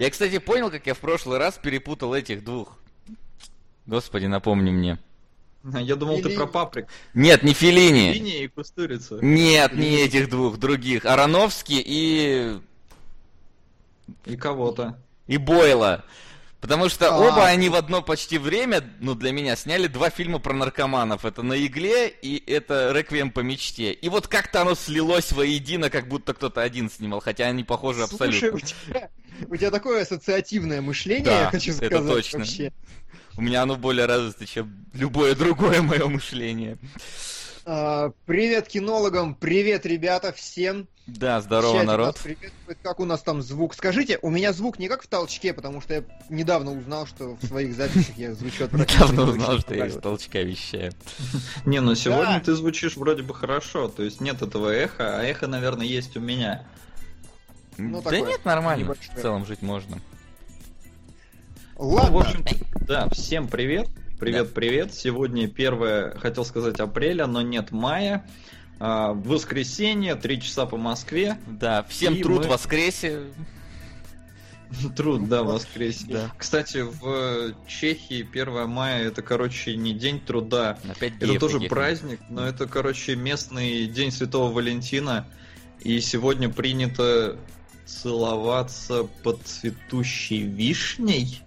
Я, кстати, понял, как я в прошлый раз перепутал этих двух. Господи, напомни мне. Я думал, ты Феллини. про паприк. Нет, не Филини. Линия и Кустурица. Нет, не этих двух, других. Ароновский и... И кого-то. и Бойла. Потому что А. оба они в одно почти время, ну, для меня, сняли два фильма про наркоманов. Это «На игле» и это «Реквием по мечте». И вот как-то оно слилось воедино, как будто кто-то один снимал, хотя они похожи Слушай, абсолютно. у тебя, у тебя такое ассоциативное мышление, Да, я хочу это сказать. точно. Вообще. У меня оно более развито, чем любое другое мое мышление. А, привет кинологам, привет, ребята, всем. Да, здорово, народ. приветствует. Как у нас там звук? Скажите, у меня звук не как в толчке, потому что я недавно узнал, что в своих записях я звучу. Недавно узнал, что я из толчка вещаю. Не, ну сегодня ты звучишь вроде бы хорошо, то есть нет этого эха, а эхо, наверное, есть у меня. Ну, да такое, нет, нормально. небольшое. В целом жить можно. Ладно, Ну, в общем, да, всем привет. Привет, привет. Сегодня первое, хотел сказать, апреля, но нет мая. А, воскресенье, три часа по Москве. Да, всем И труд мы- воскресе. Труд, да, воскресенье. Да. Кстати, в Чехии 1 мая это, короче, не день труда. Опять Это тоже каких-то. праздник, но это, короче, местный день Святого Валентина. И сегодня принято целоваться под цветущей вишней.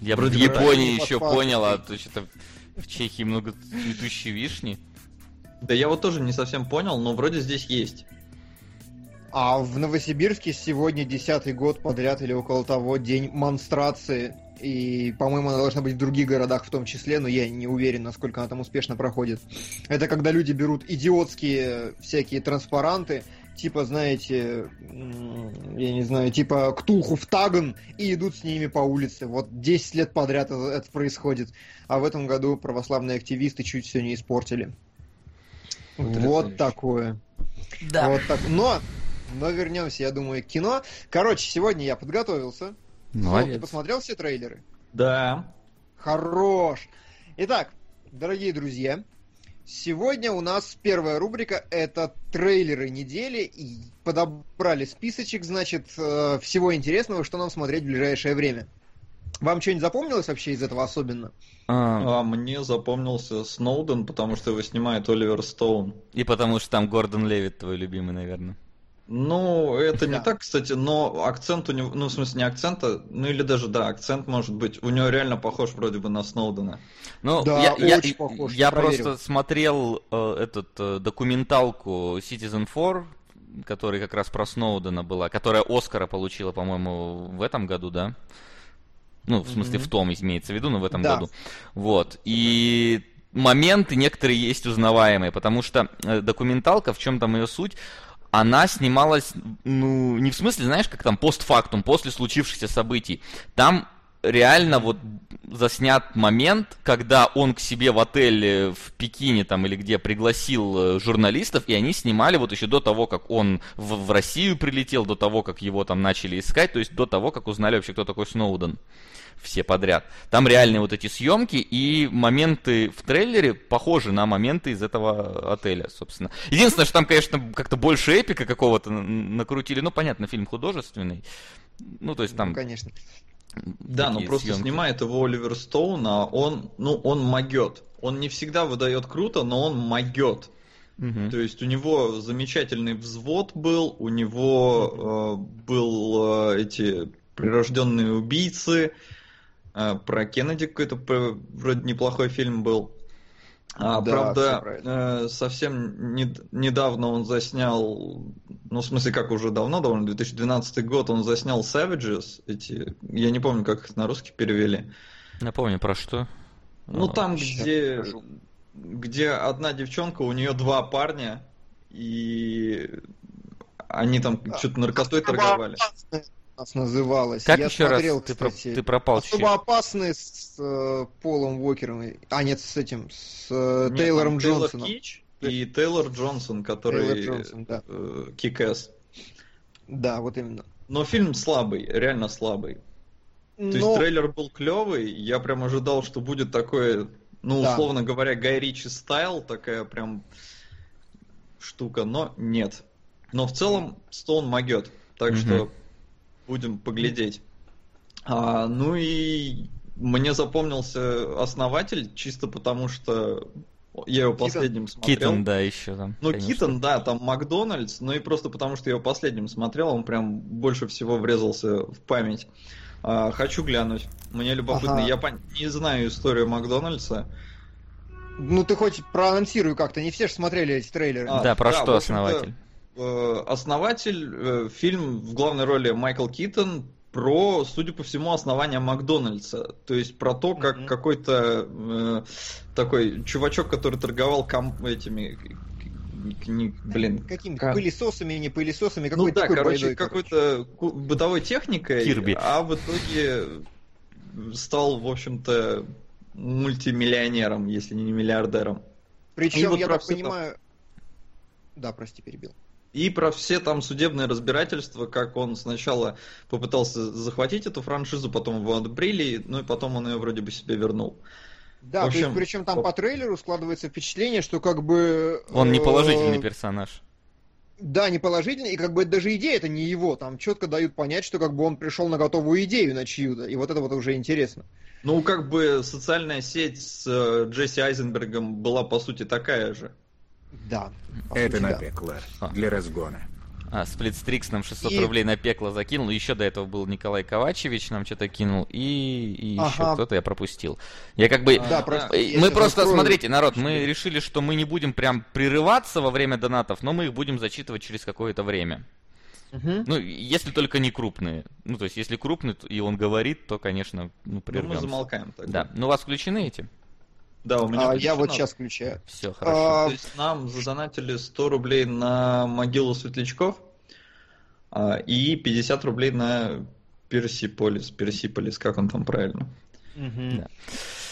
Я Вроде в Японии еще понял, а то что-то в Чехии много цветущей вишни. Да я вот тоже не совсем понял, но вроде здесь есть. а в Новосибирске сегодня десятый год подряд или около того день монстрации. И, по-моему, она должна быть в других городах в том числе, но я не уверен, насколько она там успешно проходит. Это когда люди берут идиотские всякие транспаранты, типа, знаете, я не знаю, типа Ктулху в Таган, и идут с ними по улице. Вот 10 лет подряд это, это происходит. А в этом году православные активисты чуть все не испортили. Вот такое. Вот так. Но, но вернемся, я думаю, к кино. Короче, сегодня я подготовился. Слав, ты Молодец. посмотрел все трейлеры? Да. Хорош. Итак, дорогие друзья, сегодня у нас первая рубрика это трейлеры недели. И подобрали списочек, значит, э, всего интересного, что нам смотреть в ближайшее время. Вам что-нибудь запомнилось вообще из этого особенно? А, А мне запомнился Сноуден, потому что его снимает Оливер Стоун. И потому что там Гордон Левит твой любимый, наверное. Ну, это не Да. так, кстати, но акцент у него, ну, в смысле, не акцента, ну или даже, да, акцент может быть, у него реально похож вроде бы на Сноудена. Ну, Да, я, я- очень похож, я проверил. просто смотрел э, этот э, документалку Citizen 4, которая как раз про Сноудена была, которая Оскара получила, по-моему, в этом году, да? Ну, в смысле, Мгм. в том имеется в виду, но в этом Да. году. Вот. И моменты некоторые есть узнаваемые, потому что э, документалка, в чем там ее суть, она снималась, ну, не в смысле, знаешь, как там постфактум, после случившихся событий. Там реально вот заснят момент, когда он к себе в отель э, в Пекине там или где пригласил э, журналистов, и они снимали вот еще до того, как он в, в Россию прилетел, до того, как его там начали искать, то есть до того, как узнали вообще, кто такой Сноуден. Все подряд. Там реальные вот эти съемки и моменты в трейлере похожи на моменты из этого отеля, собственно. Единственное, что там, конечно, как-то больше эпика какого-то накрутили. Ну, понятно, фильм художественный. Ну, то есть там... Ну, конечно. Да, но просто съемки. снимает его Оливер Стоун, а он, ну, он могет. Он не всегда выдает круто, но он могет. Мгм. То есть у него замечательный взвод был, у него э, был э, эти прирожденные убийцы, э, про Кеннеди какой-то вроде неплохой фильм был. А, Да, правда, э, совсем нед- недавно он заснял, ну, в смысле, как уже давно, довольно, 2012 год, он заснял Savages, эти, я не помню, как их на русский перевели. Напомню, про что? Ну, А, там, где, где одна девчонка, у нее два парня, и они там А, что-то наркотой торговали. Нас называлось. Как Я еще раз смотрел, ты, про- кстати, ты пропал Особо чуть-чуть? опасные с э, Полом Уокером. А, нет, с этим, с э, Нет, Тейлором Тейлор Джонсоном. Кич и Тейлор Джонсон, который Тейлор Джонсон, да. э, Кик-Эс. Да, вот именно. Но фильм слабый, реально слабый. То есть Но- трейлер был клевый, я прям ожидал, что будет такое, ну, Да. условно говоря, Гай Ричи стайл, такая прям штука, но нет. Но в целом Стоун могет, так Мгм. что будем поглядеть. А, ну и мне запомнился основатель, чисто потому что я его последним Китон. смотрел. Китон, да, еще там. Ну, конечно. Китон, да, там Макдональдс, ну и просто потому что я его последним смотрел, он прям больше всего врезался в память. А, хочу глянуть. Мне любопытно. Ага. Я пон... не знаю историю Макдональдса. Ну ты хоть проанонсируй как-то, не все же смотрели эти трейлеры. А, да, про да, что основатель? Э, основатель, э, фильм в главной роли Майкл Китон про, судя по всему, основание Макдональдса. То есть про то, как mm-hmm. какой-то э, такой чувачок, который торговал ком- этими не, блин. Какими как... пылесосами, не пылесосами, какой Ну да, короче, какой-то бытовой техникой, Кирби. а в итоге стал, в общем-то, мультимиллионером, если не миллиардером. Причем, вот я так понимаю... Да, прости, перебил. И про все там судебные разбирательства, как он сначала попытался захватить эту франшизу, потом его отбрили, ну и потом он ее вроде бы себе вернул. Да, общем, то есть, причем там по трейлеру складывается впечатление, что как бы... Он не э, положительный персонаж. Да, не положительный, и как бы даже идея это не его, там четко дают понять, что как бы он пришел на готовую идею на чью-то, и вот это вот уже интересно. Ну, как бы социальная сеть с э, Джесси Айзенбергом была, по сути, такая же. Да. Это на пекло. Для разгона. А, Сплитстрикс нам 600 и... рублей на пекло закинул. Еще до этого был Николай Ковачевич нам что-то кинул. И, и ага. еще кто-то я пропустил. Я как бы... Да, просто, мы просто, открою... смотрите, народ, мы решили, что мы не будем прям прерываться во время донатов, но мы их будем зачитывать через какое-то время. Угу. Ну, если только не крупные. Ну, то есть, если крупный, и он говорит, то, конечно, ну, прервемся. Ну, мы замолкаем тогда. Да. Ну, у вас включены эти? Да, у меня а, Я вот сейчас включаю. Все, а, хорошо. А... То есть нам задонатили 100 рублей на могилу светлячков а, и 50 рублей на Персиполис. Персиполис, как он там правильно? Угу. Да.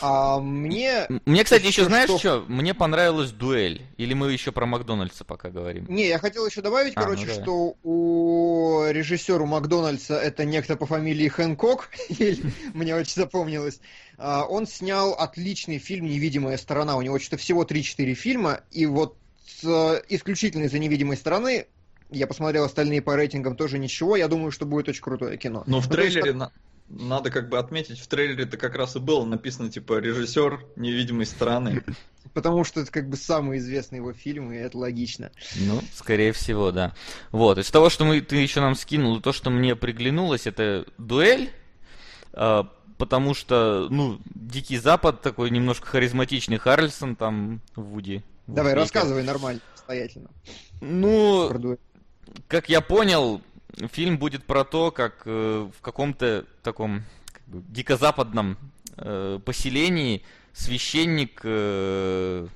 А мне... Мне, кстати, еще знаешь что... что? Мне понравилась дуэль. Или мы еще про Макдональдса пока говорим? Не, я хотел еще добавить, а, короче, ну, что у режиссера Макдональдса это некто по фамилии Хэнкок, мне очень запомнилось. А, он снял отличный фильм «Невидимая сторона». У него что-то всего 3-4 фильма, и вот исключительно из-за невидимой стороны я посмотрел остальные по рейтингам, тоже ничего. Я думаю, что будет очень крутое кино. Но в ну, трейлере, есть, надо как бы отметить, в трейлере это как раз и было написано, типа, режиссер невидимой стороны. Потому что это как бы самый известный его фильм, и это логично. Ну, скорее всего, да. Вот, из того, что мы, ты еще нам скинул, то, что мне приглянулось, это дуэль, э, потому что, ну, Дикий Запад такой немножко харизматичный Харльсон там, Вуди. Давай, Вуди, рассказывай нормально, обстоятельно. Ну, как я понял, фильм будет про то, как э, в каком-то таком как бы, дикозападном э, поселении священник, э,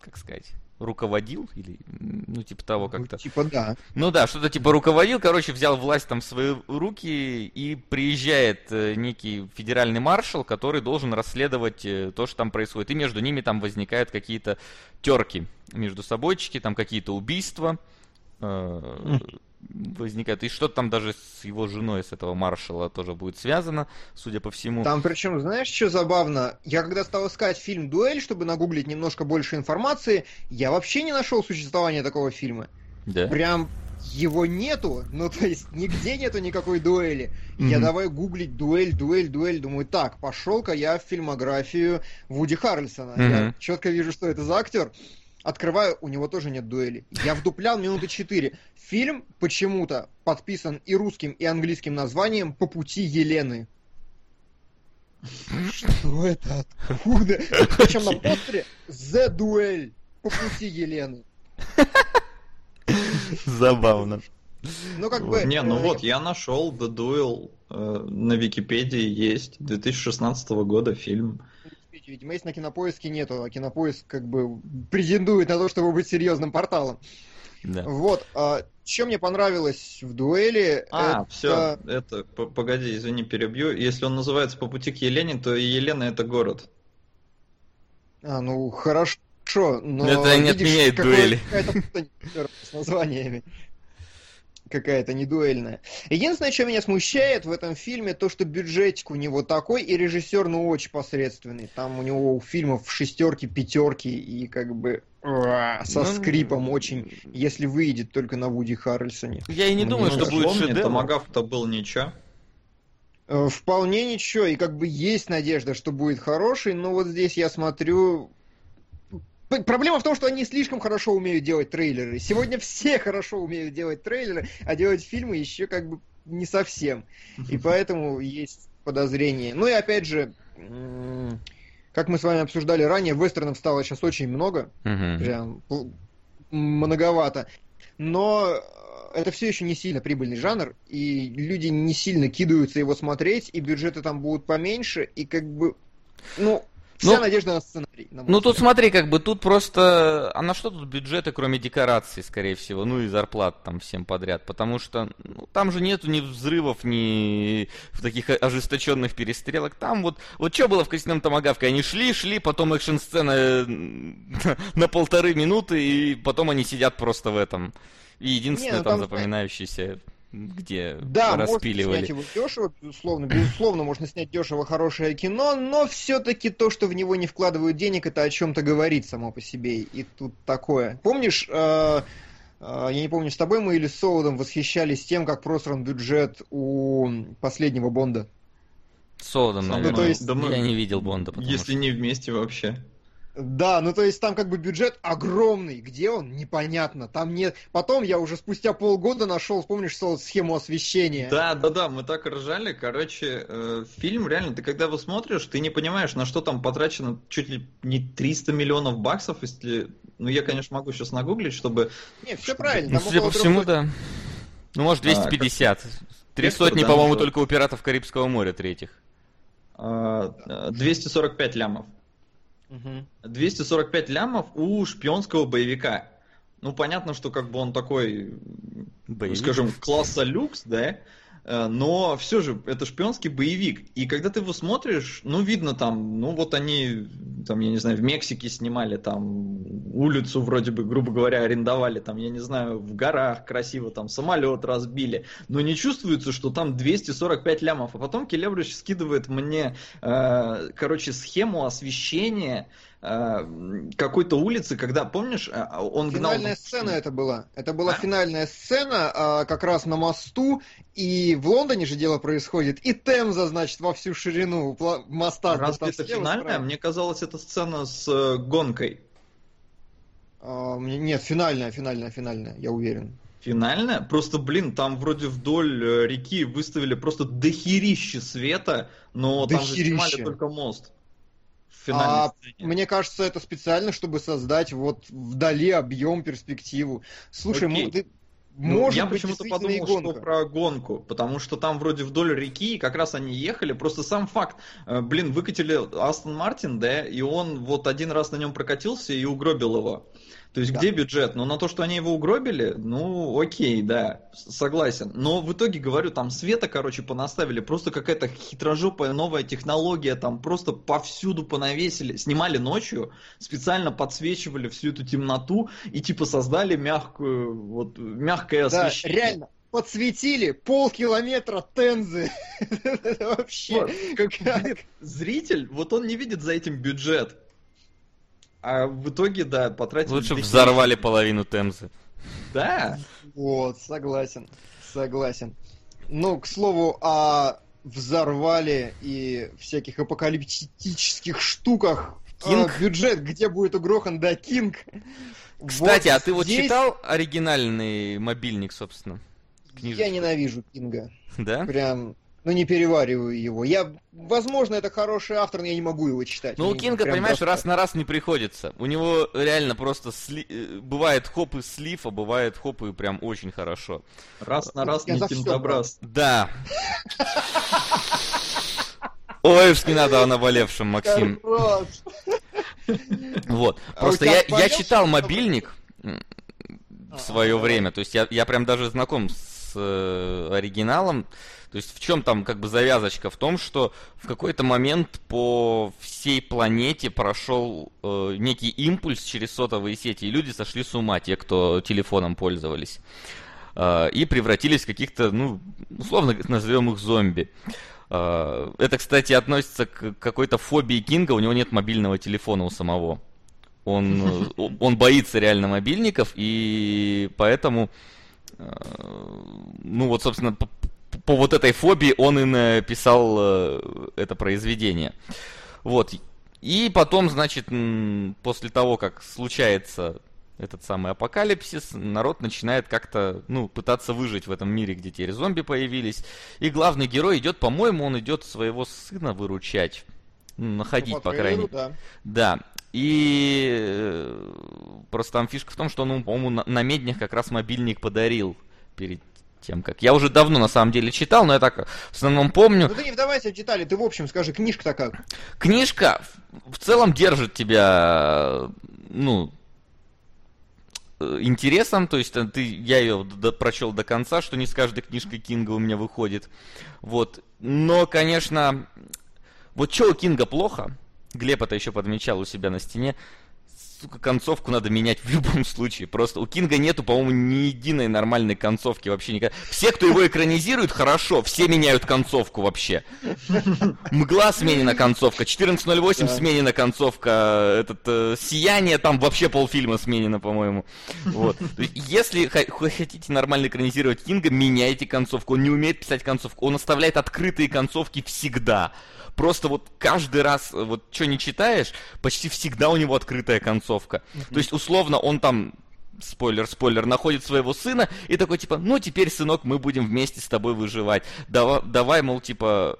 как сказать, руководил или ну типа того как-то. Типа да. Ну да, что-то типа руководил, короче, взял власть там в свои руки и приезжает некий федеральный маршал, который должен расследовать то, что там происходит. И между ними там возникают какие-то терки между собойчики, там какие-то убийства. Э, возникает. И что-то там даже с его женой, с этого маршала тоже будет связано, судя по всему. Там причем, знаешь, что забавно? Я когда стал искать фильм «Дуэль», чтобы нагуглить немножко больше информации, я вообще не нашел существования такого фильма. Да? Прям его нету, ну то есть нигде нету никакой дуэли. Mm-hmm. Я давай гуглить дуэль, дуэль, дуэль, думаю, так, пошел-ка я в фильмографию Вуди Харрельсона. Mm-hmm. Я четко вижу, что это за актер. Открываю, у него тоже нет дуэли. Я вдуплял минуты четыре. Фильм почему-то подписан и русским, и английским названием «По пути Елены». Что это? Откуда? Причем на постере «The Дуэль» по пути Елены. Забавно. Ну, как бы... Не, ну э, вот, я нашел The Duel э, на Википедии есть. 2016 года фильм видимо, если на кинопоиске нету, а кинопоиск как бы претендует на то, чтобы быть серьезным порталом. Да. Вот. А, что мне понравилось в дуэли? А, это... все, это, погоди, извини, перебью. Если он называется по пути к Елене, то Елена это город. А, ну хорошо, но... Это не отменяет дуэли. с названиями какая-то не дуэльная. Единственное, что меня смущает в этом фильме, то, что бюджетик у него такой, и режиссер, ну, очень посредственный. Там у него у фильмов шестерки, пятерки, и как бы Со ну, скрипом очень, если выйдет только на Вуди Харрельсоне. Я и не думаю, что будет шедевр. Томагавк-то был ничего. Э, вполне ничего, и как бы есть надежда, что будет хороший, но вот здесь я смотрю... Проблема в том, что они слишком хорошо умеют делать трейлеры. Сегодня все хорошо умеют делать трейлеры, а делать фильмы еще как бы не совсем. И поэтому есть подозрение. Ну и опять же, как мы с вами обсуждали ранее, вестернов стало сейчас очень много. Прям многовато. Но это все еще не сильно прибыльный жанр, и люди не сильно кидаются его смотреть, и бюджеты там будут поменьше, и как бы, ну, Вся ну, надежда на сценарий. На ну тут смотри, как бы тут просто... А на что тут бюджеты, кроме декораций, скорее всего, ну и зарплат там всем подряд, потому что ну, там же нету ни взрывов, ни в таких ожесточенных перестрелок. Там вот, вот что было в Крестном Томагавке? Они шли, шли, потом экшн-сцена э, на полторы минуты, и потом они сидят просто в этом. И единственное Не, ну, там, там запоминающееся где да, распиливали. можно снять его дешево, безусловно. Безусловно, можно снять дешево хорошее кино, но все-таки то, что в него не вкладывают денег, это о чем-то говорит само по себе. И тут такое. Помнишь, э, э, я не помню, с тобой мы или с Солодом восхищались тем, как просран бюджет у последнего Бонда? Солодом, наверное. Ну, то есть... Я не видел Бонда. Если что... не вместе вообще. Да, ну то есть там как бы бюджет огромный. Где он? Непонятно. Там нет. Потом я уже спустя полгода нашел, помнишь, схему освещения. Да, да, да, мы так ржали. Короче, э, фильм реально, ты когда его смотришь, ты не понимаешь, на что там потрачено чуть ли не 300 миллионов баксов, если. Ну, я, конечно, могу сейчас нагуглить, чтобы. Не, все правильно. Ну, судя по всему, да. Ну, может, 250. А, как... Три сотни, по-моему, только у пиратов Карибского моря третьих. 245 а, лямов. 245 лямов у шпионского боевика. Ну, понятно, что как бы он такой, Боевик. скажем, класса люкс, да, но все же это шпионский боевик. И когда ты его смотришь, ну, видно там, ну, вот они, там, я не знаю, в Мексике снимали там улицу вроде бы, грубо говоря, арендовали, там, я не знаю, в горах красиво, там, самолет разбили, но не чувствуется, что там 245 лямов. А потом Келебрыч скидывает мне, э, короче, схему освещения, Э, какой-то улицы, когда, помнишь, э, он финальная гнал... Сцена это была. Это была а? финальная сцена а, как раз на мосту, и в Лондоне же дело происходит, и Темза, значит, во всю ширину моста. Разве это финальная? Справа. Мне казалось, это сцена с э, гонкой. А, нет, финальная, финальная, финальная, я уверен. Финальная? Просто, блин, там вроде вдоль реки выставили просто дохерище света, но дохерище. там же снимали только мост финальной а, сцене. Мне кажется, это специально, чтобы создать вот вдали объем, перспективу. Слушай, Окей. ты, ну, Может я почему-то подумал, что про гонку, потому что там вроде вдоль реки, и как раз они ехали. Просто сам факт, э, блин, выкатили Астон Мартин, да, и он вот один раз на нем прокатился и угробил его. То есть да. где бюджет? Ну, на то, что они его угробили, ну, окей, да, согласен. Но в итоге, говорю, там света, короче, понаставили, просто какая-то хитрожопая новая технология, там просто повсюду понавесили. Снимали ночью, специально подсвечивали всю эту темноту и типа создали мягкую, вот, мягкое да, освещение. реально, подсветили полкилометра тензы. Вообще. Зритель, вот он не видит за этим бюджет. А в итоге, да, потратили... Лучше взорвали половину Темзы. Да. Вот, согласен, согласен. Ну, к слову, о взорвали и всяких апокалиптических штуках. Кинг? А, бюджет, где будет угрохан, да, Кинг. Кстати, вот а ты вот здесь... читал оригинальный мобильник, собственно? Книжечку? Я ненавижу Кинга. Да? Прям но не перевариваю его. Я, возможно, это хороший автор, но я не могу его читать. Ну, у Кинга, понимаешь, раз на раз не приходится. У него реально просто сли... Э, бывает хоп и слив, а бывает хоп и прям очень хорошо. Раз на раз я не кинтобраз. Да. Ой уж не надо о наболевшем, Максим. Вот. А Просто я, я читал мобильник в свое время. То есть я, я прям даже знаком с э, оригиналом. То есть в чем там как бы завязочка? В том, что в какой-то момент по всей планете прошел э, некий импульс через сотовые сети, и люди сошли с ума, те, кто телефоном пользовались. Э, и превратились в каких-то, ну, условно назовем их зомби. Э, это, кстати, относится к какой-то фобии Кинга, у него нет мобильного телефона у самого. Он, он боится реально мобильников, и поэтому, ну вот, собственно, по, по вот этой фобии он и написал это произведение. Вот. И потом, значит, после того, как случается этот самый апокалипсис, народ начинает как-то, ну, пытаться выжить в этом мире, где теперь зомби появились. И главный герой идет, по-моему, он идет своего сына выручать. Находить, ну, по, по крайней мере. Да. да. И э, просто там фишка в том, что ну, по-моему, на, на меднях как раз мобильник подарил перед тем, как... Я уже давно, на самом деле, читал, но я так в основном помню... Ну ты не вдавайся в детали, ты в общем скажи, книжка-то как? Книжка в целом держит тебя, ну, Э, интересом, то есть э, ты, я ее до, прочел до конца, что не с каждой книжкой Кинга у меня выходит. Вот. Но, конечно, вот что у Кинга плохо, Глеб это еще подмечал у себя на стене, сука, концовку надо менять в любом случае. Просто у Кинга нету, по-моему, ни единой нормальной концовки вообще никогда. Все, кто его экранизирует, хорошо, все меняют концовку вообще. Мгла сменена концовка, 14.08 да. сменена концовка, этот э, Сияние, там вообще полфильма сменено, по-моему. Вот. Если хотите нормально экранизировать Кинга, меняйте концовку. Он не умеет писать концовку, он оставляет открытые концовки всегда просто вот каждый раз, э, вот что не читаешь, почти всегда у него открытая концовка. То есть, условно, он там спойлер, спойлер, находит своего сына и такой, типа, ну, теперь, сынок, мы будем вместе с тобой выживать. Давай, давай мол, типа,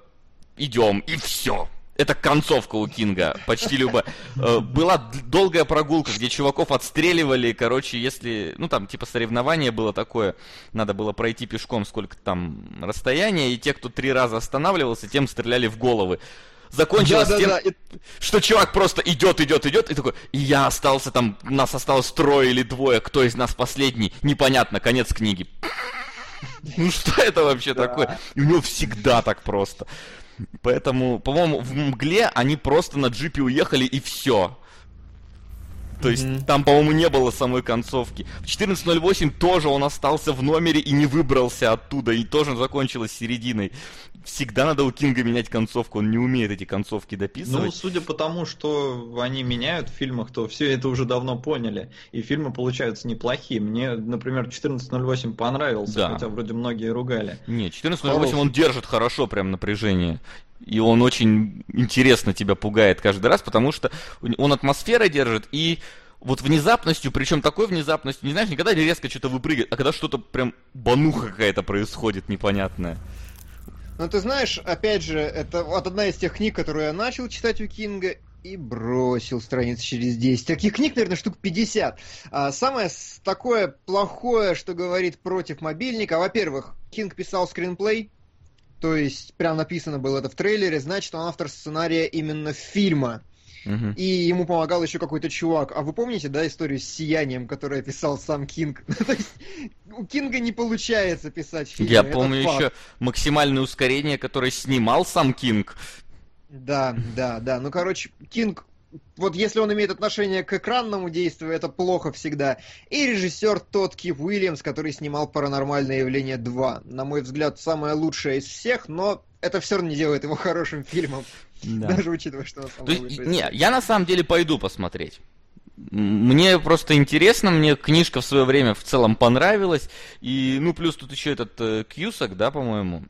идем, и все это концовка у Кинга, почти любая. Э, была долгая прогулка, где чуваков отстреливали, короче, если, ну там типа соревнование было такое, надо было пройти пешком сколько там расстояния, и те, кто три раза останавливался, тем стреляли в головы. Закончилось да, тем, да, да. что чувак просто идет, идет, идет, и такой, и я остался там, нас осталось трое или двое, кто из нас последний, непонятно, конец книги. Ну что это вообще такое? И у него всегда так просто. Поэтому, по-моему, в мгле они просто на джипе уехали и все. То есть mm-hmm. там, по-моему, не было самой концовки. В 14.08 тоже он остался в номере и не выбрался оттуда, и тоже закончилось серединой всегда надо у Кинга менять концовку, он не умеет эти концовки дописывать. Ну, судя по тому, что они меняют в фильмах, то все это уже давно поняли. И фильмы получаются неплохие. Мне, например, 14.08 понравился, да. хотя вроде многие ругали. Не, 14.08 он держит хорошо прям напряжение. И он очень интересно тебя пугает каждый раз, потому что он атмосферой держит и вот внезапностью, причем такой внезапностью, не знаешь, никогда резко что-то выпрыгивает, а когда что-то прям бануха какая-то происходит непонятная. Ну, ты знаешь, опять же, это вот одна из тех книг, которую я начал читать у Кинга и бросил страниц через 10. Таких книг, наверное, штук 50. А самое такое плохое, что говорит против мобильника, во-первых, Кинг писал скринплей, то есть прям написано было это в трейлере, значит, он автор сценария именно фильма. Угу. И ему помогал еще какой-то чувак. А вы помните, да, историю с сиянием, которую описал сам Кинг? То есть у Кинга не получается писать фильмы. Я помню еще максимальное ускорение, которое снимал сам Кинг. Да, да, да. Ну, короче, Кинг вот если он имеет отношение к экранному действию, это плохо всегда. И режиссер тот Кип Уильямс, который снимал «Паранормальное явление 2». На мой взгляд, самое лучшее из всех, но это все равно не делает его хорошим фильмом. Да. Даже учитывая, что он сам есть, Не, я на самом деле пойду посмотреть. Мне просто интересно, мне книжка в свое время в целом понравилась. И, ну, плюс тут еще этот э, Кьюсак, да, по-моему,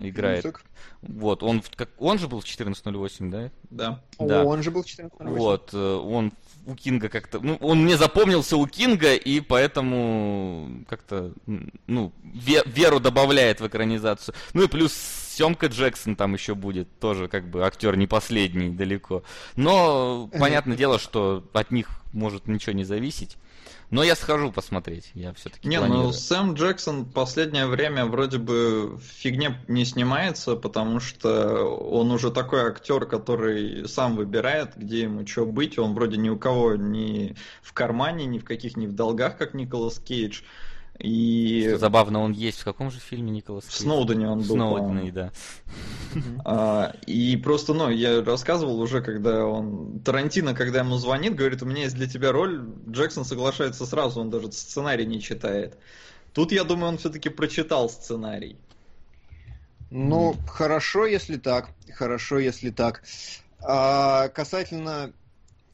играет. Кьюсак. Вот, он, как, он же был в 14.08, да? Да. да. он же был в 14.08. Вот, э, он у Кинга как-то... Ну, он мне запомнился у Кинга, и поэтому как-то, ну, веру добавляет в экранизацию. Ну и плюс Семка Джексон там еще будет, тоже как бы актер не последний далеко. Но понятное дело, что от них может ничего не зависеть. Но я схожу посмотреть, я все-таки Не, ну, планирую. ну Сэм Джексон последнее время вроде бы в фигне не снимается, потому что он уже такой актер, который сам выбирает, где ему что быть. Он вроде ни у кого ни в кармане, ни в каких ни в долгах, как Николас Кейдж. И... Что забавно, он есть в каком же фильме Николас В Сноудене он был. Сноудене, да. А, и просто, ну, я рассказывал уже, когда он... Тарантино, когда ему звонит, говорит, у меня есть для тебя роль. Джексон соглашается сразу, он даже сценарий не читает. Тут, я думаю, он все-таки прочитал сценарий. Ну, mm. хорошо, если так. Хорошо, если так. А, касательно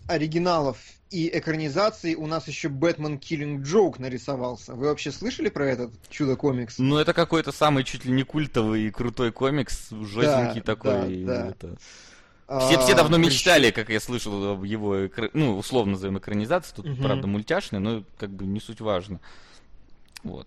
оригиналов и экранизаций у нас еще Бэтмен Killing Joke нарисовался. Вы вообще слышали про этот чудо-комикс? Ну, это какой-то самый чуть ли не культовый и крутой комикс, жестенький Да, такой. да, да. это. Все, все А, давно мечтали, как я слышал, об его, ну, условно назовем экранизации, тут, Мгм. правда, мультяшный, но как бы не суть важно. Вот.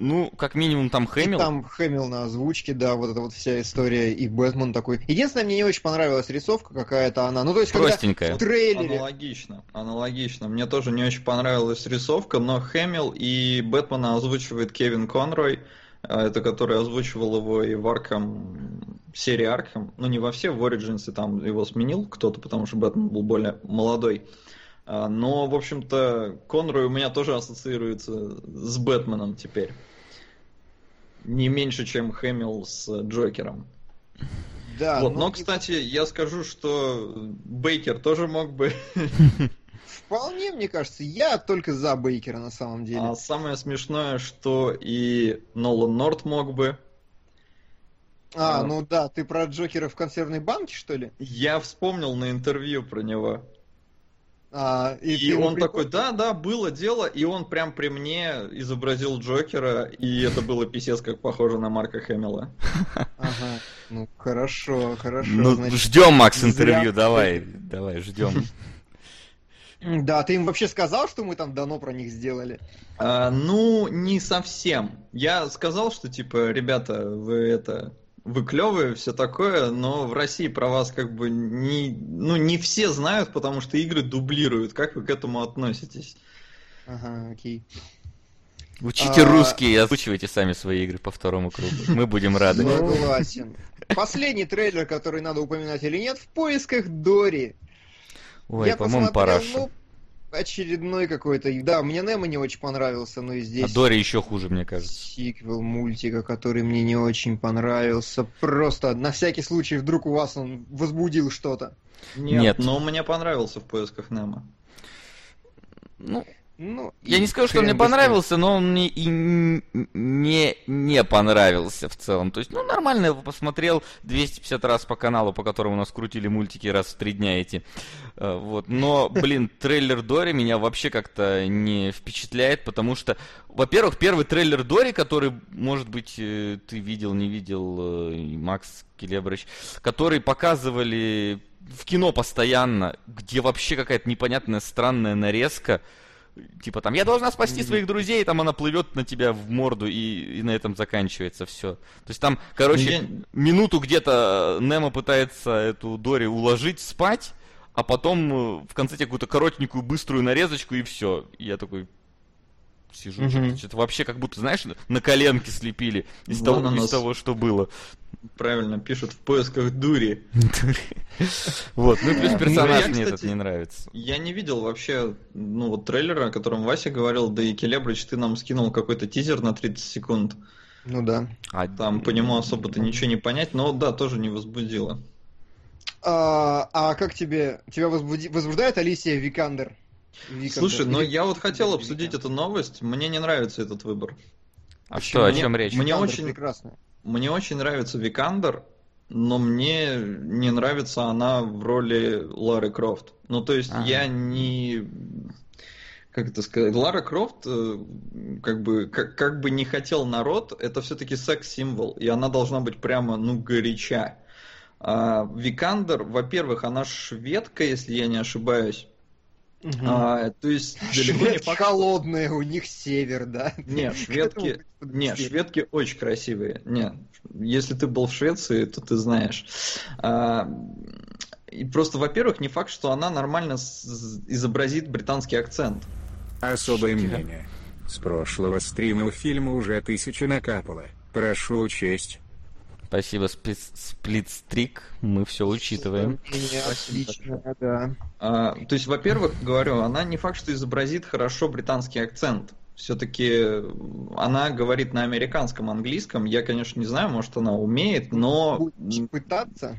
Ну, как минимум там И Хэмилл. там Хэмилл на озвучке, да, вот эта вот вся история, и Бэтмен такой. Единственное, мне не очень понравилась рисовка какая-то она. Ну, то есть, когда Простенькая. в трейлере... Аналогично, аналогично. Мне тоже не очень понравилась рисовка, но Хэмилл и Бэтмена озвучивает Кевин Конрой, а, это который озвучивал его и в Аркам, серии Аркам, ну не во все, в Origins там его сменил кто-то, потому что Бэтмен был более молодой. А, Но, в общем-то, Конрой у меня тоже ассоциируется с Бэтменом теперь. Не меньше, чем Хэмилл с Джокером. Да, вот, ну, но, кстати, я скажу, что Бейкер тоже мог бы Вполне, мне кажется, я только за Бейкера на самом деле. А самое смешное, что и Нолан Норт мог бы. А, а. ну да, ты про Джокера в консервной банке, что ли? Я вспомнил на интервью про него. А, И, ему он припом- такой, да, да, было дело, и он прям при мне изобразил Джокера, и это было писец как похоже на Марка Хэмилла. Ага, ну хорошо, хорошо. Ну, значит. ждем, Макс, зря интервью, ты- давай, давай, ждем. Да, ты им вообще сказал, что мы там давно про них сделали? А, ну, не совсем. Я сказал, что типа, ребята, вы это, вы клевые, все такое, но в России про вас как бы не, ну, не все знают, потому что игры дублируют. Как вы к этому относитесь? Ага, окей. Учите А- русский и озвучивайте сами свои игры по второму кругу. Мы будем рады. Согласен. Последний трейлер, который надо упоминать или нет, в поисках Дори. Ой, по-моему, посмотрел, параша. ну, очередной какой-то. Да, мне Немо не очень понравился, но и А здесь Дори еще хуже, мне кажется. сиквел мультика, который мне не очень понравился. Просто на всякий случай, вдруг у вас он возбудил что-то. Нет, Нет. но мне понравился в поисках Немо. Ну, Ну, я не скажу, что он мне понравился, но он мне и не, не понравился в целом. То есть, ну, нормально его посмотрел 250 раз по каналу, по которому у нас крутили мультики раз в три дня эти. Э, Вот. Но, блин, трейлер Дори меня вообще как-то не впечатляет, потому что, во-первых, первый трейлер Дори, который, может быть, э, ты видел, не видел, э, Макс Келебрыч, который показывали в кино постоянно, где вообще какая-то непонятная странная нарезка, Типа там, я должна спасти своих друзей, там она плывет на тебя в морду, и, и на этом заканчивается все. То есть там, короче, Я- минуту где-то Немо пытается эту Дори уложить спать, а потом э, в конце тебе какую-то коротенькую быструю нарезочку, и все. Я такой сижу, Мгм. что-то, что-то вообще как будто, знаешь, на коленке слепили из, Вон того, из того, что было. Правильно пишут в поисках дури. Вот, ну плюс персонаж мне этот не нравится. Я не видел вообще, ну вот трейлера, о котором Вася говорил, да и Келебрич, ты нам скинул какой-то тизер на 30 секунд. Ну да. А, Там по нему особо-то ничего не понять, но да, тоже не возбудило. А, а как тебе... Тебя возбуди- возбуждает Алисия Викандер? Викандер. Слушай, ну Или- я вот хотел обсудить эту новость, мне не нравится этот выбор. а что, о Мне- чем речь? мне Викандер очень- прекрасная. Мне очень нравится Викандер, но мне не нравится она в роли Лары Крофт. Ну, то есть Ага. я не... Как это сказать? Лара Крофт, э, как бы, как, как бы не хотел народ, это все-таки секс-символ, и она должна быть прямо, ну, горяча. А Викандер, во-первых, она шведка, если я не ошибаюсь. Мгм. А, то есть далеко не факт, что- холодные, у них север, да? Не, шведки, не, шведки очень красивые. Не, если ты был в Швеции, то ты знаешь. А, и просто, во-первых, не факт, что она нормально с- изобразит британский акцент. Особое мнение. С прошлого стрима у фильма уже тысяча накапало. Прошу учесть. Спасибо, сплит, сплитстрик, мы все учитываем. Отлично, да. А, то есть, во-первых, говорю, она не факт, что изобразит хорошо британский акцент. Все-таки она говорит на американском английском. Я, конечно, не знаю, может, она умеет, но Будешь пытаться?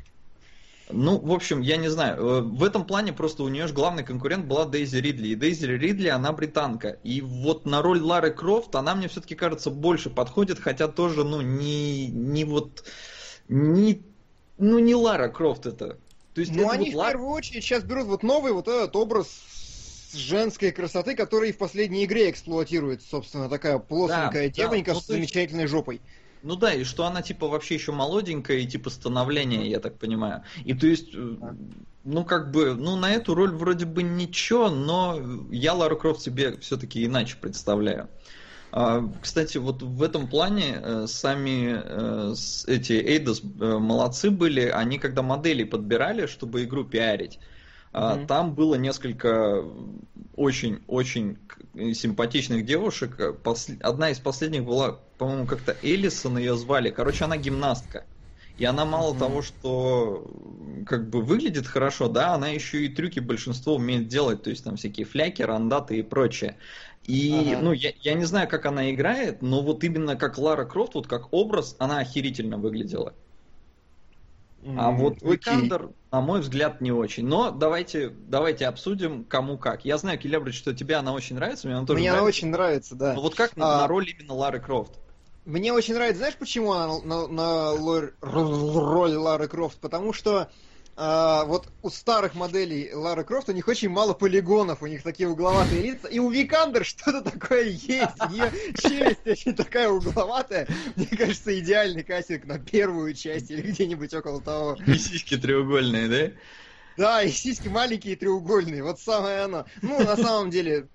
Ну, в общем, я не знаю. Э, В этом плане просто у нее же главный конкурент была Дейзи Ридли. И Дейзи Ридли, она британка. И вот на роль Лары Крофт она мне все-таки кажется больше подходит, хотя тоже, ну, не, не вот... Не, ну, не Лара Крофт это. То есть, ну, они вот в первую очередь сейчас берут вот новый вот этот образ женской красоты, который в последней игре эксплуатирует, собственно, такая плоскенькая да, девонька да, ну, с замечательной жопой. Ну да, и что она типа вообще еще молоденькая и типа становление, я так понимаю. И то есть, э, ну как бы, ну на эту роль вроде бы ничего, но я Лару Крофт себе все-таки иначе представляю. А, кстати, вот в этом плане э, сами э, эти Эйдос молодцы были, они когда модели подбирали, чтобы игру пиарить, Mm-hmm. Там было несколько очень-очень симпатичных девушек. Одна из последних была, по-моему, как-то Элисон ее звали. Короче, она гимнастка. И она мало mm-hmm. того, что как бы выглядит хорошо, да, она еще и трюки большинство умеет делать, то есть там всякие фляки, рандаты и прочее. И, ага. ну, я, я не знаю, как она играет, но вот именно как Лара Крофт, вот как образ, она охерительно выглядела. А вот Викандер, на мой взгляд, не очень. Но давайте, давайте обсудим, кому как. Я знаю, Келебрич, что тебе она очень нравится, мне она тоже Мне нравится. она очень нравится, да. Но вот как а... на роль именно Лары Крофт? Мне очень нравится, знаешь, почему она на, на, на роль Лары Крофт? Потому что а, вот у старых моделей Лары Крофт у них очень мало полигонов, у них такие угловатые лица. И у Викандер что-то такое есть. У нее челюсть очень такая угловатая. Мне кажется, идеальный кастинг на первую часть или где-нибудь около того. И сиськи треугольные, да? Да, и сиськи маленькие и треугольные. Вот самое оно. Ну, на самом деле,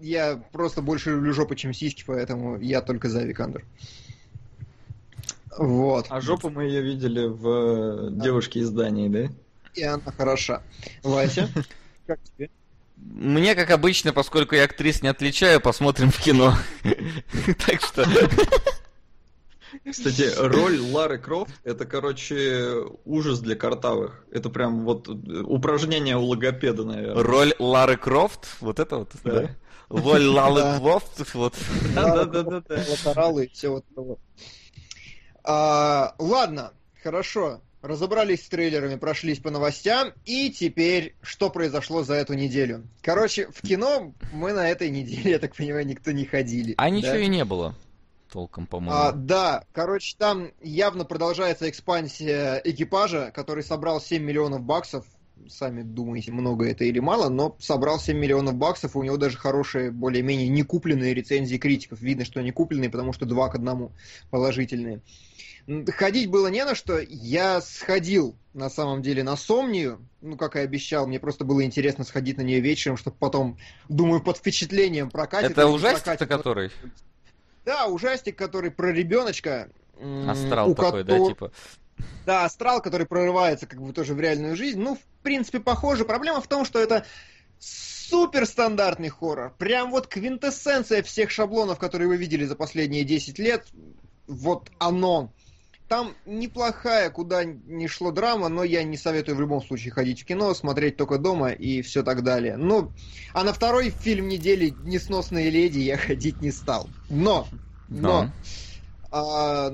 я просто больше люблю жопы, чем сиськи, поэтому я только за Викандер. Вот. А жопу мы ее видели в «Девушке из Дании», да? И она хороша. Вася, как тебе? Мне, как обычно, поскольку я актрис не отличаю, посмотрим в кино. Так что... Кстати, роль Лары Крофт это, короче, ужас для картавых. Это прям вот упражнение у логопеда, наверное. Роль Лары Крофт? Вот это вот, да? Роль Лары Крофт, вот. Да-да-да. Латералы и все вот это а, Ладно, хорошо. Разобрались с трейлерами, прошлись по новостям, и теперь что произошло за эту неделю? Короче, в кино мы на этой неделе, я так понимаю, никто не ходили. А да? ничего и не было толком, по-моему. А, да, короче, там явно продолжается экспансия экипажа, который собрал 7 миллионов баксов. Сами думаете, много это или мало, но собрал 7 миллионов баксов, и у него даже хорошие, более-менее не купленные рецензии критиков. Видно, что не купленные, потому что два к одному положительные. Ходить было не на что. Я сходил, на самом деле, на Сомнию. Ну, как и обещал, мне просто было интересно сходить на нее вечером, чтобы потом, думаю, под впечатлением прокатить. Это ужастик который? Да, ужастик, который про ребеночка. Астрал такой, которого... да, типа? Да, астрал, который прорывается как бы тоже в реальную жизнь. Ну, в принципе, похоже. Проблема в том, что это супер стандартный хоррор. Прям вот квинтэссенция всех шаблонов, которые вы видели за последние 10 лет. Вот оно. Там неплохая, куда ни шло драма, но я не советую в любом случае ходить в кино, смотреть только дома и все так далее. Ну, а на второй фильм недели «Несносные леди» я ходить не стал. Но, но, а,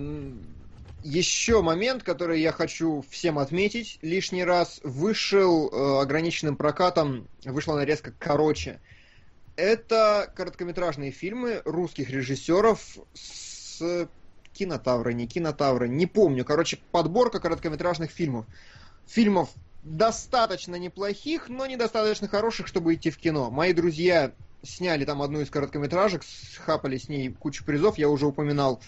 еще момент, который я хочу всем отметить лишний раз, вышел э, ограниченным прокатом, вышла нарезка короче. Это короткометражные фильмы русских режиссеров с кинотавры, не кинотавры, не помню. Короче, подборка короткометражных фильмов. Фильмов достаточно неплохих, но недостаточно хороших, чтобы идти в кино. Мои друзья сняли там одну из короткометражек, схапали с ней кучу призов, я уже упоминал,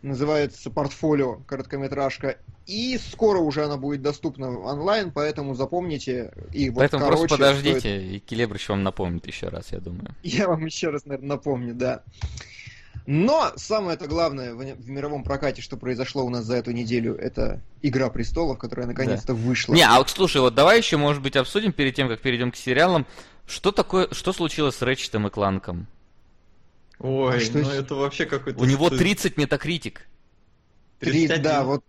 называется «Портфолио» короткометражка, и скоро уже она будет доступна онлайн, поэтому запомните. И вот, поэтому короче, просто подождите, стоит... и Келебрич вам напомнит еще раз, я думаю. Я вам еще раз, наверное, напомню, да. Но самое это главное в, в мировом прокате, что произошло у нас за эту неделю, это Игра престолов, которая наконец-то да. вышла. Не, а вот слушай, вот давай еще, может быть, обсудим перед тем, как перейдем к сериалам, что такое, что случилось с Рэчетом и Кланком? Ой, а что ну это вообще какой-то... У него 30 метакритик. 30, да, вот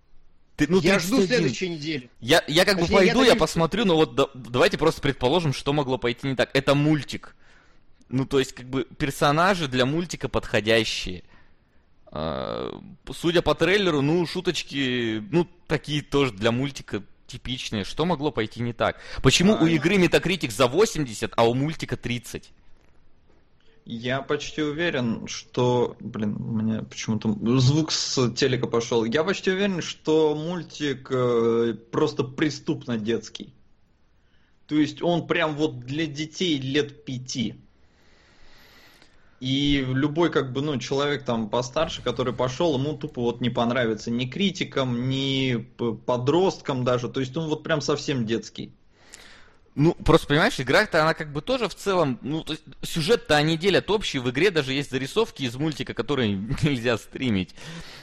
ты, ну, я жду следующей недели. Я, я как Точнее, бы пойду, я, я посмотрю, но вот да, давайте просто предположим, что могло пойти не так. Это мультик. Ну, то есть, как бы, персонажи для мультика подходящие. А, судя по трейлеру, ну, шуточки, ну, такие тоже для мультика типичные. Что могло пойти не так? Почему а, у игры Metacritic за 80, а у мультика 30? Я почти уверен, что... Блин, у меня почему-то звук с телека пошел. Я почти уверен, что мультик э, просто преступно детский. То есть он прям вот для детей лет пяти. И любой, как бы, ну, человек там постарше, который пошел, ему тупо вот не понравится ни критикам, ни подросткам даже. То есть он вот прям совсем детский. Ну, просто понимаешь, игра-то она как бы тоже в целом, ну, то есть сюжет-то они делят общий, в игре даже есть зарисовки из мультика, которые нельзя стримить.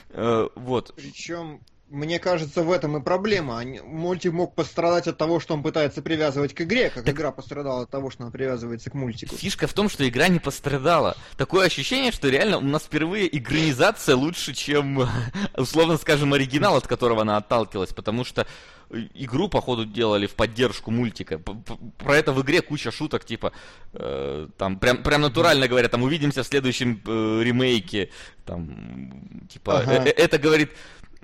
Э, вот. Причем мне кажется, в этом и проблема. Мультик мог пострадать от того, что он пытается привязывать к игре, как так... игра пострадала от того, что она привязывается к мультику. Фишка в том, что игра не пострадала. Такое ощущение, что реально у нас впервые игранизация лучше, чем, условно скажем, оригинал, от которого она отталкивалась, потому что игру, походу, делали в поддержку мультика. Про это в игре куча шуток, типа, э, там, прям, прям натурально говорят, там, увидимся в следующем э, ремейке, там, типа, ага. э, это говорит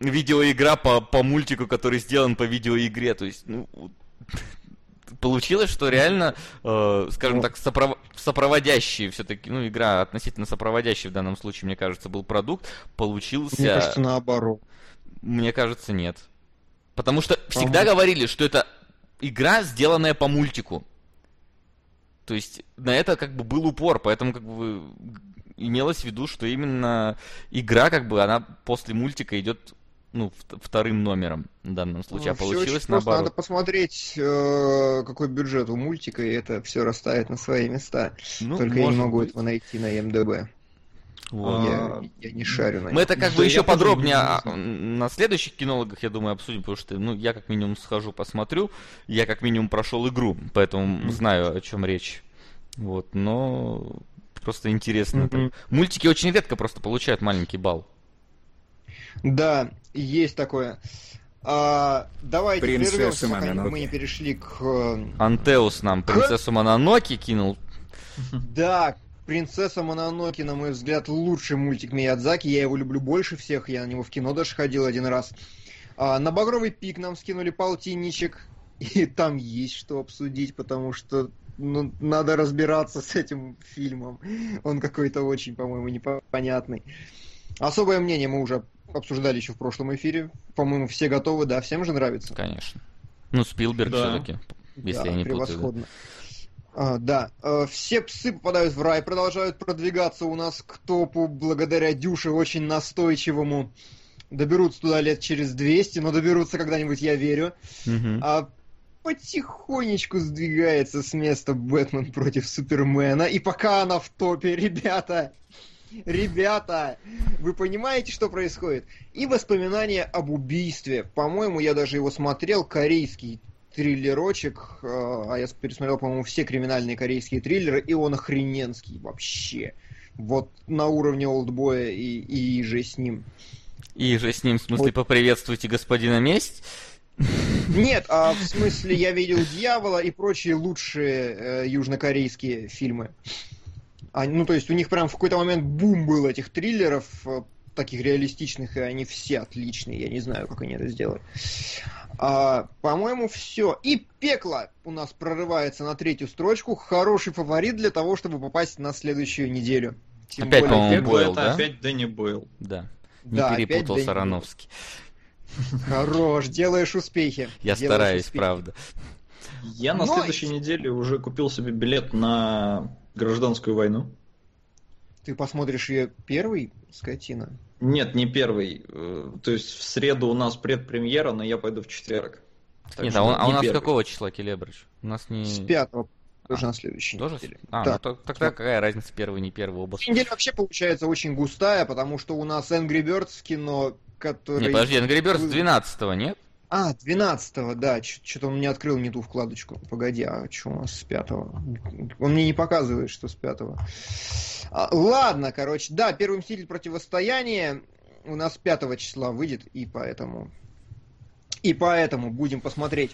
видеоигра по, по мультику, который сделан по видеоигре. То есть, ну, получилось, что реально, э, скажем так, сопров... сопроводящий все-таки, ну, игра относительно сопроводящий в данном случае, мне кажется, был продукт, получился... Мне кажется, наоборот. Мне кажется, нет. Потому что всегда ага. говорили, что это игра, сделанная по мультику. То есть на это как бы был упор, поэтому как бы имелось в виду, что именно игра, как бы, она после мультика идет ну, вторым номером в данном случае, ну, а получилось наоборот. Просто надо посмотреть, э, какой бюджет у мультика, и это все расставит на свои места. Ну, Только я не могу быть. этого найти на МДБ. Вот. Я, я не шарю на Мы это как бы еще подробнее на следующих кинологах, я думаю, обсудим, потому что ну, я как минимум схожу, посмотрю. Я как минимум прошел игру, поэтому знаю, о чем речь. Вот, но просто интересно. Mm-hmm. Мультики очень редко просто получают маленький балл. Да, есть такое. А, давайте Принцесса прервемся, мы не перешли к... Э, Антеус нам к... принцессу Мононоки кинул. Да, Принцесса Мононоки, на мой взгляд, лучший мультик Миядзаки. Я его люблю больше всех. Я на него в кино даже ходил один раз. А, на Багровый пик нам скинули полтинничек. И там есть что обсудить, потому что ну, надо разбираться с этим фильмом. Он какой-то очень, по-моему, непонятный. Особое мнение мы уже обсуждали еще в прошлом эфире. По-моему, все готовы, да, всем же нравится. Конечно. Ну, Спилберг да. все-таки, если да, я не превосходно. путаю. А, да, а, все псы попадают в рай, продолжают продвигаться у нас к топу благодаря Дюше очень настойчивому. Доберутся туда лет через 200, но доберутся когда-нибудь, я верю. Угу. А потихонечку сдвигается с места Бэтмен против Супермена. И пока она в топе, ребята, Ребята, вы понимаете, что происходит? И воспоминания об убийстве. По-моему, я даже его смотрел, корейский триллерочек, э, а я пересмотрел, по-моему, все криминальные корейские триллеры, и он охрененский вообще. Вот на уровне олдбоя и, и же с ним. И же с ним, в смысле, вот. поприветствуйте господина Месть? Нет, а в смысле я видел Дьявола и прочие лучшие э, южнокорейские фильмы. А, ну, то есть у них прям в какой-то момент бум был этих триллеров, э, таких реалистичных, и они все отличные. Я не знаю, как они это сделали. А, по-моему, все. И пекло у нас прорывается на третью строчку. Хороший фаворит для того, чтобы попасть на следующую неделю. Тем опять, по-моему, Бойл, это да? опять Дэнни Бойл. Да. Не да, перепутал Сарановский. Хорош, делаешь успехи. Я делаешь стараюсь, успехи. правда. Я на Но... следующей неделе уже купил себе билет на гражданскую войну. Ты посмотришь ее первый, скотина? Нет, не первый. Э, то есть в среду у нас предпремьера, но я пойду в четверг. Так Нет, а, он, а у нас первый. какого числа Келебрыч? У нас не... С пятого. Тоже а, на следующей тоже? неделе. А, да. ну то, тогда какая разница, первый, не первый, оба. Неделя вообще получается очень густая, потому что у нас Angry Birds кино, который... Не, подожди, Angry Birds 12 нет? А, 12 да, что-то он мне открыл не ту вкладочку. Погоди, а что у нас с 5 Он мне не показывает, что с 5 а, Ладно, короче, да, первый Мститель противостояние у нас 5 числа выйдет, и поэтому... И поэтому будем посмотреть.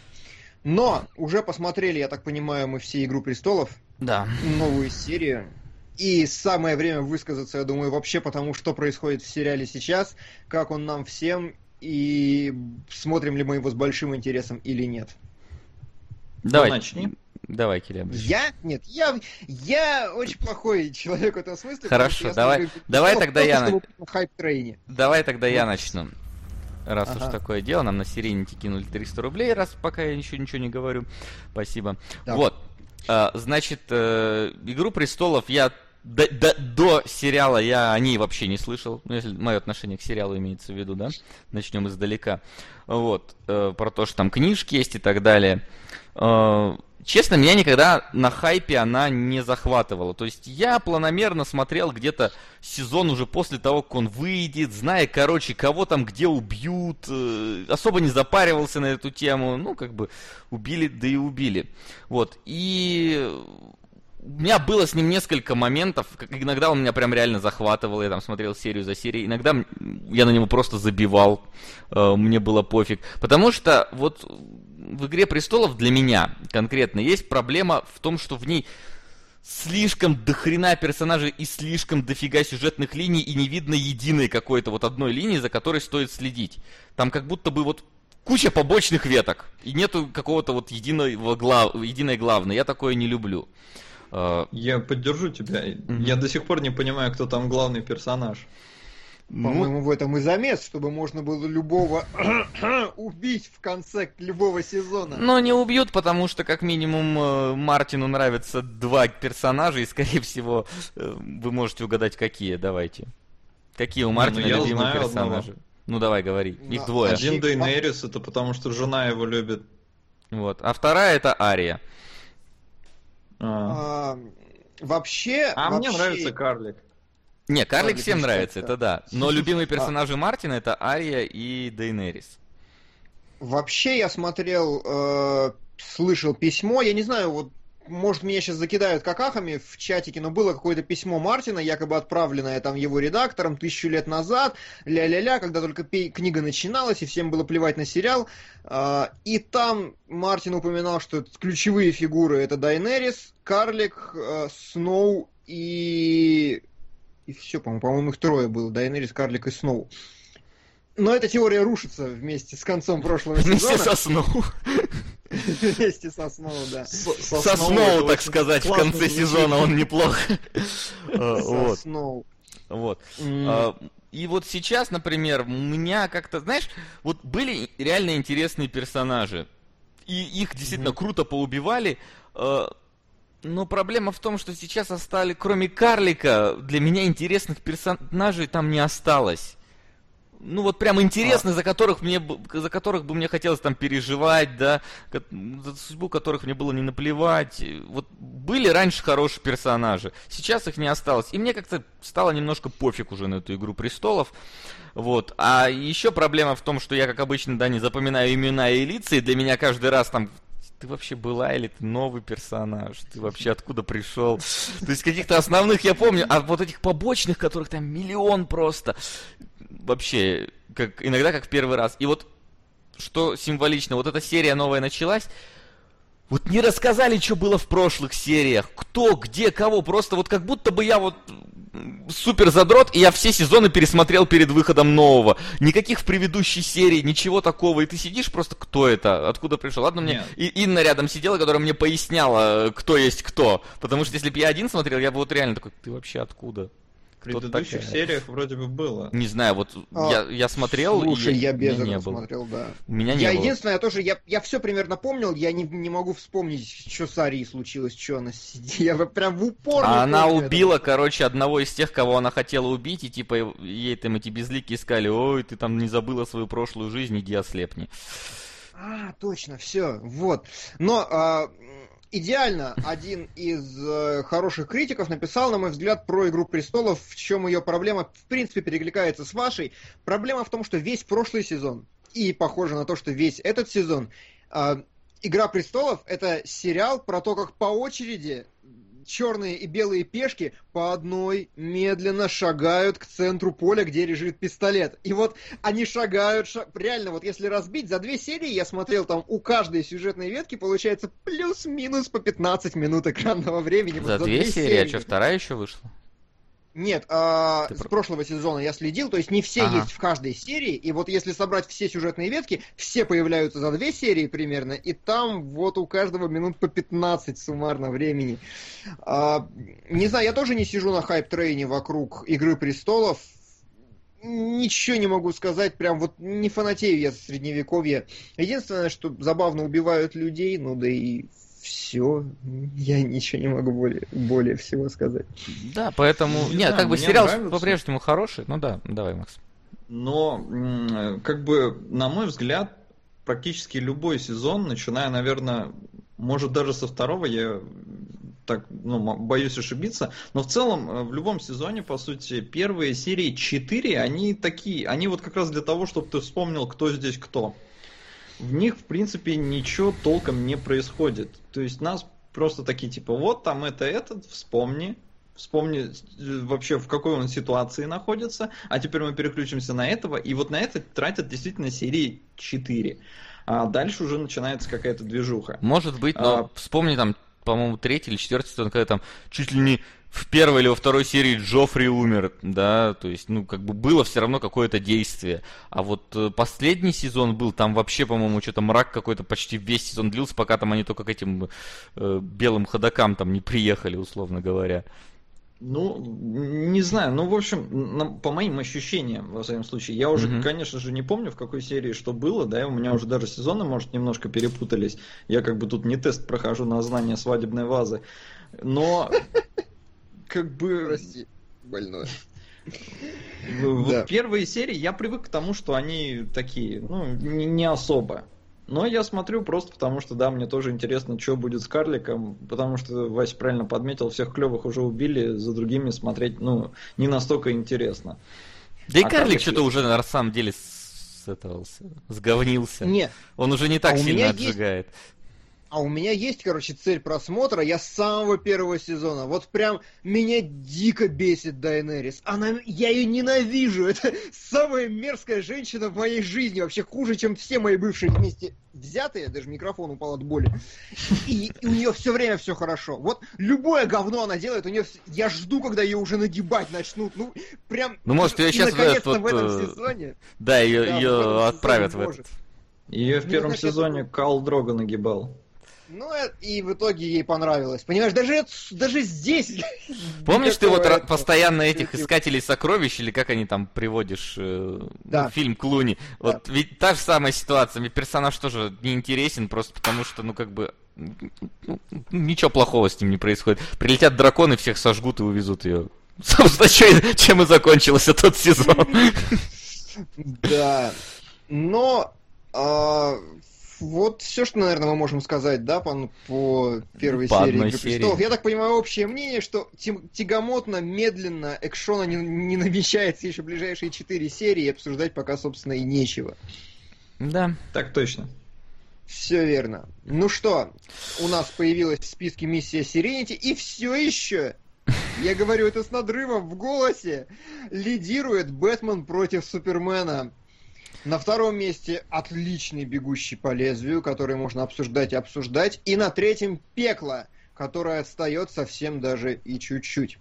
Но уже посмотрели, я так понимаю, мы все «Игру престолов». Да. Новую серию. И самое время высказаться, я думаю, вообще потому, что происходит в сериале сейчас, как он нам всем и смотрим ли мы его с большим интересом или нет. Давай, ну, начни. Давай, Кирилл. Я? Нет, я, я очень плохой человек в этом смысле. Хорошо, давай, давай тогда я... На... Хайп-трейне. Давай тогда я начну. раз Ага. уж такое дело, нам на Сирените кинули 300 рублей, раз пока я еще ничего не говорю. Спасибо. Так. Вот. А, значит, э, Игру престолов я до, до- до сериала я о ней вообще не слышал. Ну, если мое отношение к сериалу имеется в виду, да? Начнем издалека. Вот. э, про то, что там книжки есть и так далее. Э, Честно, меня никогда на хайпе она не захватывала. То есть я планомерно смотрел где-то сезон уже после того, как он выйдет, зная, короче, кого там где убьют. э, Особо не запаривался на эту тему. Ну, как бы убили, да и убили. Вот. И у меня было с ним несколько моментов, как иногда он меня прям реально захватывал, я там смотрел серию за серией, иногда я на него просто забивал, э, мне было пофиг. Потому что вот в «Игре престолов» для меня конкретно есть проблема в том, что в ней слишком дохрена персонажей и слишком дофига сюжетных линий, и не видно единой какой-то вот одной линии, за которой стоит следить. Там как будто бы вот куча побочных веток, и нету какого-то вот единого глав... единой главной. Я такое не люблю. Э, Я поддержу тебя. Я до сих пор не понимаю, кто там главный персонаж. ну, По-моему, в этом и замес, чтобы можно было любого убить в конце любого сезона. Но не убьют, потому что, как минимум, э, Мартину нравятся два персонажа, и, скорее всего, э, вы можете угадать, какие. Давайте. Какие у Не, Мартина ну я любимые знаю персонажи? Ну, давай, говори. Их Ну, двое. один- Один Дейнерис это потому, что жена его любит. Вот. А вторая это Ария. А, А, вообще... А мне вообще- нравится карлик. Не, Карлик Карлик всем нравится, это да. Но любимые персонажи Мартина это Ария и Дейнерис. Вообще я смотрел, э, слышал письмо, я не знаю, вот может меня сейчас закидают какахами в чатике, но было какое-то письмо Мартина, якобы отправленное там его редактором тысячу лет назад, ля-ля-ля, когда только книга начиналась, и всем было плевать на сериал. А, И там Мартин упоминал, что ключевые фигуры это Дайнерис, Карлик, э, Сноу и... И все, по-моему, по-моему, их трое было. Дайнерис, Карлик и Сноу. Но эта теория рушится вместе с концом прошлого Вместе сезона. со Сноу. Вместе со Сноу, да. Со Сноу, так сказать, в конце сезона он неплох. Э, Со Вот, Сноу. вот. А, И вот сейчас, например, у меня как-то, знаешь, вот были реально интересные персонажи. И их действительно круто поубивали. э, Но проблема в том, что сейчас остали, кроме карлика, для меня интересных персонажей там не осталось. Ну вот прям интересных, за которых мне за которых бы мне хотелось там переживать, да, за судьбу которых мне было не наплевать. Вот были раньше хорошие персонажи, сейчас их не осталось. И мне как-то стало немножко пофиг уже на эту игру престолов. Вот. А еще проблема в том, что я, как обычно, да, не запоминаю имена и лица, и для меня каждый раз там ты вообще была или ты новый персонаж? Ты вообще откуда пришел? То есть каких-то основных я помню, а вот этих побочных, которых там миллион просто, вообще, как, иногда как в первый раз. И вот, что символично, вот эта серия новая началась, вот не рассказали, что было в прошлых сериях, кто, где, кого, просто вот как будто бы я вот супер задрот, и я все сезоны пересмотрел перед выходом нового. Никаких в предыдущей серии, ничего такого, и ты сидишь просто, кто это, откуда пришел. Ладно, мне и Инна рядом сидела, которая мне поясняла, э, кто есть кто. Потому что если бы я один смотрел, я бы вот реально такой, ты вообще откуда? Предыдущих такая? сериях вроде бы было. Не знаю, вот А, я, я смотрел, Слушай, и я без не этого было. смотрел, да. У меня не я было. единственное, я тоже, я, я все примерно помнил, я не, не могу вспомнить, что с Арией случилось, что она сидит. Я прям в упор не А она убила, этого. короче, одного из тех, кого она хотела убить, и типа ей там эти безлики искали, ой, ты там не забыла свою прошлую жизнь, иди ослепни. А, точно, все, вот. Но а, идеально один из э, хороших критиков написал, на мой взгляд, про Игру престолов, в чем ее проблема, в принципе, перекликается с вашей. Проблема в том, что весь прошлый сезон, и похоже на то, что весь этот сезон, а, Игра престолов это сериал про то, как по очереди черные и белые пешки по одной медленно шагают к центру поля, где лежит пистолет. И вот они шагают, ша- реально, вот если разбить, за две серии я смотрел там у каждой сюжетной ветки получается плюс-минус по 15 минут экранного времени. Вот За две серии, а что, вторая еще вышла? Нет, Ты с про- прошлого сезона я следил, то есть не все Ага. есть в каждой серии, и вот если собрать все сюжетные ветки, все появляются за две серии примерно, и там вот у каждого минут по 15 суммарно времени. А, не знаю, я тоже не сижу на хайп-трейне вокруг Игры Престолов. ничего не могу сказать, прям вот не фанатею я средневековье. Единственное, что забавно убивают людей, ну да и все. Я ничего не могу более, более всего сказать. Да, поэтому... Не Нет, знаю, как бы сериал нравится. по-прежнему хороший. Ну да, давай, Макс. Но, м, как бы, на мой взгляд, практически любой сезон, начиная, наверное, может даже со второго, я так, ну, боюсь ошибиться, но в целом э, в любом сезоне, по сути, первые серии 4, они такие, они вот как раз для того, чтобы ты вспомнил, кто здесь кто. В них, в принципе, ничего толком не происходит. То есть нас просто такие, типа, вот там это, этот, вспомни, вспомни э, вообще в какой он ситуации находится, а теперь мы переключимся на этого, и вот на это тратят действительно серии 4. А дальше уже начинается какая-то движуха. Может быть, но А. вспомни там, по-моему, третий или четвертый сезон, когда там чуть ли не в первой или во второй серии Джоффри умер, да, то есть, ну, как бы было все равно какое-то действие. А вот э, последний сезон был, там вообще, по-моему, что-то мрак какой-то почти весь сезон длился, пока там они только к этим э, белым ходокам там не приехали, условно говоря. Ну, не знаю, ну, в общем, по моим ощущениям, во всяком случае, я уже, Мгм. конечно же, не помню, в какой серии что было, да, у меня уже даже сезоны, может, немножко перепутались. Я как бы тут не тест прохожу на знание свадебной вазы. Но, как бы, Прости, больное. в- вот Да. первые серии я привык к тому, что они такие, ну, не, не особо. Но я смотрю просто потому, что, да, мне тоже интересно, что будет с карликом, потому что Вася правильно подметил, всех клевых уже убили, за другими смотреть, ну, не настолько интересно. Да и А карлик что-то уже на самом деле с этого, сговнился. Не, Он уже не так А у сильно есть- отжигает. А у меня есть, короче, цель просмотра. Я с самого первого сезона. Вот прям меня дико бесит Дайнерис. Она, я ее ненавижу. Это самая мерзкая женщина в моей жизни. Вообще хуже, чем все мои бывшие вместе взятые. Даже микрофон упал от боли. И, и у нее все время все хорошо. Вот любое говно она делает, у нее я жду, когда ее уже нагибать начнут. Ну, прям. Ну, может, наконец-то вот, в этом э, сезоне. Да, ее, Да, ее в этом сезоне отправят в этот. Ее в Ну, первом значит, сезоне это- Кал Дрога нагибал. Ну, э, и в итоге ей понравилось. Понимаешь, даже, это- даже здесь... Помнишь, ты вот этого. постоянно этих искателей сокровищ, или как они там приводишь э, Да. фильм Клуни? Вот ведь та же самая ситуация. Мне персонаж тоже не интересен, просто потому что, ну, как бы, ну, ничего плохого с ним не происходит. Прилетят драконы, всех сожгут и увезут ее. Собственно, чем и закончился тот сезон. Да. Но а, вот все, что, наверное, мы можем сказать, да, по, по первой По серии одной «Игры серии. престолов». Я так понимаю, общее мнение, что тягомотно, медленно экшона не, не намечается еще ближайшие четыре серии, и обсуждать пока, собственно, и нечего. Да. Так точно. Все верно. Ну что, у нас появилась в списке миссия Сиренити, и все еще, я говорю это с надрывом в голосе, лидирует Бэтмен против Супермена. На втором месте отличный бегущий по лезвию, который можно обсуждать и обсуждать. И на третьем пекло, которое отстает совсем даже и чуть-чуть.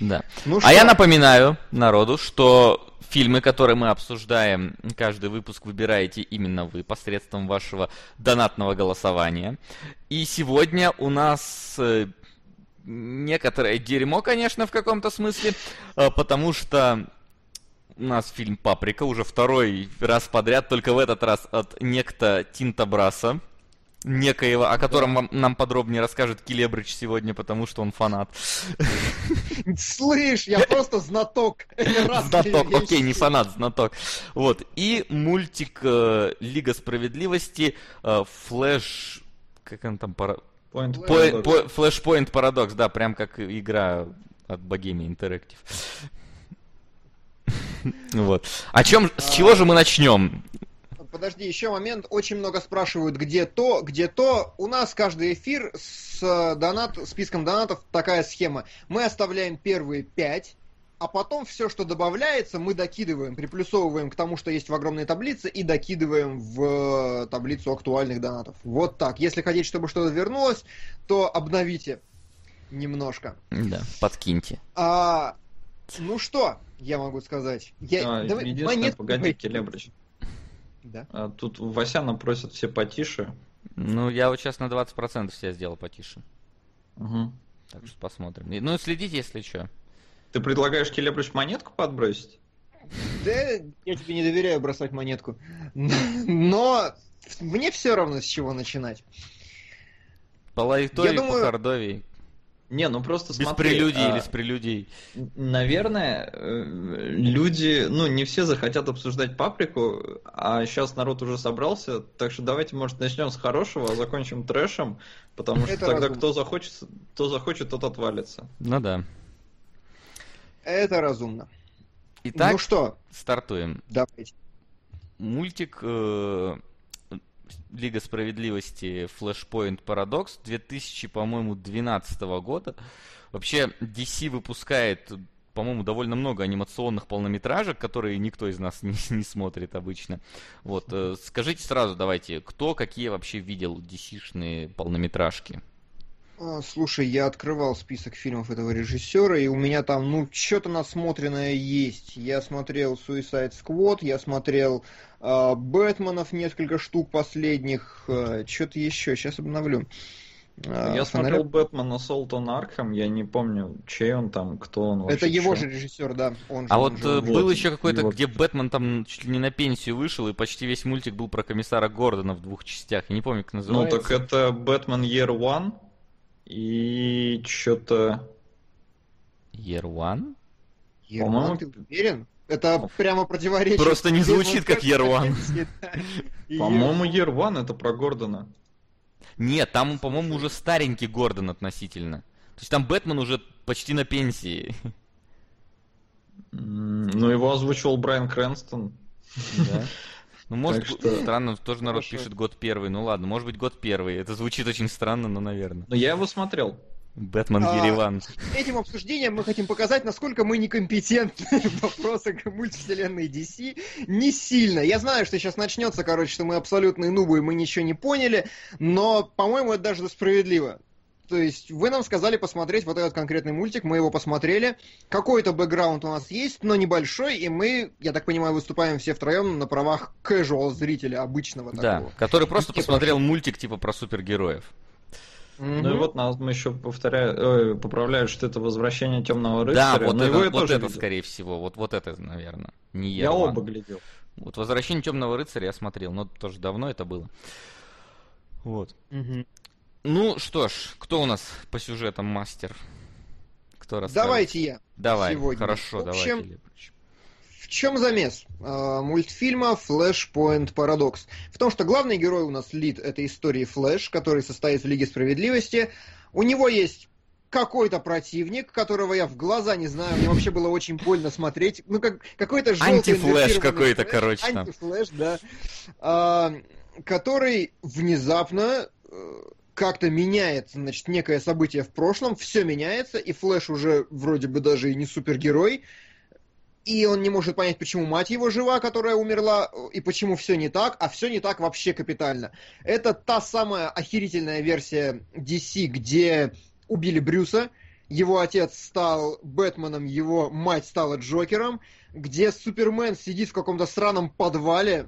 Да. Ну А я что? напоминаю народу, что фильмы, которые мы обсуждаем, каждый выпуск выбираете именно вы посредством вашего донатного голосования. И сегодня у нас э, некоторое дерьмо, конечно, в каком-то смысле, э, потому что у нас фильм «Паприка» уже второй раз подряд, только в этот раз от некто Тинта Браса, некоего, о котором вам, нам подробнее расскажет Килебрич сегодня, потому что он фанат. Слышь, я просто знаток. Знаток, окей, не фанат, знаток. Вот. И мультик э, Лига Справедливости э, Флэш... Как он там? Пара... Point По- По- Paradox. по- Flashpoint Paradox, да, прям как игра от Bohemia Interactive. Вот. О чем, с чего же мы начнем? Подожди, еще момент. Очень много спрашивают, где то, где то. У нас каждый эфир с э, донат, списком донатов такая схема. Мы оставляем первые пять, а потом все, что добавляется, мы докидываем, приплюсовываем к тому, что есть в огромной таблице, и докидываем в э, таблицу актуальных донатов. Вот так. Если хотите, чтобы что-то вернулось, то обновите немножко. Да, подкиньте. А, ну что, я могу сказать. Я, А, давай, единственное, монетку погоди. Келебрич. Да. А, Тут Васяна просят все потише. Ну, я вот сейчас на 20% себя сделал потише. Мгм. Так что посмотрим. И- Ну, следите, если что. Ты предлагаешь Келебрич монетку подбросить? Да, я тебе не доверяю бросать монетку. Но мне все равно с чего начинать. По лайтове, думаю... по хардове. Не, ну просто Без смотри. прелюдий а, или с прелюдий. Наверное, э, люди, ну, не все захотят обсуждать паприку, а сейчас народ уже собрался, так что давайте, может, начнем с хорошего, а закончим трэшем, потому что Это тогда разумно. кто захочет, кто захочет, тот отвалится. Ну да. Это разумно. Итак, ну что? Стартуем. Давайте. Мультик э, Лига справедливости Flashpoint Paradox 2000, по-моему, 12 года. Вообще, DC выпускает, по-моему, довольно много анимационных полнометражек, которые никто из нас не, не смотрит обычно. Вот, э, скажите сразу, давайте, кто какие вообще видел DC-шные полнометражки? А, слушай, я открывал список фильмов этого режиссера, и у меня там, ну, что-то насмотренное есть. Я смотрел Suicide Squad, я смотрел э, Бэтменов несколько штук последних, э, что-то еще, сейчас обновлю. Э, я смотрел Бэтмена Солтон Аркхам, я не помню, чей он там, кто он вообще. Это его же режиссер, да. Он же, а он вот же, был вот, еще какой-то, его... где Бэтмен там чуть ли не на пенсию вышел, и почти весь мультик был про комиссара Гордона в двух частях. Я не помню, как называется. Ну так это Бэтмен Year One. И что-то... Year One? Year One, ты уверен? Это прямо противоречит. Просто не звучит как Year One. По-моему, Year One это про Гордона. Нет, там, по-моему, уже старенький Гордон относительно. То есть там Бэтмен уже почти на пенсии. Ну, его озвучивал Брайан Крэнстон. Да. Ну, может, так что... странно, тоже народ Хорошо. пишет год первый. Ну ладно, может быть, год первый. Это звучит очень странно, но наверное. Но я его смотрел. Бэтмен а, Ереван. Этим обсуждением мы хотим показать, насколько мы некомпетентны в вопросах мультивселенной DC. Не сильно. Я знаю, что сейчас начнется, короче, что мы абсолютные нубы и мы ничего не поняли, но, по-моему, это даже справедливо. То есть вы нам сказали посмотреть вот этот конкретный мультик, мы его посмотрели. Какой-то бэкграунд у нас есть, но небольшой, и мы, я так понимаю, выступаем все втроем на правах casual зрителя обычного да, такого. который просто типа... посмотрел мультик типа про супергероев. Mm-hmm. Ну и вот нас мы еще повторяю, э, поправляют, что это возвращение темного рыцаря. Да, вот это, вот тоже это скорее всего, вот, вот это, наверное. Не я оба глядел. Вот возвращение темного рыцаря я смотрел, но тоже давно это было. Вот. Mm-hmm. Ну что ж, кто у нас по сюжетам мастер? Кто расскажет? Давайте я. Давай, сегодня. хорошо, в общем, давайте. В чем замес э, мультфильма Flashpoint Paradox? В том, что главный герой у нас лид этой истории Флэш, который состоит в Лиге Справедливости. У него есть какой-то противник, которого я в глаза не знаю, мне вообще было очень больно смотреть. Ну, как, какой-то желтый... Антифлэш какой-то, короче. Антифлэш, да. А, который внезапно э, как-то меняется, значит, некое событие в прошлом, все меняется, и Флэш уже вроде бы даже и не супергерой, и он не может понять, почему мать его жива, которая умерла, и почему все не так, а все не так вообще капитально. Это та самая охерительная версия DC, где убили Брюса, его отец стал Бэтменом, его мать стала Джокером, где Супермен сидит в каком-то сраном подвале,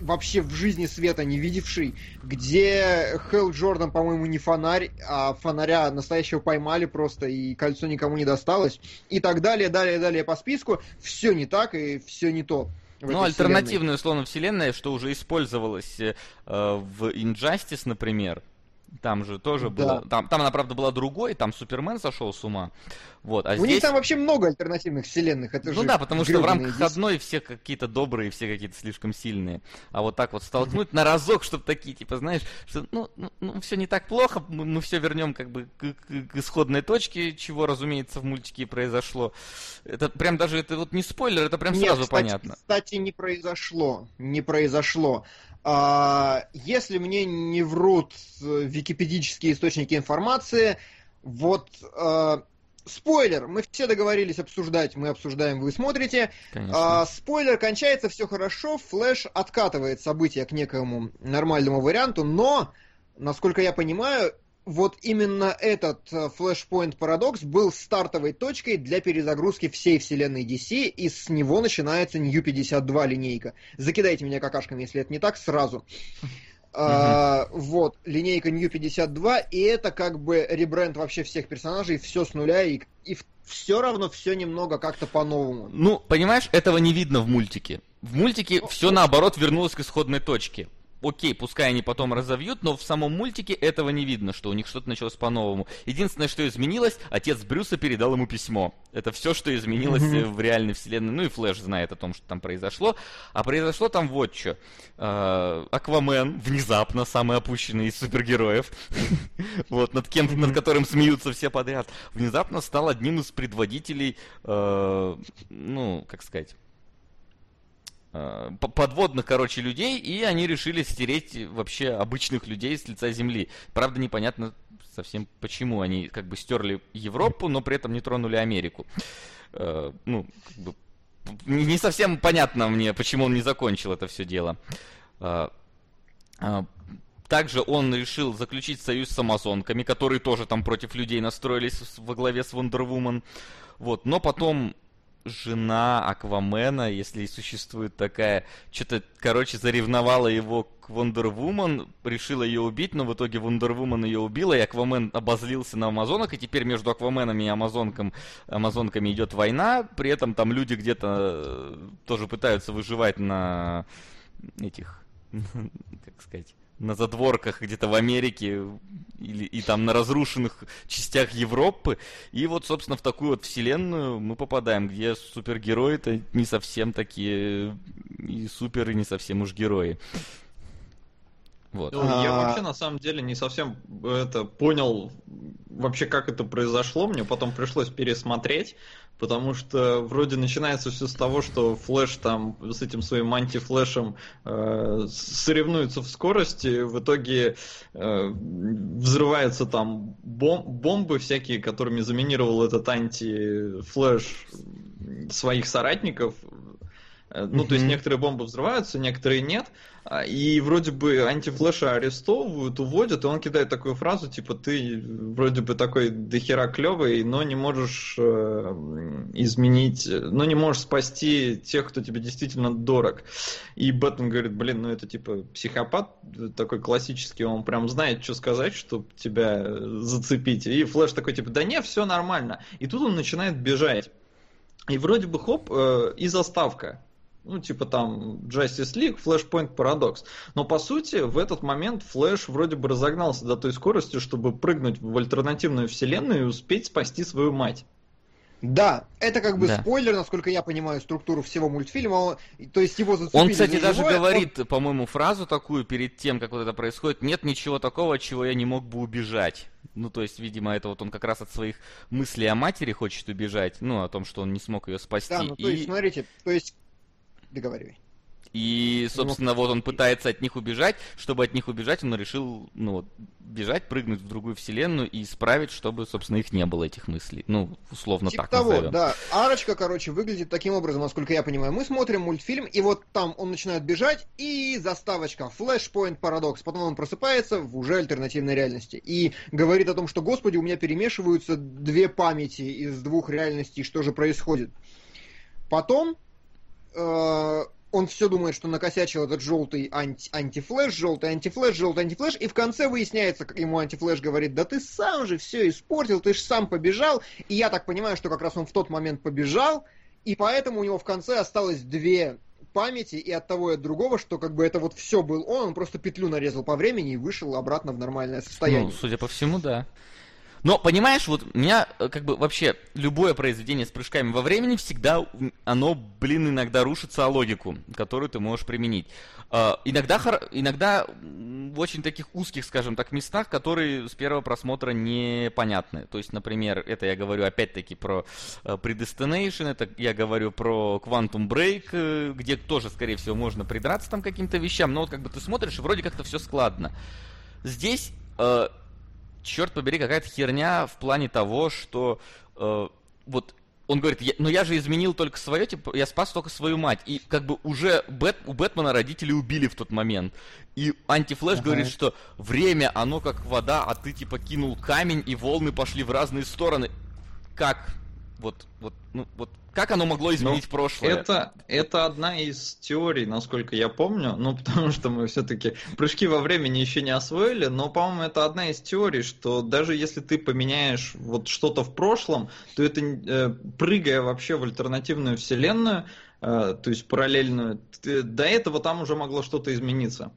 вообще в жизни света не видевший, где Хелл Джордан, по-моему, не фонарь, а фонаря настоящего поймали просто, и кольцо никому не досталось, и так далее, далее, далее по списку. Все не так и все не то. Ну, альтернативная, условно, вселенная, что уже использовалось э, в Injustice, например, там же тоже да. было. Там, там она, правда, была другой, там Супермен сошел с ума. Вот, а У здесь... них там вообще много альтернативных вселенных. Это ну да, потому что в рамках здесь... одной все какие-то добрые, все какие-то слишком сильные. А вот так вот столкнуть на разок, чтобы такие, типа, знаешь, что ну, ну, ну все не так плохо, мы, мы все вернем как бы к, к, к исходной точке, чего, разумеется, в мультике произошло. Это прям даже, это вот не спойлер, это прям Нет, сразу кстати, понятно. Кстати, не произошло. Не произошло. А, если мне не врут э, википедические источники информации, вот а, спойлер, мы все договорились обсуждать, мы обсуждаем, вы смотрите. А, спойлер, кончается все хорошо, Флэш откатывает события к некому нормальному варианту, но, насколько я понимаю, вот именно этот э, Flashpoint Paradox был стартовой точкой для перезагрузки всей вселенной DC, и с него начинается New 52 линейка. Закидайте меня какашками, если это не так, сразу. А, вот, линейка New 52, и это как бы ребренд вообще всех персонажей, все с нуля, и, и все равно все немного как-то по-новому. Ну, понимаешь, этого не видно в мультике. В мультике все наоборот вернулось к исходной точке окей, пускай они потом разовьют, но в самом мультике этого не видно, что у них что-то началось по-новому. Единственное, что изменилось, отец Брюса передал ему письмо. Это все, что изменилось mm-hmm. в реальной вселенной. Ну и Флэш знает о том, что там произошло. А произошло там вот что. Э, Аквамен, внезапно, самый опущенный из супергероев, вот, над кем, над которым смеются все подряд, внезапно стал одним из предводителей, э, ну, как сказать, подводных, короче, людей, и они решили стереть вообще обычных людей с лица земли. Правда, непонятно совсем почему они как бы стерли Европу, но при этом не тронули Америку. Э, ну, как бы не совсем понятно мне, почему он не закончил это все дело. Э, также он решил заключить союз с амазонками, которые тоже там против людей настроились во главе с Wonder Вот, но потом жена Аквамена, если существует такая, что-то, короче, заревновала его к Woman, решила ее убить, но в итоге Woman ее убила, и Аквамен обозлился на Амазонок, и теперь между Акваменами и Амазонком, Амазонками идет война, при этом там люди где-то э, тоже пытаются выживать на этих, как сказать, на задворках где-то в Америке или и там на разрушенных частях Европы. И вот, собственно, в такую вот вселенную мы попадаем, где супергерои-то не совсем такие и супер, и не совсем уж герои. Вот. Ну, я а. вообще на самом деле не совсем это понял вообще как это произошло. Мне потом пришлось пересмотреть, потому что вроде начинается все с того, что Флэш там с этим своим антифлэшем э, соревнуется в скорости, в итоге э, взрываются там бом бомбы всякие, которыми заминировал этот антифлэш своих соратников, Э, ну, mm-hmm. то есть некоторые бомбы взрываются, некоторые нет. А, и вроде бы антифлеша арестовывают, уводят, и он кидает такую фразу, типа, ты вроде бы такой дохера клевый, но не можешь э, изменить, но не можешь спасти тех, кто тебе действительно дорог. И Бэтмен говорит, блин, ну это типа психопат такой классический, он прям знает, что сказать, чтобы тебя зацепить. И Флэш такой, типа, да не, все нормально. И тут он начинает бежать. И вроде бы хоп, э, и заставка ну, типа там Justice League, Flashpoint Paradox. Но по сути, в этот момент Флэш вроде бы разогнался до той скорости, чтобы прыгнуть в альтернативную вселенную и успеть спасти свою мать. Да, это как бы да. спойлер, насколько я понимаю структуру всего мультфильма. То есть его зацепили. Он, кстати, даже живое, говорит, он... по-моему, фразу такую перед тем, как вот это происходит: нет ничего такого, от чего я не мог бы убежать. Ну, то есть, видимо, это вот он как раз от своих мыслей о матери хочет убежать, ну, о том, что он не смог ее спасти. Да, ну, то есть, смотрите, то есть договаривай. И, собственно, вот он пытается от них убежать. Чтобы от них убежать, он решил, ну, бежать, прыгнуть в другую вселенную и исправить, чтобы, собственно, их не было, этих мыслей. Ну, условно типа так того, назовем. да. Арочка, короче, выглядит таким образом, насколько я понимаю. Мы смотрим мультфильм, и вот там он начинает бежать, и заставочка Flashpoint Paradox. Потом он просыпается в уже альтернативной реальности. И говорит о том, что, господи, у меня перемешиваются две памяти из двух реальностей, что же происходит. Потом Э, он все думает, что накосячил этот желтый анти антифлэш, желтый антифлэш, желтый антифлэш, и в конце выясняется, как ему антифлэш говорит, да ты сам же все испортил, ты же сам побежал, и я так понимаю, что как раз он в тот момент побежал, и поэтому у него в конце осталось две памяти и от того и от другого, что как бы это вот все был он, он просто петлю нарезал по времени и вышел обратно в нормальное состояние. Ну, судя по всему, да. Но, понимаешь, вот меня э, как бы вообще любое произведение с прыжками во времени всегда, оно, блин, иногда рушится о логику, которую ты можешь применить. Uh, иногда, иногда в очень таких узких, скажем так, местах, которые с первого просмотра непонятны. То есть, например, это я говорю опять-таки про uh, Predestination, это я говорю про Quantum Break, uh, где тоже, скорее всего, можно придраться там каким-то вещам, но вот как бы ты смотришь, и вроде как-то все складно. Здесь черт побери, какая-то херня в плане того, что э, вот он говорит, я, но я же изменил только свое, типа, я спас только свою мать. И как бы уже Бэт, у Бэтмена родители убили в тот момент. И антифлэш ага. говорит, что время, оно как вода, а ты типа кинул камень, и волны пошли в разные стороны. Как? Вот, вот, ну, вот как оно могло изменить Ну, прошлое? Это, это одна из теорий, насколько я помню, ну, потому что мы все-таки прыжки во времени еще не освоили, но, по-моему, это одна из теорий, что даже если ты поменяешь вот что-то в прошлом, то это, э, прыгая вообще в альтернативную вселенную, э, то есть параллельную, ты- до этого там уже могло что-то измениться.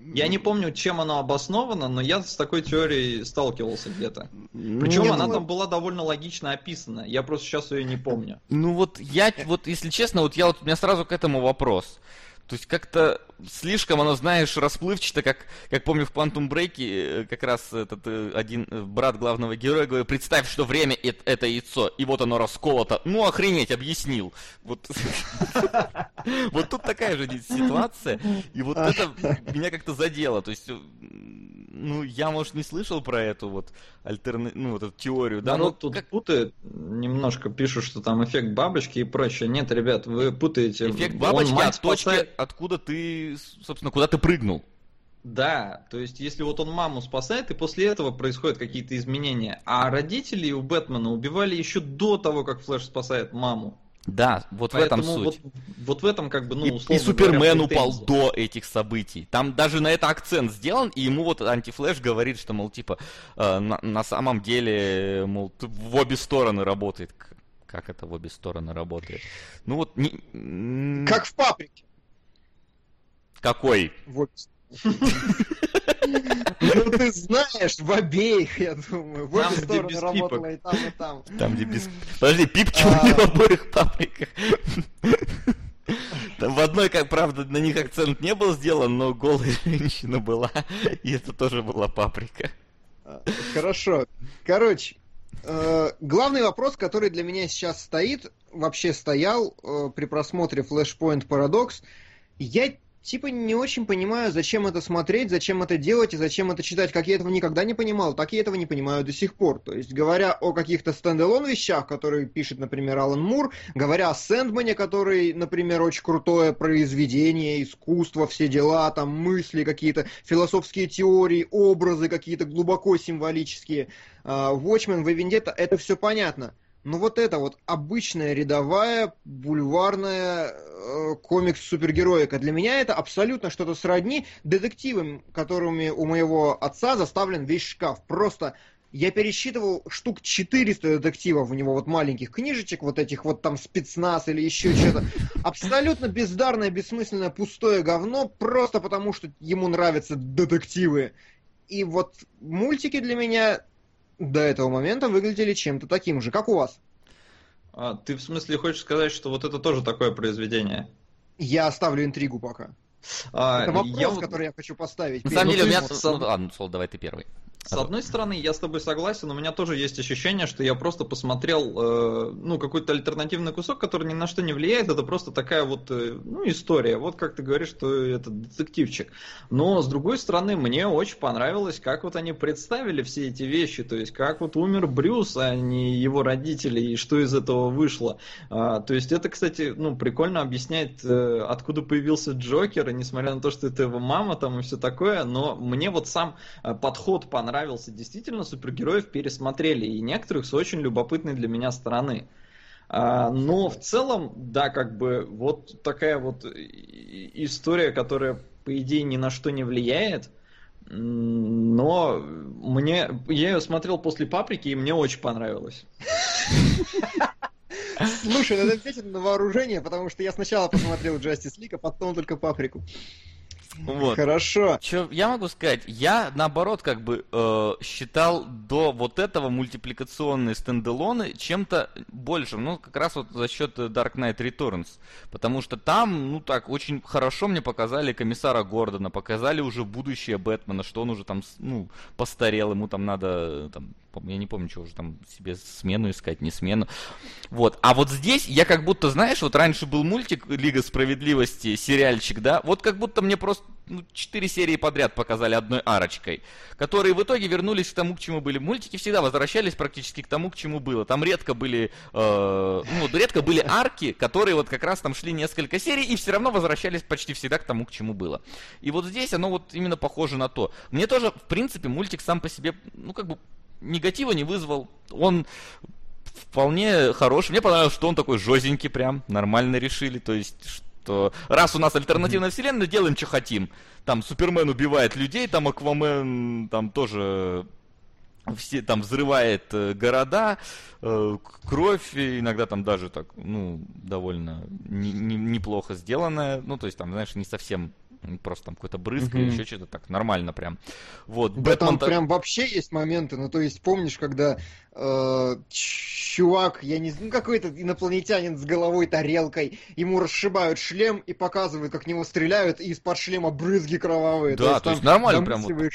Я не помню, чем оно обосновано, но я с такой теорией сталкивался где-то. Причем я она думаю- там была довольно логично описана. Я просто сейчас ее не помню. Ну вот я, вот если честно, вот я вот у меня сразу к этому вопрос. То есть как-то слишком оно, знаешь, расплывчато, как, как помню в Quantum Break, э, как раз этот э, один э, брат главного героя говорит, представь, что время это, это яйцо, и вот оно расколото. Ну охренеть, объяснил. Вот, вот тут такая же ситуация, и вот это меня как-то задело. То есть, ну, я, может, не слышал про эту вот альтерна... ну, вот эту теорию, да, но Народ тут как- путает, немножко пишут, что там эффект бабочки и прочее. Нет, ребят, вы путаете. Эффект Он бабочки мать от точки, спасает- откуда ты, собственно, куда ты прыгнул. Да, то есть если вот он маму спасает, и после этого происходят какие-то изменения. А родителей у Бэтмена убивали еще до того, как Флэш спасает маму. Да, вот в Поэтому этом суть. Вот, вот в этом как бы, ну, и, условно и Супермен говоря, упал до этих событий. Там даже на это акцент сделан, и ему вот антифлэш говорит, что, мол, типа, э, на, на самом деле, мол, в обе стороны работает. Как это в обе стороны работает? Ну вот, не, Как в паприке. какой? Вот. Ну ты знаешь, в обеих, я думаю. В обе стороны работала и там, и там. Там, где без... Подожди, пипки А. у него в обоих паприках. Там в одной, как правда, на них акцент не был сделан, но голая женщина была, и это тоже была паприка. А, Хорошо. Короче, э, главный вопрос, который для меня сейчас стоит, вообще стоял э, при просмотре Flashpoint Paradox, я типа не очень понимаю, зачем это смотреть, зачем это делать и зачем это читать. Как я этого никогда не понимал, так я этого не понимаю до сих пор. То есть, говоря о каких-то стендалон вещах, которые пишет, например, Алан Мур, говоря о Сэндмане, который, например, очень крутое произведение, искусство, все дела, там мысли какие-то, философские теории, образы какие-то глубоко символические. А, Watchmen, Vendetta, это все понятно. Но вот это вот обычная рядовая бульварная э, комикс-супергероика, для меня это абсолютно что-то сродни детективам, которыми у моего отца заставлен весь шкаф. Просто я пересчитывал штук 400 детективов у него, вот маленьких книжечек, вот этих вот там спецназ или еще что-то. Абсолютно бездарное, бессмысленное, пустое говно, просто потому что ему нравятся детективы. И вот мультики для меня до этого момента выглядели чем-то таким же, как у вас. А, ты в смысле хочешь сказать, что вот это тоже такое произведение? Я оставлю интригу пока. А, это вопрос, я который я хочу поставить. На самом деле, у меня... Ну, ладно, Сол, давай ты первый. С одной стороны, я с тобой согласен, у меня тоже есть ощущение, что я просто посмотрел, э, ну, какой-то альтернативный кусок, который ни на что не влияет, это просто такая вот, э, ну, история. Вот как ты говоришь, что это детективчик. Но, с другой стороны, мне очень понравилось, как вот они представили все эти вещи, то есть, как вот умер Брюс, а не его родители, и что из этого вышло. А, то есть, это, кстати, ну, прикольно объясняет, э, откуда появился Джокер, и несмотря на то, что это его мама там и все такое, но мне вот сам э, подход понравился. Действительно, супергероев пересмотрели, и некоторых с очень любопытной для меня стороны. А, Но в целом, да, как бы вот такая вот история, которая, по идее, ни на что не влияет, но мне, я ее смотрел после паприки, и мне очень понравилось. Слушай, надо взять это на вооружение, потому что я сначала посмотрел Justice League, а потом только Паприку. Вот. Хорошо. Че я могу сказать? Я наоборот как бы э, считал до вот этого мультипликационные стендалоны чем-то большим, ну как раз вот за счет э, Dark Knight Returns, потому что там, ну так очень хорошо мне показали комиссара Гордона, показали уже будущее Бэтмена, что он уже там, ну постарел, ему там надо, э, там, я не помню, что уже там себе смену искать, не смену, вот. А вот здесь я как будто, знаешь, вот раньше был мультик Лига Справедливости, сериальчик, да, вот как будто мне просто ну, четыре серии подряд показали одной арочкой, которые в итоге вернулись к тому, к чему были. Мультики всегда возвращались практически к тому, к чему было. Там редко были, э, ну, редко были арки, которые вот как раз там шли несколько серий и все равно возвращались почти всегда к тому, к чему было. И вот здесь оно вот именно похоже на то. Мне тоже, в принципе, мультик сам по себе, ну, как бы негатива не вызвал. Он вполне хороший. Мне понравилось, что он такой жозенький прям, нормально решили. То есть, что раз у нас альтернативная вселенная, делаем, что хотим. Там Супермен убивает людей, там Аквамен там тоже все там взрывает э, города, э, кровь, иногда там даже так, ну, довольно не, не, неплохо сделанная, ну, то есть там, знаешь, не совсем просто там какой-то брызг или еще что-то так, нормально прям. Вот, да Бэтмен... там прям вообще есть моменты, ну, то есть помнишь, когда чувак, я не знаю, какой-то инопланетянин с головой тарелкой, ему расшибают шлем и показывают, как него стреляют, и из-под шлема брызги кровавые. Да, то есть, то есть нормально прям. Вот,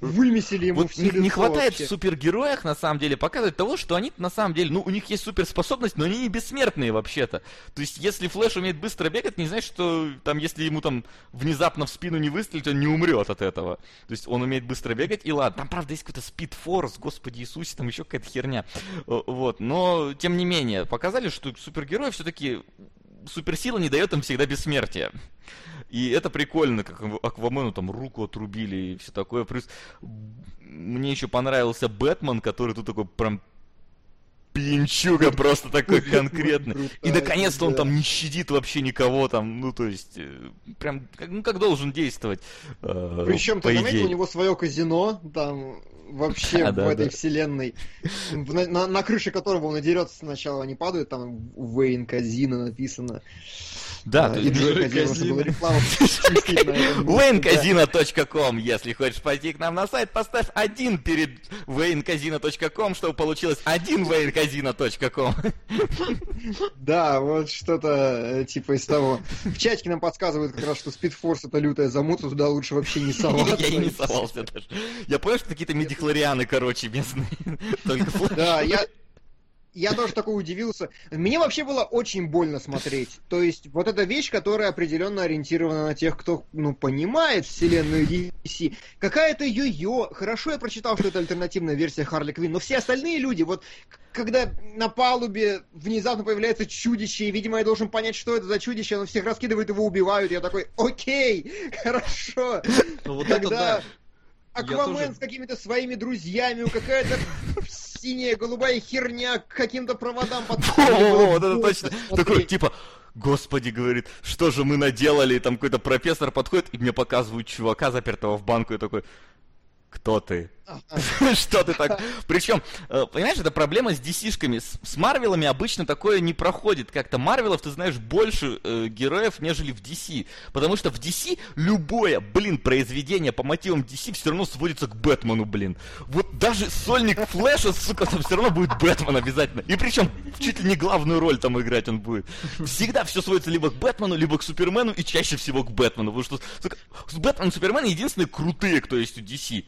вымесили ему вот все не, не хватает вообще. в супергероях, на самом деле, показывать того, что они на самом деле, ну, у них есть суперспособность, но они не бессмертные вообще-то. То есть, если Флэш умеет быстро бегать, не значит, что там, если ему там внезапно в спину не выстрелить, он не умрет от этого. То есть, он умеет быстро бегать, и ладно. Там, правда, есть какой-то спидфорс, господи Иисусе, там еще какая-то херня. Вот, но, тем не менее, показали, что супергерой все-таки суперсила не дает им всегда бессмертия. И это прикольно, как Аквамену там руку отрубили и все такое. Плюс мне еще понравился Бэтмен, который тут такой прям пьянчуга просто такой конкретный. И наконец-то он там не щадит вообще никого там, ну то есть, э, прям, ну как должен действовать. Э, Причем ты заметил, у него свое казино, там вообще в этой вселенной, на, на крыше которого он и дерется сначала, они падают, там Вейн Казино написано. Да, а, и Джой Казино, Если хочешь пойти к нам на сайт, поставь один перед wayneказино.com, чтобы получилось один wayneказино.com Да, вот что-то э, типа из того. В чатике нам подсказывают как раз, что Speedforce это лютая замута, туда лучше вообще не соваться. Я и не совался даже. Я понял, что какие-то медихлорианы, короче, местные. Только Да, я я тоже такой удивился. Мне вообще было очень больно смотреть. То есть, вот эта вещь, которая определенно ориентирована на тех, кто, ну, понимает вселенную DC. Какая-то йо-йо. Хорошо я прочитал, что это альтернативная версия Харли Квинн, но все остальные люди, вот, когда на палубе внезапно появляется чудище, и, видимо, я должен понять, что это за чудище, оно всех раскидывает, его убивают, я такой, окей, хорошо. Ну, вот когда... это да. Аквамен тоже... с какими-то своими друзьями, какая-то синяя, голубая херня к каким-то проводам под... Вот это точно. Такой, типа, Господи, говорит, что же мы наделали? И там какой-то профессор подходит, и мне показывают чувака, запертого в банку, и такой, кто ты? Что ты так? Причем, э, понимаешь, это проблема с DC-шками. С Марвелами обычно такое не проходит. Как-то Марвелов, ты знаешь, больше э, героев, нежели в DC. Потому что в DC любое, блин, произведение по мотивам DC все равно сводится к Бэтмену, блин. Вот даже сольник Флэша, сука, там все равно будет Бэтмен обязательно. И причем чуть ли не главную роль там играть он будет. Всегда все сводится либо к Бэтмену, либо к Супермену, и чаще всего к Бэтмену. Потому что сука, Бэтмен и Супермен единственные крутые, кто есть у DC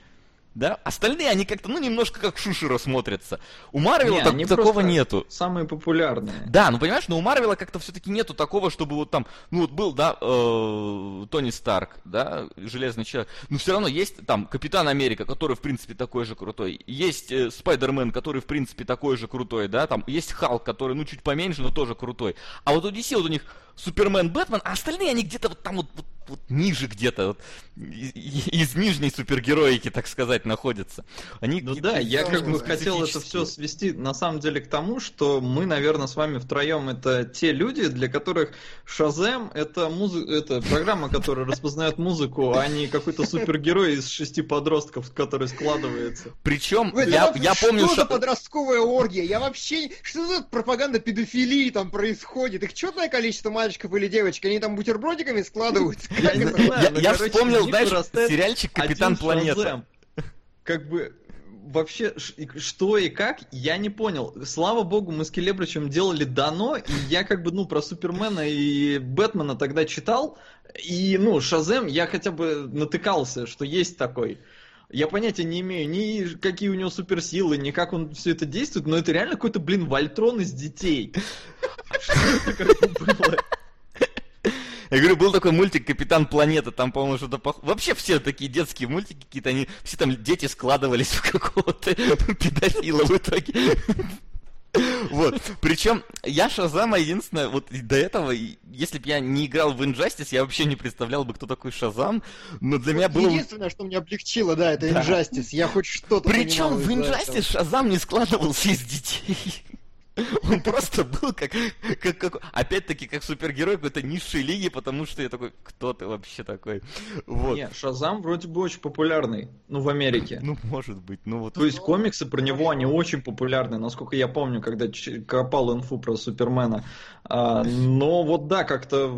да? Остальные, они как-то, ну, немножко как Шушера смотрятся. У Марвела так, такого нету. Самые популярные. Да, ну, понимаешь, но у Марвела как-то все-таки нету такого, чтобы вот там, ну, вот был, да, э, Тони Старк, да, Железный Человек, но все равно есть там Капитан Америка, который, в принципе, такой же крутой. Есть э, Спайдермен, который, в принципе, такой же крутой, да, там есть Халк, который, ну, чуть поменьше, но тоже крутой. А вот у DC вот у них Супермен, Бэтмен, а остальные, они где-то вот там вот, вот вот ниже где-то, вот, из, из нижней супергероики, так сказать, находятся. Они ну да, я как бы хотел это все свести на самом деле к тому, что мы, наверное, с вами втроем это те люди, для которых Шазем это, музы... это программа, которая распознает музыку, а не какой-то супергерой из шести подростков, который складывается. Причем, я, я помню... Что за подростковая оргия? Я вообще... Что за пропаганда педофилии там происходит? Их четное количество мальчиков или девочек? Они там бутербродиками складываются? Я вспомнил, знаешь, сериальчик «Капитан Планета». Как бы вообще, что и как, я не понял. Слава богу, мы с Келебричем делали дано, и я как бы, ну, про Супермена и Бэтмена тогда читал, и, ну, Шазем я хотя бы натыкался, что есть такой. Я понятия не имею ни какие у него суперсилы, ни как он все это действует, но это реально какой-то, блин, Вольтрон из детей. Что это было? Я говорю, был такой мультик «Капитан Планета», там, по-моему, что-то похоже. Вообще все такие детские мультики какие-то, они, все там дети складывались в какого-то педофила в итоге. Вот. Причем я Шазама единственное, вот до этого, если бы я не играл в Injustice, я вообще не представлял бы, кто такой Шазам. Но для меня было... Единственное, что меня облегчило, да, это да. Injustice. Я хоть что-то Причем в Injustice Шазам не складывался из детей. Он просто был как, как, как опять-таки, как супергерой какой-то низшей лиги, потому что я такой, кто ты вообще такой? Вот. Нет, Шазам вроде бы очень популярный, ну, в Америке. Ну, может быть, ну вот. То есть комиксы про него, они очень популярны, насколько я помню, когда копал инфу про Супермена. А, но вот да, как-то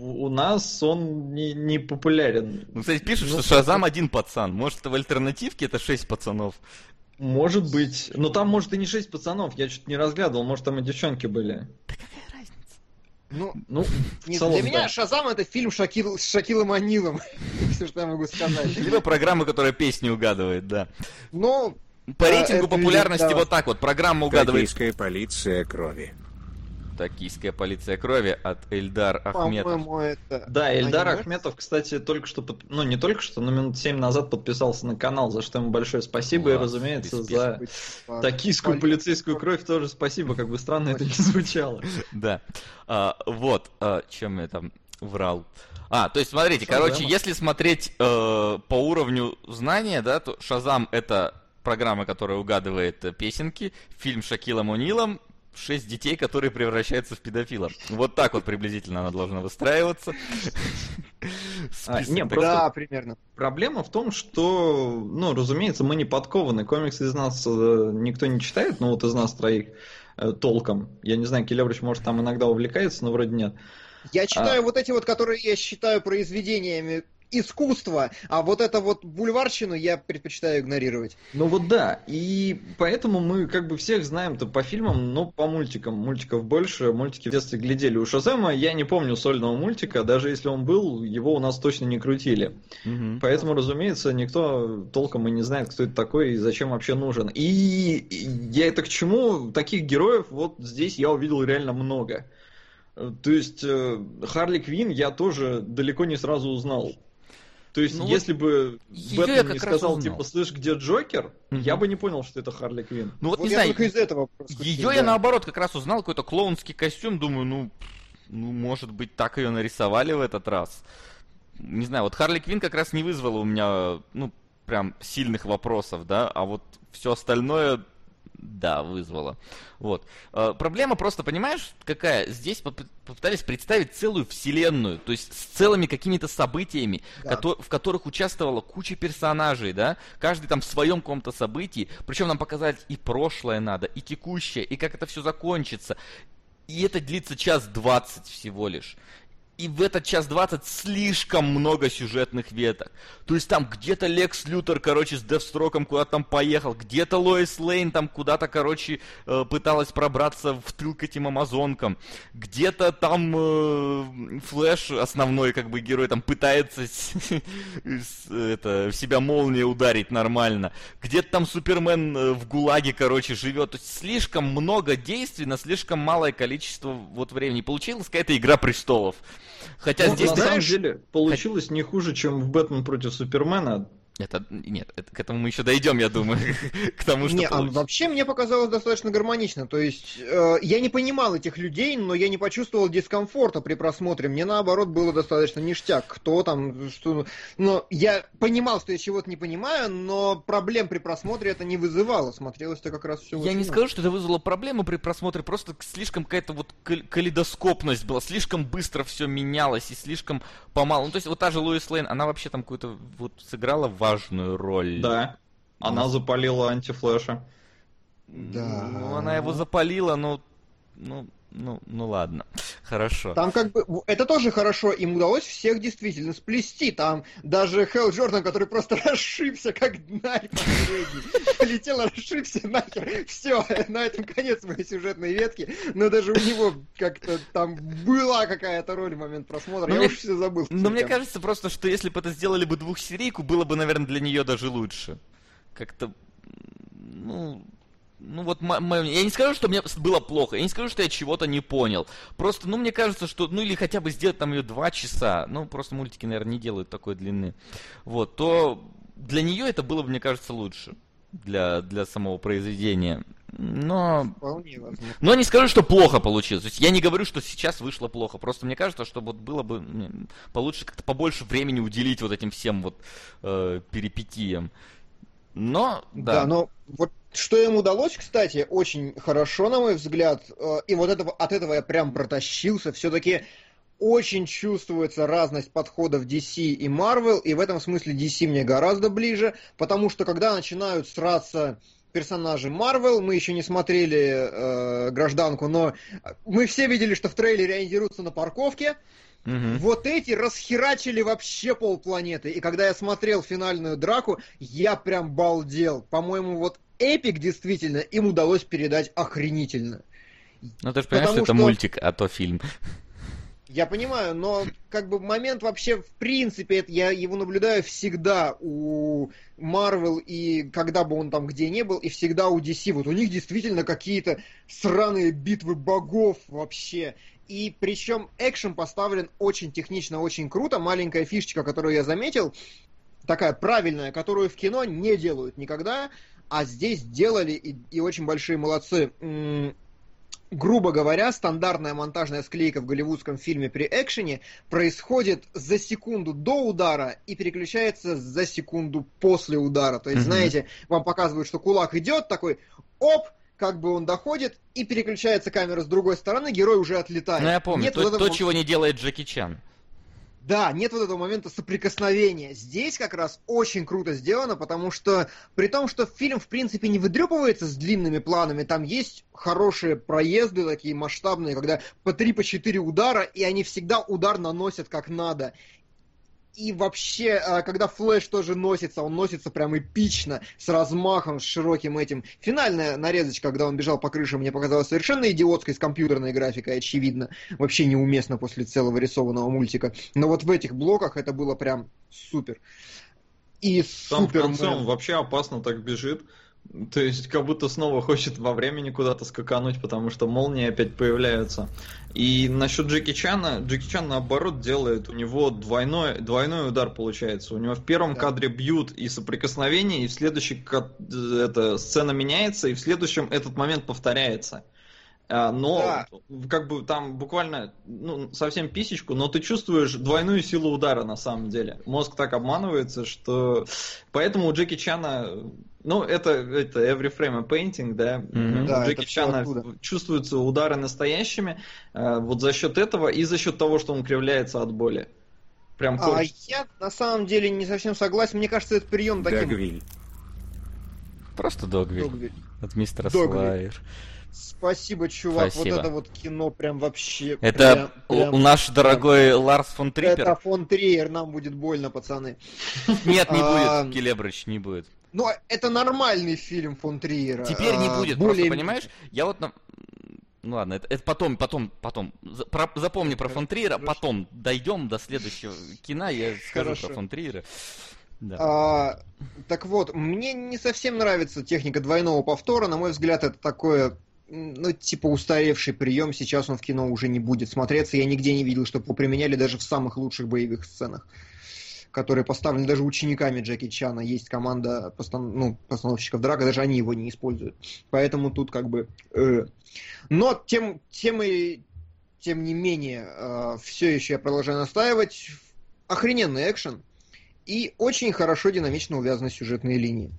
у нас он не, не популярен. Ну, кстати, пишут, ну, что Шазам один пацан. Может, в альтернативке это шесть пацанов. Может быть. Но там, может, и не шесть пацанов. Я что-то не разглядывал. Может, там и девчонки были. Да какая разница? Ну, ну не, целом, для меня да. Шазам это фильм Шакил, с Шакилом Анилом. Все, что я могу сказать. Либо программа, которая песни угадывает, да. Ну, по рейтингу популярности вот так вот. Программа угадывает. Токийская полиция крови. Токийская полиция крови от Эльдар Ахметов. это... Да, Эльдар Анимация? Ахметов, кстати, только что, под... ну не только что, но минут 7 назад подписался на канал, за что ему большое спасибо, Класс, и, разумеется, за токийскую полицейскую кровь тоже спасибо, как бы странно это не звучало. Да, а, вот, а, чем я там врал. А, то есть, смотрите, короче, если смотреть э, по уровню знания, да, то Шазам это программа, которая угадывает песенки, фильм Шакилом Унилом шесть детей, которые превращаются в педофилов. Вот так вот приблизительно она должна выстраиваться. А, не, да, примерно. Проблема в том, что, ну, разумеется, мы не подкованы. Комиксы из нас э, никто не читает, ну вот из нас троих э, толком. Я не знаю, Келебрич, может, там иногда увлекается, но вроде нет. Я читаю а... вот эти вот, которые я считаю произведениями искусство, а вот это вот бульварщину я предпочитаю игнорировать. Ну вот да, и поэтому мы как бы всех знаем-то по фильмам, но по мультикам. Мультиков больше, мультики в детстве глядели. У Шазема я не помню сольного мультика, даже если он был, его у нас точно не крутили. Угу. Поэтому, разумеется, никто толком и не знает, кто это такой и зачем вообще нужен. И я это к чему? Таких героев вот здесь я увидел реально много. То есть э, Харли Квин я тоже далеко не сразу узнал. То есть, ну, если бы Бэтмен не сказал, типа, слышь, где Джокер, угу. я бы не понял, что это Харли Квин. Ну вот, вот не знаю, из этого ее да. я наоборот как раз узнал, какой-то клоунский костюм, думаю, ну, ну, может быть, так ее нарисовали в этот раз. Не знаю, вот Харли Квин как раз не вызвала у меня, ну, прям сильных вопросов, да, а вот все остальное да, вызвало. Вот. Э, проблема просто, понимаешь, какая? Здесь попытались представить целую вселенную, то есть с целыми какими-то событиями, да. ко- в которых участвовала куча персонажей, да? Каждый там в своем каком-то событии. Причем нам показать и прошлое надо, и текущее, и как это все закончится. И это длится час двадцать всего лишь и в этот час двадцать слишком много сюжетных веток. То есть там где-то Лекс Лютер, короче, с Девстроком куда-то там поехал, где-то Лоис Лейн там куда-то, короче, э, пыталась пробраться в тыл к этим амазонкам, где-то там э, Флэш, основной как бы герой, там пытается это, в себя молнией ударить нормально, где-то там Супермен э, в ГУЛАГе, короче, живет. То есть слишком много действий на слишком малое количество вот времени. Получилась какая-то игра престолов. Хотя ну, здесь, на самом деле, получилось не хуже, чем в Бэтмен против Супермена. Это нет, это, к этому мы еще дойдем, я думаю, к тому, что. Не, а вообще мне показалось достаточно гармонично. То есть э, я не понимал этих людей, но я не почувствовал дискомфорта при просмотре. Мне наоборот было достаточно ништяк. Кто там, что. Но я понимал, что я чего-то не понимаю, но проблем при просмотре это не вызывало. Смотрелось это как раз все. Я не скажу, что это вызвало проблемы при просмотре, просто слишком какая-то вот калейдоскопность была, слишком быстро все менялось и слишком помалу. Ну, то есть вот та же Луис Лейн, она вообще там какую-то вот сыграла в важную роль. Да. Она запалила антифлэша. Да. Ну, она его запалила, но ну, ну, ну ладно, хорошо. Там как бы, это тоже хорошо, им удалось всех действительно сплести. Там даже Хелл Джордан, который просто расшибся, как днарь последний. Полетел, расшибся нахер. Все, на этом конец моей сюжетной ветки. Но даже у него как-то там была какая-то роль в момент просмотра. Но Я мне, уж все забыл. Но мне кажется просто, что если бы это сделали бы двухсерийку, было бы, наверное, для нее даже лучше. Как-то, ну, ну вот Я не скажу, что мне было плохо, я не скажу, что я чего-то не понял. Просто, ну, мне кажется, что, ну, или хотя бы сделать там ее два часа, ну, просто мультики, наверное, не делают такой длины. Вот, то для нее это было бы, мне кажется, лучше. Для, для самого произведения. Но... Но не скажу, что плохо получилось. То есть я не говорю, что сейчас вышло плохо. Просто мне кажется, что вот было бы получше как-то побольше времени уделить вот этим всем вот э, перипетиям. Но, да. Да, но вот что им удалось, кстати, очень хорошо, на мой взгляд, э, и вот этого, от этого я прям протащился, все-таки очень чувствуется разность подходов DC и Marvel, и в этом смысле DC мне гораздо ближе, потому что когда начинают сраться персонажи Marvel, мы еще не смотрели э, гражданку, но мы все видели, что в трейлере они дерутся на парковке. Угу. Вот эти расхерачили вообще полпланеты. И когда я смотрел финальную драку, я прям балдел. По-моему, вот эпик действительно им удалось передать охренительно. Ну ты же понимаешь, что это мультик, а то фильм. Я понимаю, но как бы момент вообще, в принципе, это, я его наблюдаю всегда у Marvel и когда бы он там где не был, и всегда у DC. Вот у них действительно какие-то сраные битвы богов вообще. И причем экшен поставлен очень технично, очень круто. Маленькая фишечка, которую я заметил, такая правильная, которую в кино не делают никогда, а здесь делали и, и очень большие молодцы грубо говоря, стандартная монтажная склейка в голливудском фильме при экшене происходит за секунду до удара и переключается за секунду после удара. То есть, mm-hmm. знаете, вам показывают, что кулак идет, такой, оп, как бы он доходит, и переключается камера с другой стороны, герой уже отлетает. Ну, я помню, Нет то, вот этого... то, чего не делает Джеки Чан. Да, нет вот этого момента соприкосновения. Здесь как раз очень круто сделано, потому что при том, что фильм в принципе не выдрепывается с длинными планами, там есть хорошие проезды такие масштабные, когда по 3-4 по удара, и они всегда удар наносят как надо. И вообще, а, когда Флэш тоже носится, он носится прям эпично, с размахом, с широким этим. Финальная нарезочка, когда он бежал по крыше, мне показалась совершенно идиотской, с компьютерной графикой, очевидно. Вообще неуместно после целого рисованного мультика. Но вот в этих блоках это было прям супер. И Там супер... в конце он вообще опасно так бежит. То есть, как будто снова хочет во времени куда-то скакануть, потому что молнии опять появляются. И насчет Джеки Чана, Джеки Чан наоборот делает, у него двойной, двойной удар получается. У него в первом да. кадре бьют и соприкосновение, и в следующей эта сцена меняется, и в следующем этот момент повторяется. А, но да. как бы там буквально ну, совсем писечку, но ты чувствуешь двойную силу удара на самом деле. Мозг так обманывается, что поэтому у Джеки Чана ну, это, это every frame a painting, да. Mm-hmm. да Джеки Чана чувствуются удары настоящими э, вот за счет этого и за счет того, что он кривляется от боли. Прям а я на самом деле не совсем согласен. Мне кажется, этот прием таким... Догвиль. Просто Догвиль. Догвиль. От мистера Слайер. Спасибо, чувак. Спасибо. Вот это вот кино прям вообще... Это прям, прям... наш дорогой Ларс фон Триппер. Это фон Триер, нам будет больно, пацаны. Нет, не а, будет, Келебрыч, не будет. Ну, это нормальный фильм фон Триера. Теперь не а, будет, просто, понимаешь? Я вот... Ну ладно, это, это потом, потом, потом. Про, запомни про фон Триера, потом дойдем до следующего кино, я скажу Хорошо. про фон Триера. Да. А, так вот, мне не совсем нравится техника двойного повтора. На мой взгляд, это такое ну, типа устаревший прием, сейчас он в кино уже не будет смотреться. Я нигде не видел, чтобы его применяли даже в самых лучших боевых сценах, которые поставлены даже учениками Джеки Чана. Есть команда постан... ну, постановщиков драка, даже они его не используют. Поэтому тут как бы... Э. Но тем, тем, и, тем не менее, э, все еще я продолжаю настаивать. Охрененный экшен и очень хорошо динамично увязаны сюжетные линии.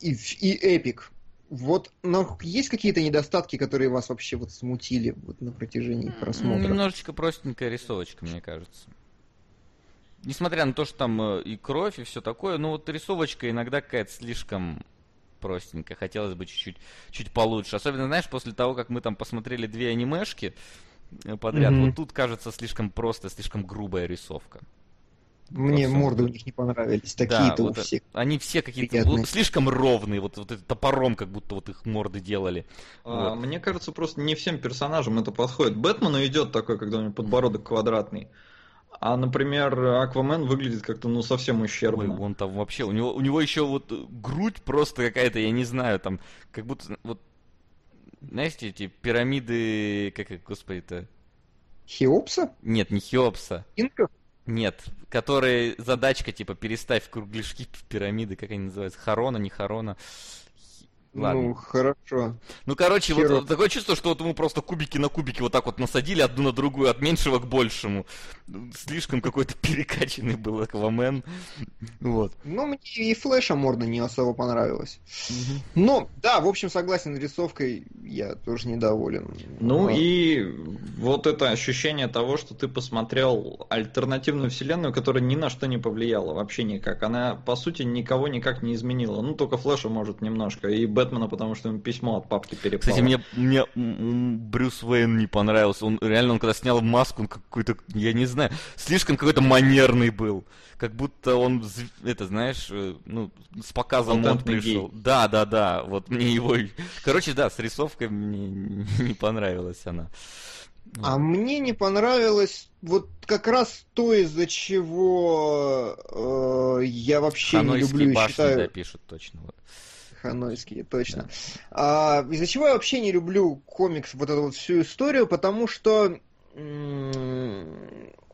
И, и эпик вот, но есть какие-то недостатки, которые вас вообще вот смутили вот на протяжении просмотра? Немножечко простенькая рисовочка, мне кажется. Несмотря на то, что там э, и кровь, и все такое, ну вот рисовочка иногда какая-то слишком простенькая. Хотелось бы чуть-чуть чуть получше. Особенно, знаешь, после того, как мы там посмотрели две анимешки э, подряд, mm-hmm. вот тут кажется слишком просто, слишком грубая рисовка. Мне Просто... морды у них не понравились, такие-то да, у вот всех. Они все какие-то слишком ровные, вот, вот это топором, как будто вот их морды делали. А, вот. Мне кажется, просто не всем персонажам это подходит. Бэтмену идет такой, когда у него подбородок квадратный. А, например, Аквамен выглядит как-то, ну, совсем ущербно. Ой, он там вообще, у него, у него еще вот грудь просто какая-то, я не знаю, там, как будто, вот, знаете, эти пирамиды, как, господи-то? Хеопса? Нет, не Хеопса. Инков? Нет, которые задачка типа переставь кругляшки в пирамиды, как они называются, Харона, не Харона. Ладно. Ну, хорошо. Ну, короче, вот, Херово. вот такое чувство, что вот ему просто кубики на кубики вот так вот насадили одну на другую, от меньшего к большему. Слишком какой-то перекачанный был Аквамен. Вот. Ну, мне и Флэша морда не особо понравилась. Ну, да, в общем, согласен, рисовкой я тоже недоволен. Ну А, и вот это ощущение того, что ты посмотрел альтернативную вселенную, которая ни на что не повлияла, вообще никак. Она, по сути, никого никак не изменила. Ну, только Флэша может немножко, и Бэтмена, потому что ему письмо от папки перепало. Кстати, мне, мне Брюс Уэйн не понравился. Он реально, он когда снял маску, он какой-то, я не знаю, слишком какой-то манерный был. Как будто он, это, знаешь, э, ну, с показом мод Латентный пришел. Да, да, да. Вот мне его. Короче, да, с рисовкой мне не понравилась она. А мне не понравилось вот как раз то, из-за чего э, я вообще не Ханойские люблю и считаю... да, пишут точно. Вот. Ханойские, точно. А, из-за чего я вообще не люблю комикс, вот эту вот всю историю, потому что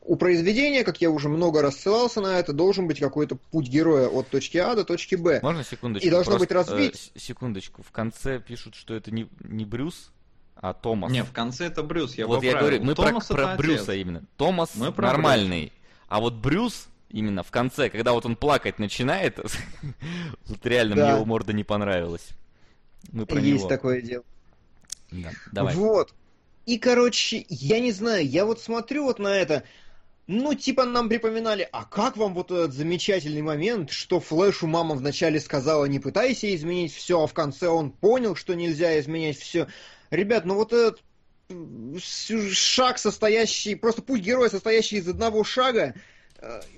у произведения, как я уже много раз ссылался на это, должен быть какой-то путь героя от точки А до точки Б. Можно секундочку? И должно Просто, быть развить. э, секундочку. В конце пишут, что это не, не Брюс, а Томас. Не, в конце это Брюс, я вот я поправил. говорю, мы про, Томас про это Брюса именно. Томас Мы про нормальный. А вот Брюс именно в конце, когда вот он плакать начинает, вот реально Да. мне его морда не понравилась. Мы про Есть него. такое дело. Да, давай. Вот. И, короче, я не знаю, я вот смотрю вот на это, ну, типа нам припоминали, а как вам вот этот замечательный момент, что Флэшу мама вначале сказала, не пытайся изменить все, а в конце он понял, что нельзя изменять все. Ребят, ну вот этот шаг, состоящий, просто путь героя, состоящий из одного шага,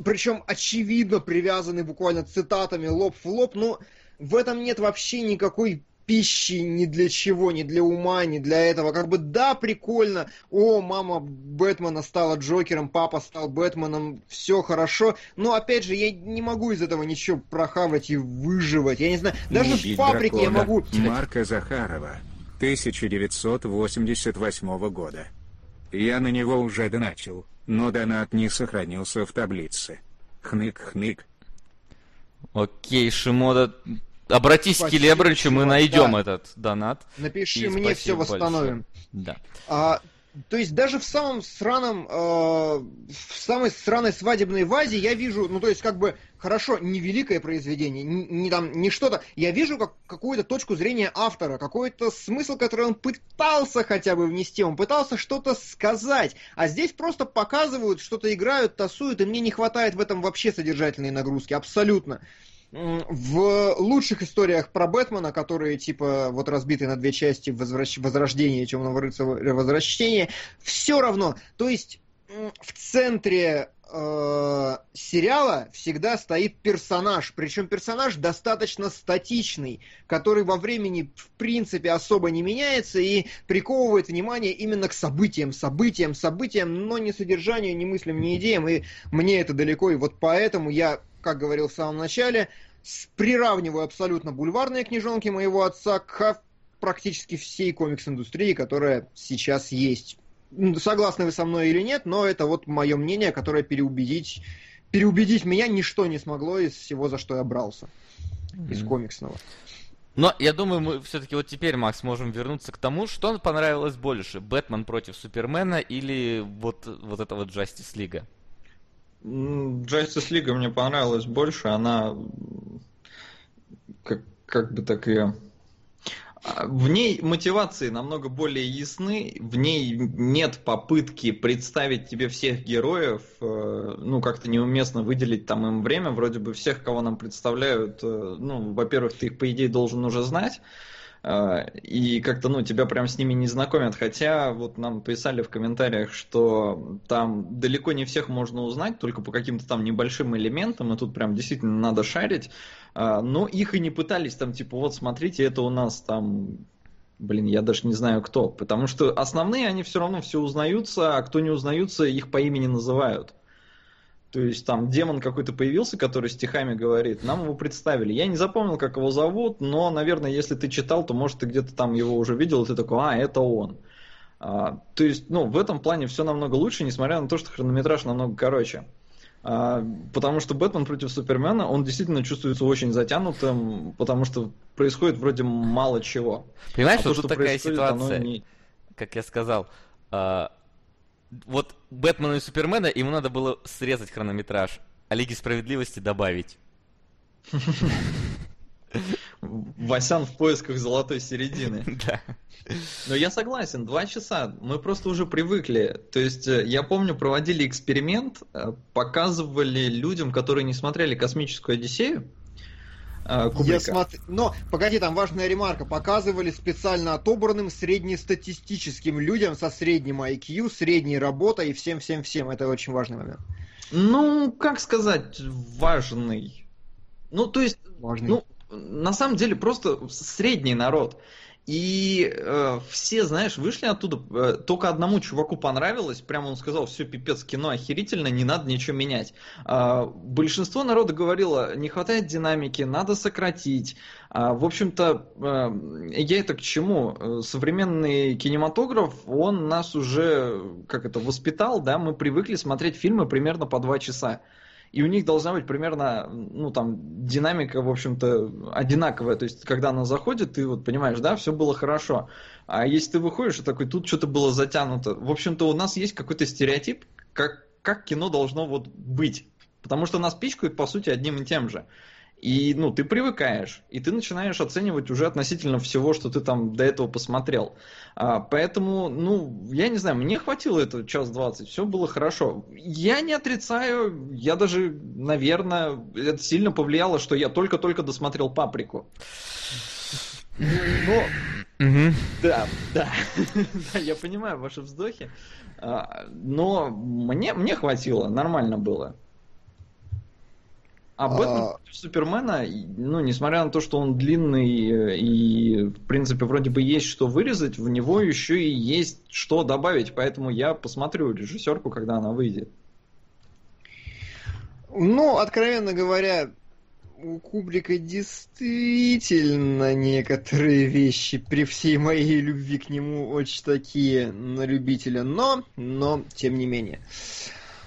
причем очевидно привязанный буквально цитатами лоб в лоб, но в этом нет вообще никакой пищи ни для чего, ни для ума, ни для этого. Как бы да, прикольно, о, мама Бэтмена стала Джокером, папа стал Бэтменом, все хорошо, но опять же, я не могу из этого ничего прохавать и выживать. Я не знаю, даже в Убить фабрике я дракона могу... Марка Захарова, 1988 года. Я на него уже доначил, но донат не сохранился в таблице. Хнык-хнык. Окей, Шимода, обратись Спасибо, к Келебрычу, мы найдем да. этот донат. Напиши И мне, все восстановим. Да. А, то есть даже в самом сраном, э, в самой сраной свадебной вазе я вижу, ну то есть как бы хорошо, не великое произведение, не, там не что-то, я вижу как, какую-то точку зрения автора, какой-то смысл, который он пытался хотя бы внести, он пытался что-то сказать, а здесь просто показывают, что-то играют, тасуют, и мне не хватает в этом вообще содержательной нагрузки, абсолютно. М, В лучших историях про Бэтмена, которые типа вот разбиты на две части возвращ... Возрождение Темного рыцаря Возвращение, все равно. То есть в центре э, сериала всегда стоит персонаж, причем персонаж достаточно статичный, который во времени в принципе особо не меняется и приковывает внимание именно к событиям, событиям, событиям, но не содержанию, ни мыслям, ни идеям. И мне это далеко, и вот поэтому я, как говорил в самом начале, с- приравниваю абсолютно бульварные книжонки моего отца к практически всей комикс-индустрии, которая сейчас есть. Согласны вы со мной или нет, но это вот мое мнение, которое переубедить, переубедить меня ничто не смогло из всего, за что я брался. Из Мгм. комиксного. Но я думаю, мы все-таки вот теперь, Макс, можем вернуться к тому, что понравилось больше. Бэтмен против Супермена или вот, вот это вот Justice League? Justice League мне понравилась больше, она как, как бы так ее... А, В ней мотивации намного более ясны, в ней нет попытки представить тебе всех героев, э, ну, как-то неуместно выделить там им время, вроде бы всех, кого нам представляют, э, ну, во-первых, ты их, по идее, должен уже знать, и как-то, ну, тебя прям с ними не знакомят, хотя вот нам писали в комментариях, что там далеко не всех можно узнать, только по каким-то там небольшим элементам, и тут прям действительно надо шарить, а, но их и не пытались там, типа, вот смотрите, это у нас там, блин, я даже не знаю кто, потому что основные они все равно все узнаются, а кто не узнаются, их по имени называют. То есть там демон какой-то появился, который стихами говорит, нам его представили. Я не запомнил, как его зовут, но, наверное, если ты читал, то, может, ты где-то там его уже видел, и ты такой, а, это он. А, то есть, ну, в этом плане все намного лучше, несмотря на то, что хронометраж намного короче. А, потому что Бэтмен против Супермена, он действительно чувствуется очень затянутым, потому что происходит вроде мало чего. Понимаешь, А что тут что такая ситуация, не- как я сказал. а, вот Бэтмена и Супермена, ему надо было срезать хронометраж, а Лиги Справедливости добавить. Васян в поисках золотой середины. Да. Но я согласен, два часа, мы просто уже привыкли. То есть, э, я помню, проводили эксперимент, э, показывали людям, которые не смотрели «Космическую Одиссею», Я Кубрика. смотр- Но, погоди, там важная ремарка. Показывали специально отобранным среднестатистическим людям со средним IQ, средней работой и всем-всем-всем. Это очень важный момент. Ну, как сказать, важный. Ну, то есть, Важный. ну, на самом деле, просто средний народ. И э, все, знаешь, вышли оттуда, э, только одному чуваку понравилось, прямо он сказал, все, пипец, кино охерительно, не надо ничего менять. А, большинство народа говорило, не хватает динамики, надо сократить. А, в общем-то, э, я это к чему? Э, Современный кинематограф, он нас уже, как это, воспитал, да, мы привыкли смотреть фильмы примерно по два часа. И у них должна быть примерно, ну, там, динамика, в общем-то, одинаковая. То есть, когда она заходит, ты вот понимаешь, да, все было хорошо. А если ты выходишь и такой, тут что-то было затянуто. В общем-то, у нас есть какой-то стереотип, как, как кино должно вот быть. Потому что нас пичкают, по сути, одним и тем же. И, ну, ты привыкаешь, и ты начинаешь оценивать уже относительно всего, что ты там до этого посмотрел. А, поэтому, ну, я не знаю, мне хватило этого час двадцать, все было хорошо. Я не отрицаю, я даже, наверное, это сильно повлияло, что я только-только досмотрел «Паприку». Но, Мгм. да, да, да, я понимаю ваши вздохи, А, но мне, мне хватило, нормально было. А Бэтмен А. Супермена, ну, несмотря на то, что он длинный э, и, в принципе, вроде бы есть что вырезать, в него еще и есть что добавить, поэтому я посмотрю режиссерку, когда она выйдет. Ну, откровенно говоря, у Кубрика действительно некоторые вещи при всей моей любви к нему очень такие на любителя, но, но, тем не менее.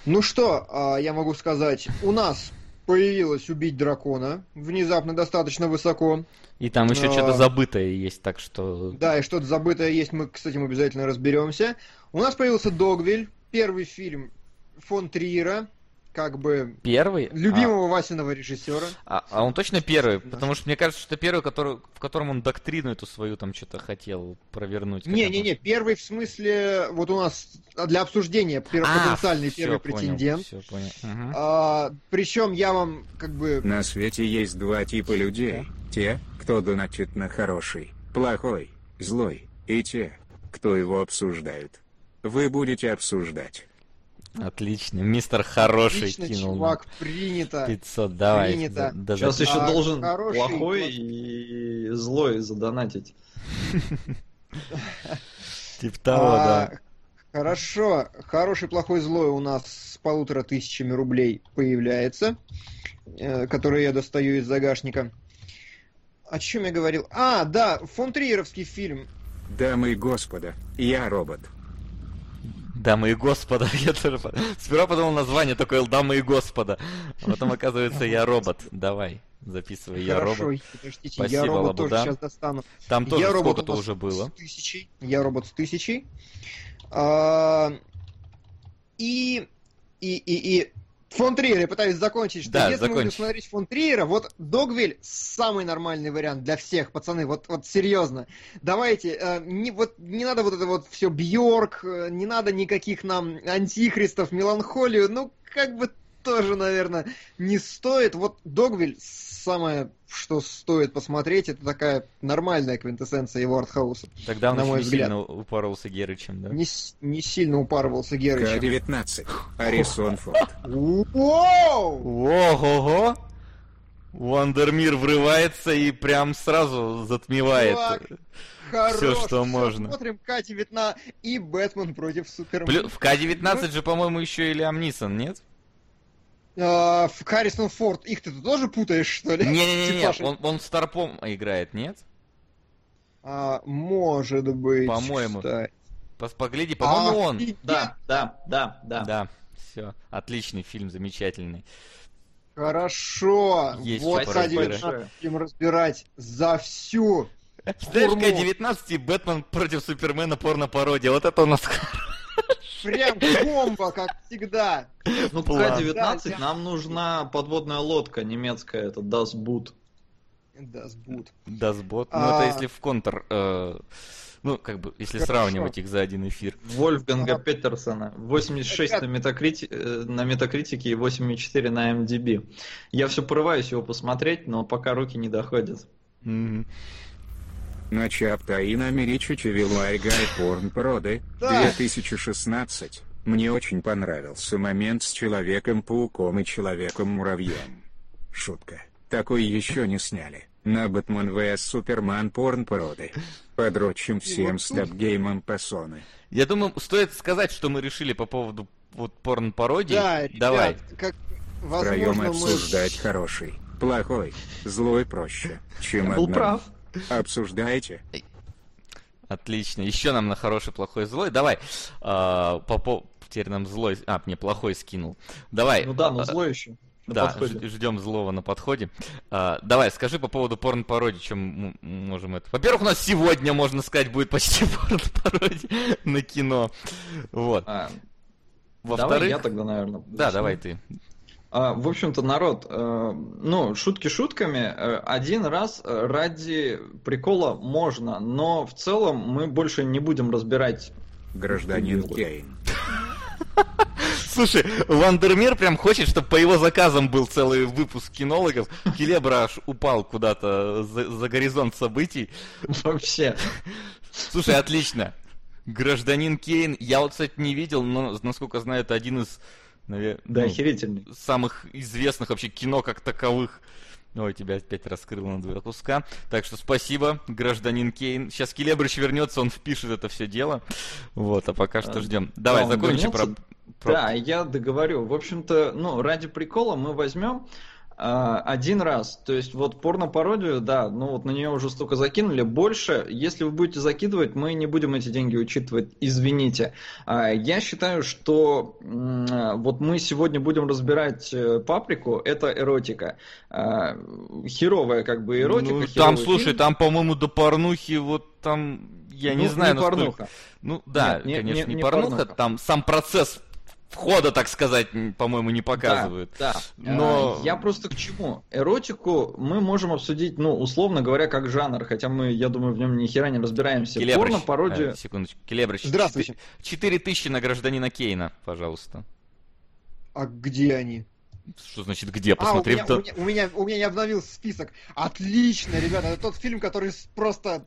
Ну что, а, я могу сказать, у нас появилось убить дракона, внезапно достаточно высоко. И там еще А. что-то забытое есть, так что... Да, и что-то забытое есть, мы с этим обязательно разберемся. У нас появился Догвиль, первый фильм фон Триера, как бы Первый? любимого Васиного режиссера. А, а он точно первый? Да. Потому что мне кажется, что первый, который, в котором он доктрину эту свою там что-то хотел провернуть. Не-не-не, первый в смысле, вот у нас для обсуждения пер- А, потенциальный всё, первый понял, претендент. всё, понял. Мгм. А, причем я вам как бы... На свете есть два типа людей. Те, кто донатит на хороший, плохой, злой, и те, кто его обсуждает. Вы будете обсуждать. Отлично, мистер хороший Отлично, кинул. чувак, принято. 500, давай. Принято. да- да- Сейчас да- еще А, должен хороший, плохой классный. и злой задонатить. Типа того, А, да. Хорошо, хороший, плохой, злой у нас с полутора тысячами рублей появляется, э, которые я достаю из загашника. О чем я говорил? А, да, фон Триеровский фильм. Дамы и господа, я робот. Дамы и господа, я тоже... Сперва подумал название такое «Дамы и господа», а потом оказывается «Я робот». Давай, записывай «Я Хорошо, робот». подождите, Спасибо, я робот тоже сейчас достану. Там тоже я сколько-то уже было. С тысячей. Я робот с тысячей. А, и, и, и, и фон Триер, я пытаюсь закончить, что Да, если мы будем смотреть фон Триера, вот Догвиль самый нормальный вариант для всех, пацаны, вот, вот серьезно. Давайте, э, не, вот, не надо вот это вот все Бьорк, э, не надо никаких нам антихристов, меланхолию, ну, как бы тоже, наверное, не стоит. Вот Догвиль самое, что стоит посмотреть, это такая нормальная квинтэссенция его артхауса. Тогда он на еще мой не взгляд. сильно упоролся Герычем, да? Не, не сильно упарывался Герычем. К-19. Арисон Форд. Воу! Ого-го! Вандермир врывается и прям сразу затмевает. Хорош, Всё, что всё, можно. Смотрим К-19 и Бэтмен против Плю- Супермена. В К-19 же, по-моему, еще и Лиам Нисон, нет? А, Харрисон Форд. Их ты тоже путаешь, что ли? Не-не-не, он, он Старпом играет, нет? А, может быть. По-моему. Погляди, по-моему, он. Да, да, да, да. Да, Все, отличный фильм, замечательный. Хорошо. Есть вот что К-19 разбирать. будем разбирать за всю. Знаешь, Форму. К-19 и Бэтмен против Супермена порно-пародия. Вот это у нас Прям комбо, как всегда. Ну, План. К-19 Да, нам нужна подводная лодка немецкая, это Das Boot. Да, сбут. Дасбот. Ну, А. это если в контр... э, Ну, как бы, если Хорошо. сравнивать их за один эфир. Вольфганга А. Петерсона. 86 Ребят. на, метакрити... э, на метакритике и 8,4 на MDB. Я все порываюсь его посмотреть, но пока руки не доходят. Мгм. Начавта и намеричичи Вилайгай порн породы, Да. 2016. Мне очень понравился момент с Человеком-пауком и Человеком-муравьем. Шутка. Такой еще не сняли. На Бэтмен vs Суперман порн породы. Подрочим всем вот с тут- геймом пасоны. Я думаю, стоит сказать, что мы решили по поводу вот порно-пародий. Да, ребят, Давай. как Втроем возможно мы... обсуждать хороший, плохой, злой проще, чем Я был одному. прав. Обсуждайте. Отлично. Еще нам на хороший, плохой, злой. Давай. а, по по- Теперь нам злой... А, мне плохой скинул. Давай. Ну да, но а, злой еще. на Да, ждем злого на подходе. А, давай, скажи по поводу порно-пародии, чем мы можем это... Во-первых, у нас сегодня, можно сказать, будет почти порно-пародия на кино. Вот. А, Во-вторых... Давай я тогда, наверное. Да, давай ты. А, в общем-то, народ, э, ну, шутки шутками, э, один раз э, ради прикола можно, но в целом мы больше не будем разбирать. Гражданин. Кейн. Слушай, Вандермир прям хочет, чтобы по его заказам был целый выпуск кинологов. Келебра аж упал куда-то за, за горизонт событий. Вообще. Слушай, отлично. Гражданин Кейн, я вот, кстати, не видел, но, насколько знаю, это один из, наверное, Да, охерительный. самых известных вообще кино как таковых. Ой, тебя опять раскрыл на два куска. Так что спасибо, гражданин Кейн. Сейчас Келебрыч вернется, он впишет это все дело. Вот, а пока что А, ждем. Давай, он закончи про... про- Да, я договорю. В общем-то, ну, ради прикола мы возьмем один раз. То есть вот порно-пародию, да, ну вот на нее уже столько закинули. Больше, если вы будете закидывать, мы не будем эти деньги учитывать. Извините. А, Я считаю, что а, вот мы сегодня будем разбирать э, паприку. Это эротика. А, Херовая как бы эротика. Ну, там, слушай, фильм. там, по-моему, до порнухи, вот там, я не Ну, знаю, насколько- порнуха. Ну, да, Нет, не- конечно, не- не, не порнуха, порнуха. там сам процесс входа, так сказать, по-моему, не показывают. Да, да. Но- А, Я просто к чему? Эротику мы можем обсудить, ну, условно говоря, как жанр, хотя мы, я думаю, в нем ни хера не разбираемся. Келебрыч, Порно, пародию. э, секундочку, Келебрыч, Здравствуйте. 4 тысячи на гражданина Кейна, пожалуйста. А где они? Что значит где? А, у Посмотри. меня, то- у, меня, у, меня, у меня не обновился список. Отлично, ребята, это тот фильм, который просто...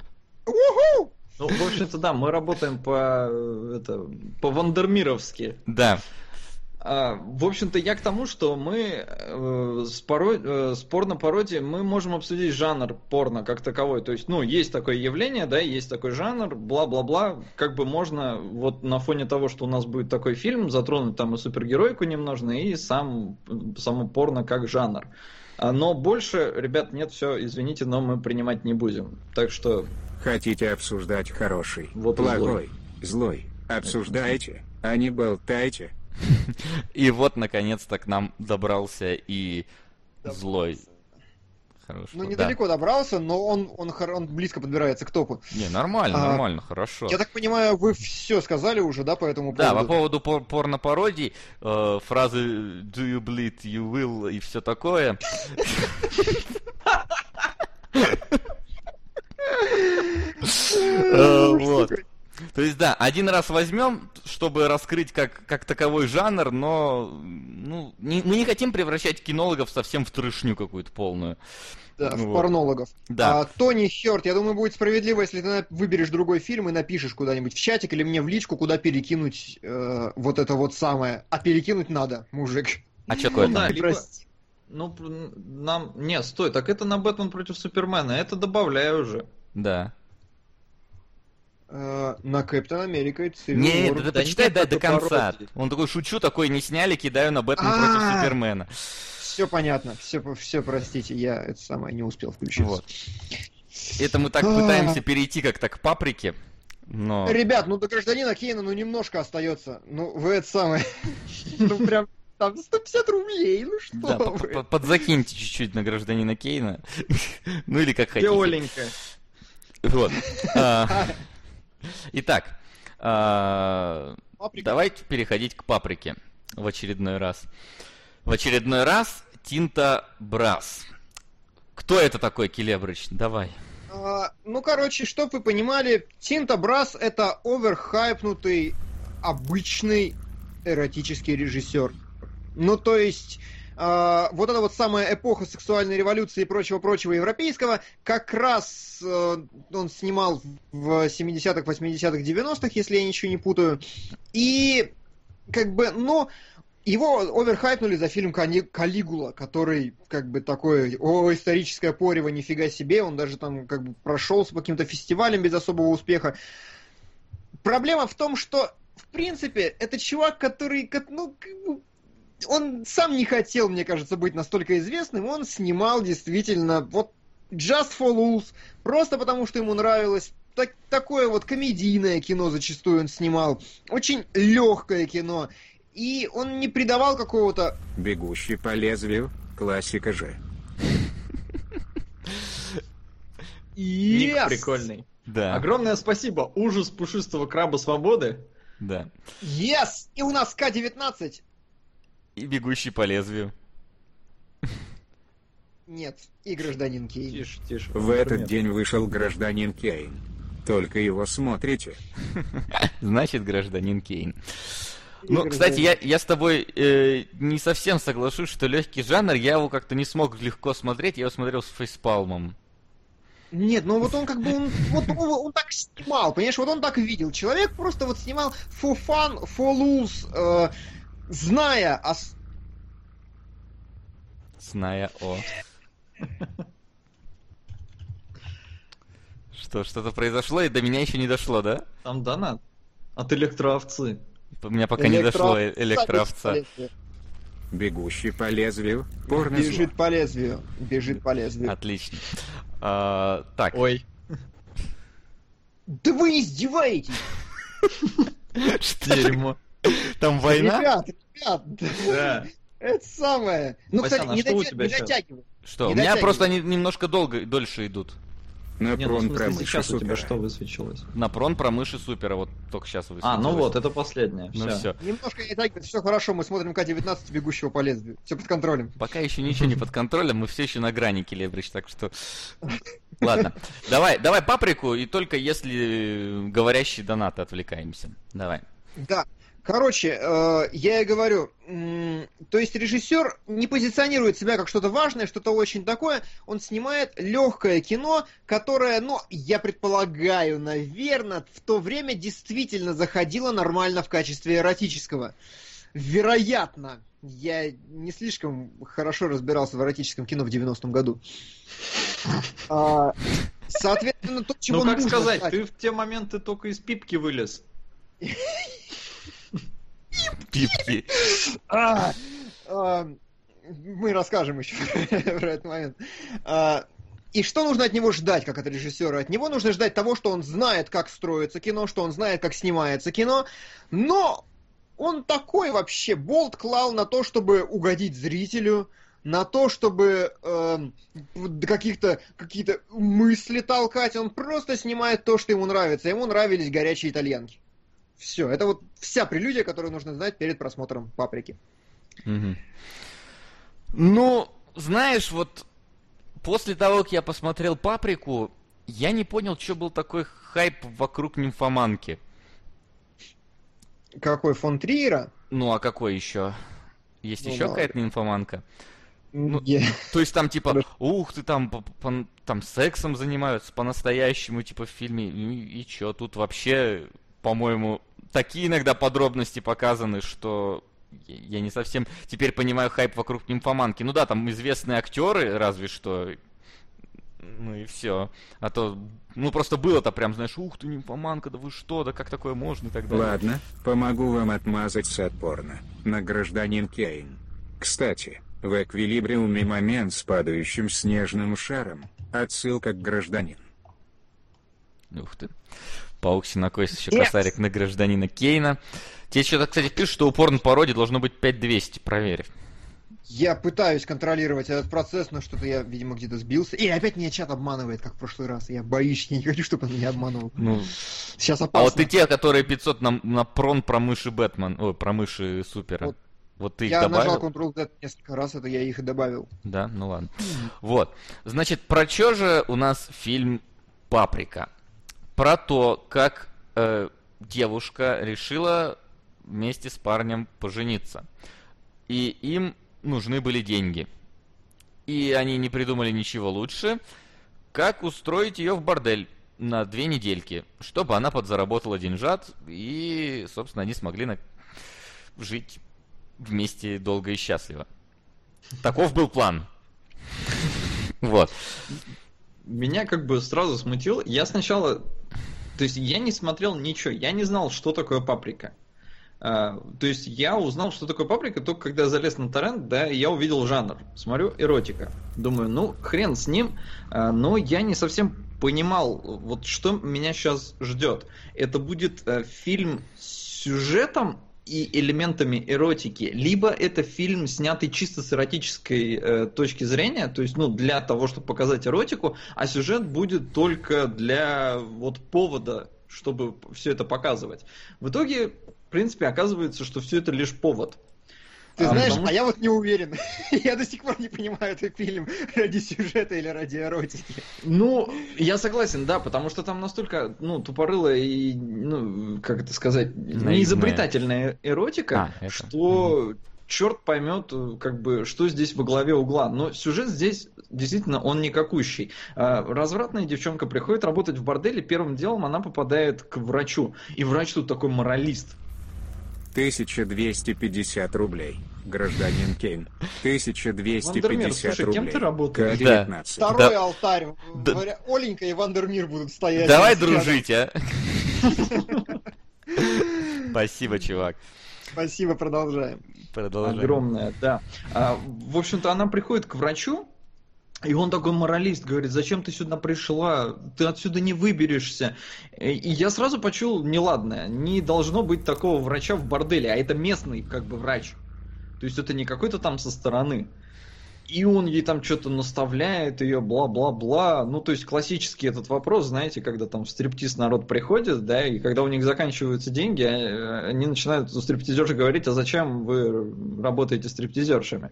Уху! Ну, в общем-то, да, мы работаем по, э, это, по вандермировски. Да, А, в общем-то, я к тому, что мы э, с, поро... э, с порно-пародией мы можем обсудить жанр порно как таковой. То есть, ну, есть такое явление, да, есть такой жанр, бла-бла-бла. Как бы можно вот на фоне того, что у нас будет такой фильм, затронуть там и супергеройку немножко, и сам, само порно как жанр. А, Но больше, ребят, нет, все, извините, но мы принимать не будем. Так что Хотите обсуждать хороший, Вот и плохой, злой. Обсуждайте, а не болтайте. и вот, наконец-то, к нам добрался и злой. Хорошо. Ну, да. недалеко добрался, но он, он, он близко подбирается к топу. Не, нормально, А, нормально, хорошо. Я так понимаю, вы все сказали уже, да, по этому Да, по поводу? поводу пор- порно-пародий, э, фразы «do you bleed, you will» и все такое. Э, Вот. То есть, да, один раз возьмем, чтобы раскрыть как, как таковой жанр, но ну, не- мы не хотим превращать кинологов совсем в трешню какую-то полную. Да, Ну в вот. порнологов. Да. А, Тони Хёрд, я думаю, будет справедливо, если ты выберешь другой фильм и напишешь куда-нибудь в чатик или мне в личку, куда перекинуть э, вот это вот самое. А перекинуть надо, мужик. А что такое Ну там? да, Ты либо- прости. ну, нам... Не, стой, так это на Бэтмен против Супермена, это добавляю уже. Да. Э, на Кэптон Америка и Civil Нет, War. Да почитай нет, до, конца. Он такой, шучу, такой не сняли, кидаю на Бэтмен против А. Супермена. Все понятно, все, все простите, я это самое не успел включить. Вот. Это мы так А. пытаемся перейти как-то к паприке. Но... Ребят, ну до гражданина Кейна ну немножко остается. Ну, вы это самое. Ну прям там 150 рублей, ну что Да, вы. по- подзакиньте чуть-чуть на гражданина Кейна. Ну или как хотите. Оленька. Вот. Итак, а, Паприка. давайте переходить к паприке в очередной раз. В очередной раз Тинта Брас. Кто это такой, Келебрыч? Давай. А, ну, короче, чтоб вы понимали, Тинта Брас это оверхайпнутый обычный эротический режиссер. Ну, то есть, а, вот эта вот самая эпоха сексуальной революции и прочего-прочего европейского, как раз э, он снимал в 70-х, 80-х, 90-х, если я ничего не путаю. И, как бы, ну, его оверхайпнули за фильм «Кани- «Калигула», который как бы такое, о, историческое порево, нифига себе, он даже там как бы прошелся по каким-то фестивалям без особого успеха. Проблема в том, что, в принципе, это чувак, который, ну, он сам не хотел, мне кажется, быть настолько известным, он снимал действительно вот Just for Lulz, просто потому что ему нравилось. Так- такое вот комедийное кино зачастую он снимал, очень легкое кино. И он не придавал какого-то... Бегущий по лезвию, классика же. Ник Yes! прикольный. Да, Огромное спасибо. Ужас пушистого краба свободы. да. Yes! И у нас К-19. И бегущий по лезвию. Нет, и гражданин Кейн. Тише, тише. В этот Нет. день вышел гражданин Кейн. Только его смотрите. Значит, гражданин Кейн. Ну, кстати, я, я с тобой э, не совсем соглашусь, что легкий жанр, я его как-то не смог легко смотреть, я его смотрел с фейспалмом. Нет, ну вот он как бы, он, вот он, он так снимал, понимаешь, вот он так видел. Человек просто вот снимал for fun, for lose, э, зная о... Зная о... Что, что-то произошло, и до меня еще не дошло, да? Там донат. От электроовцы. У меня пока не дошло э- электроовца. Бегущий по лезвию, порно Бежит по лезвию, бежит по лезвию. Отлично. А, так, Ой. Да вы издеваетесь! что Дерьмо. Там война? Ребят, ребят, Да. это самое. Ну, Васян, кстати, а не, что у дотя- тебя не дотягивай. Что, Не у меня дотягивай. просто они немножко долго, дольше идут. На ну в смысле промыше сейчас у тебя супера. что высвечилось? На прон про мыши супера, вот только сейчас А, ну вот, это последнее. Ну Всё. все. Немножко не дотягивает, все хорошо, мы смотрим К-19, бегущего по лезвию. Все под контролем. Пока еще ничего не под контролем, мы все еще на грани, Келебрич, так что... Ладно, давай, давай паприку, и только если говорящие донаты отвлекаемся. Давай. Да. Короче, э, я и говорю, то есть режиссер не позиционирует себя как что-то важное, что-то очень такое, он снимает легкое кино, которое, ну, я предполагаю, наверное, в то время действительно заходило нормально в качестве эротического. Вероятно. Я не слишком хорошо разбирался в эротическом кино в 90-м году. А, Соответственно, то, чего Ну как сказать, ты в те моменты только из пипки вылез. Пипки. А, а, мы расскажем еще про этот момент. А, И что нужно от него ждать, как от режиссера? От него нужно ждать того, что он знает, как строится кино, что он знает, как снимается кино, но он такой вообще болт клал на то, чтобы угодить зрителю, на то, чтобы до каких-то какие-то мысли толкать. Он просто снимает то, что ему нравится. Ему нравились горячие итальянки. Все, это вот вся прелюдия, которую нужно знать перед просмотром паприки. Мгм. Ну, знаешь, вот после того, как я посмотрел паприку, я не понял, что был такой хайп вокруг нимфоманки. Какой фон Триера? Ну, а какой еще? Есть Ну, еще ладно. какая-то нимфоманка? Ну, То есть там типа, ух ты, там, по- по- там сексом занимаются по-настоящему, типа в фильме. И, и чё, тут вообще, по-моему, такие иногда подробности показаны, что я, не совсем теперь понимаю хайп вокруг нимфоманки. Ну да, там известные актеры, разве что. Ну и все. А то, ну просто было-то прям, знаешь, ух ты, нимфоманка, да вы что, да как такое можно и так далее. Ладно, помогу вам отмазаться от порно. На гражданин Кейн. Кстати, в эквилибриуме момент с падающим снежным шаром. Отсылка к гражданин. Ух ты. Паук Синокос еще Yes! косарик на гражданина Кейна. Тебе что-то, кстати, пишут, что у порно-пародии должно быть 5200. Проверь. Я пытаюсь контролировать этот процесс, но что-то я, видимо, где-то сбился. И опять меня чат обманывает, как в прошлый раз. Я боюсь, я не хочу, чтобы он меня обманул. Ну, Сейчас а опасно. вот ты те, которые 500 на, на прон про мыши Бэтмен, ой, про мыши Супера. Вот, Вот ты их я добавил? нажал Ctrl-Z несколько раз, это я их и добавил. Да, ну ладно. Вот. Значит, про что же у нас фильм Паприка? Про то, как э, девушка решила вместе с парнем пожениться. И им нужны были деньги. И они не придумали ничего лучше, как устроить ее в бордель на две недельки, чтобы она подзаработала деньжат, и, собственно, они смогли на... жить вместе долго и счастливо. Таков был план. Вот. Меня как бы сразу смутило. Я сначала... То есть я не смотрел ничего, я не знал, что такое паприка. А, то есть я узнал, что такое паприка, только когда залез на торрент, да, я увидел жанр. Смотрю, эротика. Думаю, ну, хрен с ним, а, но я не совсем понимал, вот что меня сейчас ждет. Это будет э, фильм с сюжетом и элементами эротики, либо это фильм, снятый чисто с эротической э, точки зрения, то есть, ну, для того, чтобы показать эротику, а сюжет будет только для вот повода, чтобы все это показывать. В итоге, в принципе, оказывается, что все это лишь повод. Ты А, знаешь, потому а я вот не уверен. я до сих пор не понимаю, это фильм ради сюжета или ради эротики. Ну, я согласен, да, потому что там настолько, ну, тупорылая и, ну, как это сказать, Наивная. неизобретательная эротика, А, это. что черт поймет, как бы, что здесь во главе угла. Но сюжет здесь действительно он никакущий. А, Развратная девчонка приходит работать в борделе, первым делом она попадает к врачу. И врач тут такой моралист. 1250 рублей. Гражданин Кейн. 1250 Вандермир, слушай, рублей. кем ты работаешь? К-19. Второй Да. алтарь. Да. Варя- Оленька и Вандермир будут стоять. Давай рядом. дружить, а. Спасибо, чувак. Спасибо, продолжаем. Продолжаем. Огромная, да. А, в общем-то, она приходит к врачу, и он такой моралист, говорит, зачем ты сюда пришла, ты отсюда не выберешься. И и я сразу почул неладное, не должно быть такого врача в борделе, а это местный как бы врач. То есть это не какой-то там со стороны. И он ей там что-то наставляет ее, бла-бла-бла. Ну, то есть классический этот вопрос, знаете, когда там в стриптиз народ приходит, да, и когда у них заканчиваются деньги, а- они начинают у стриптизерши говорить, а зачем вы работаете стриптизершами?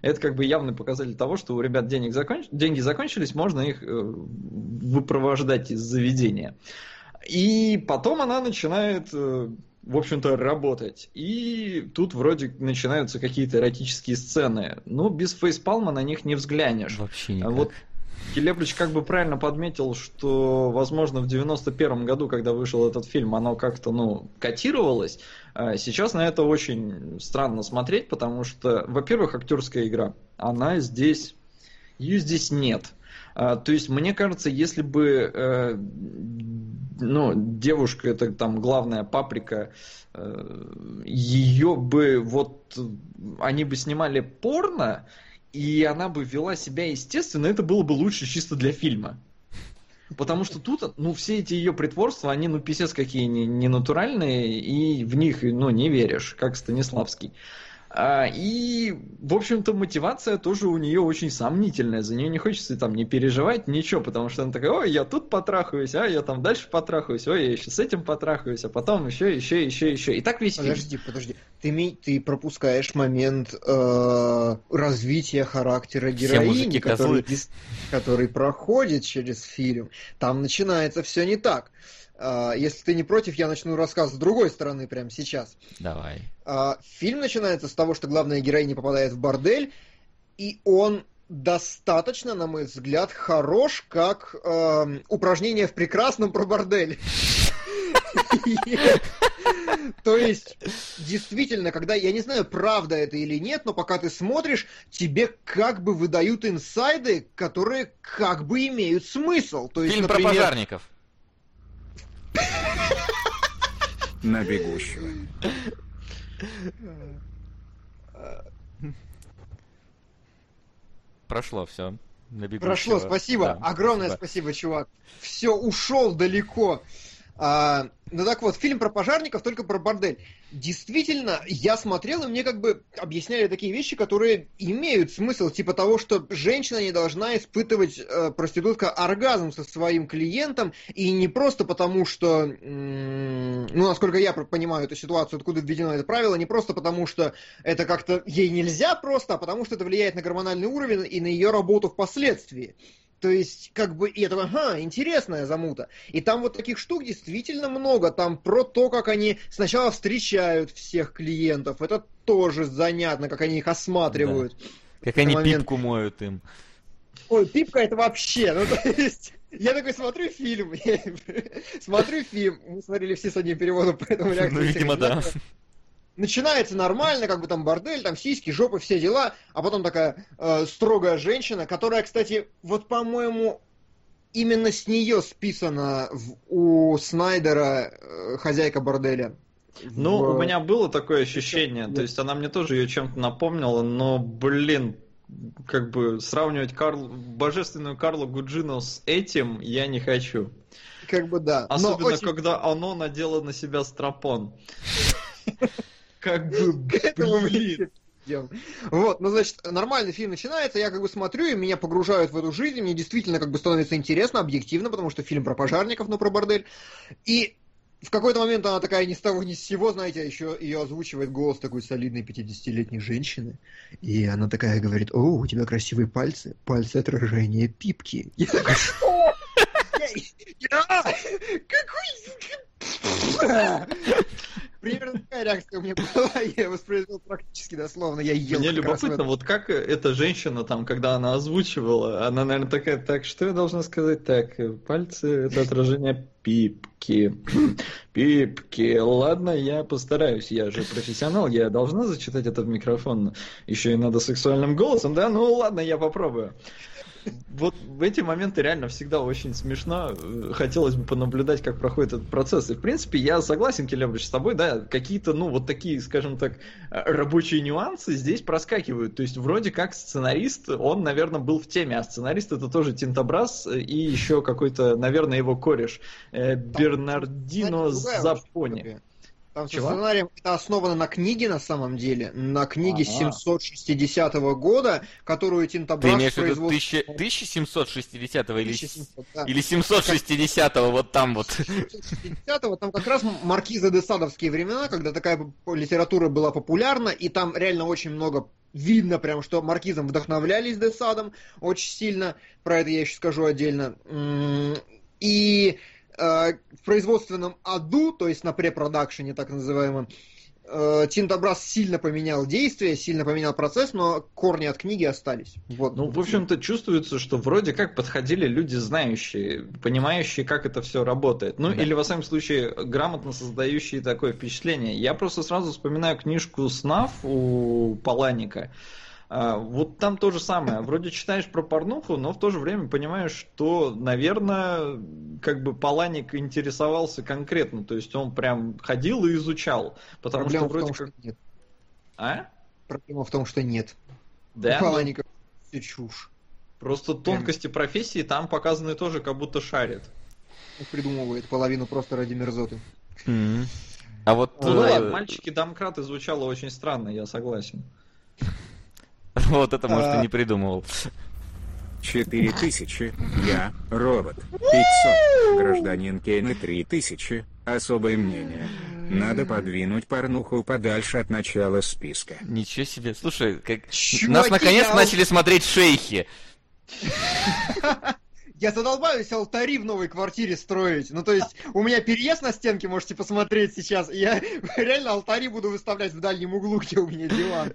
Это как бы явный показатель того, что у ребят денег законч... деньги закончились, можно их э, выпровождать из заведения. И потом она начинает, э, в общем-то, работать. И тут вроде начинаются какие-то эротические сцены. Но без фейспалма на них не взглянешь. Вообще никак. Вот Келеплич как бы правильно подметил, что, возможно, в 91 году, когда вышел этот фильм, оно как-то, ну, котировалось. А Сейчас на это очень странно смотреть, потому что, во-первых, актерская игра, она здесь, ее здесь нет. А, То есть, мне кажется, если бы э, ну, девушка, это там главная паприка, ее бы вот они бы снимали порно, и она бы вела себя естественно, это было бы лучше чисто для фильма. Потому что тут, ну, все эти ее притворства, они, ну, писец какие не, не натуральные, и в них, ну, не веришь, как Станиславский. А, и, в общем-то, мотивация тоже у нее очень сомнительная. За нее не хочется там не переживать, ничего, потому что она такая, ой, я тут потрахаюсь, а я там дальше потрахаюсь, ой, я еще с этим потрахаюсь, а потом еще, еще, еще, еще. И так весь фильм. Подожди, подожди. Ты, ты пропускаешь момент э, развития характера героини, который, который проходит через фильм. Там начинается все не так. Э, если ты не против, я начну рассказ с другой стороны прямо сейчас. Давай. А, Фильм начинается с того, что главная героиня попадает в бордель, и он достаточно, на мой взгляд, хорош как эм, упражнение в прекрасном про бордель. То есть, действительно, когда, я не знаю, правда это или нет, но пока ты смотришь, тебе как бы выдают инсайды, которые как бы имеют смысл. То есть, Фильм про пожарников. На бегущего. Прошло все. на бегущего. Прошло, спасибо. Да, Огромное спасибо. спасибо, чувак. Все, ушел далеко. А, ну так вот, фильм про пожарников, только про бордель. Действительно, я смотрел, и мне как бы объясняли такие вещи, которые имеют смысл, типа того, что женщина не должна испытывать э, проститутка оргазм со своим клиентом, и не просто потому, что, м, ну, насколько я понимаю эту ситуацию, откуда введено это правило, не просто потому, что это как-то ей нельзя просто, а потому что это влияет на гормональный уровень и на ее работу впоследствии. То есть, как бы, и такой, ага, интересная замута. И там вот таких штук действительно много. Там про то, как они сначала встречают всех клиентов. Это тоже занятно, как они их осматривают. Как они момент. пипку моют им. Ой, пипка это вообще, ну то есть... Я такой смотрю фильм, смотрю фильм, мы смотрели все с одним переводом, поэтому реакция Ну, видимо, да. Начинается нормально, как бы там бордель, там сиськи, жопы, все дела, а потом такая э, строгая женщина, которая, кстати, вот по-моему, именно с нее списана в- у Снайдера э, хозяйка борделя. Ну, В- у меня было такое ощущение, то есть она мне тоже ее чем-то напомнила, но, блин, как бы сравнивать Карл... божественную Карлу Гуджину с этим я не хочу. как бы да. Но Особенно, очень- когда оно надело на себя стропон. Как бы, К этому мы блин. Вот, ну, значит, нормальный фильм начинается, я как бы смотрю, и меня погружают в эту жизнь, мне действительно как бы становится интересно, объективно, потому что фильм про пожарников, но про бордель. И в какой-то момент она такая ни с того ни с сего, знаете, а еще ее озвучивает голос такой солидной 50-летней женщины. И она такая говорит, о, у тебя красивые пальцы, пальцы отражения пипки. Я такой, что? Какой... Примерно такая реакция у меня была, я воспроизвел практически дословно, я ел Мне любопытно, вот как эта женщина там, когда она озвучивала, она, наверное, такая, так, что я должна сказать? Так, э, пальцы — это отражение пипки. Пипки. Ладно, я постараюсь, я же профессионал, я должна зачитать это в микрофон. Еще и надо сексуальным голосом, да? Ну ладно, я попробую. Вот в эти моменты реально всегда очень смешно. Э, Хотелось бы понаблюдать, как проходит этот процесс. И, в принципе, я согласен, Келебрич, с тобой, да, какие-то, ну, вот такие, скажем так, э, рабочие нюансы здесь проскакивают. То есть, вроде как сценарист, он, наверное, был в теме, а сценарист это тоже Тинтобраз э, и еще какой-то, наверное, его кореш, э, Бернардино Запони. Там со Чего? сценарием это основано на книге на самом деле, на книге Ага. 760 года, которую Ты Тинтобрас имеешь в виду производство- 1000 1760 или, 1700, да. или 760 вот там вот? 760 там как раз маркиза де Садовские времена, когда такая литература была популярна, и там реально очень много видно прям, что маркизом вдохновлялись де Садом очень сильно, про это я еще скажу отдельно. И в производственном аду, то есть на препродакшене так называемом, э, Тинтобрас сильно поменял действие, сильно поменял процесс, но корни от книги остались. Вот. Ну, в общем-то, чувствуется, что вроде как подходили люди знающие, понимающие, как это все работает. Ну, Да. или, во всяком случае, грамотно создающие такое впечатление. Я просто сразу вспоминаю книжку «Снав» у Паланика. А, Вот там то же самое. Вроде читаешь про порнуху, но в то же время понимаешь, что, наверное, как бы Паланик интересовался конкретно. То есть он прям ходил и изучал. Потому Проблема что в вроде том, как... что нет. А? Проблема в том, что нет. Да? У Ну, Паланика всё чушь. Просто тонкости профессии там показаны тоже, как будто шарит. Он придумывает половину просто ради мерзоты. Мгм. А вот... Ну э, ладно, мальчики-домкраты звучало очень странно, я согласен. Вот это, может, А. и не придумывал. 4000, я, робот. 500, гражданин Кейна 3000, особое мнение. Надо подвинуть порнуху подальше от начала списка. Ничего себе. Слушай, как... Чуваки, нас наконец я- начали смотреть шейхи. Я задолбаюсь алтари в новой квартире строить. Ну, то есть, у меня переезд на стенке, можете посмотреть сейчас. и Я реально алтари буду выставлять в дальнем углу, где у меня диван.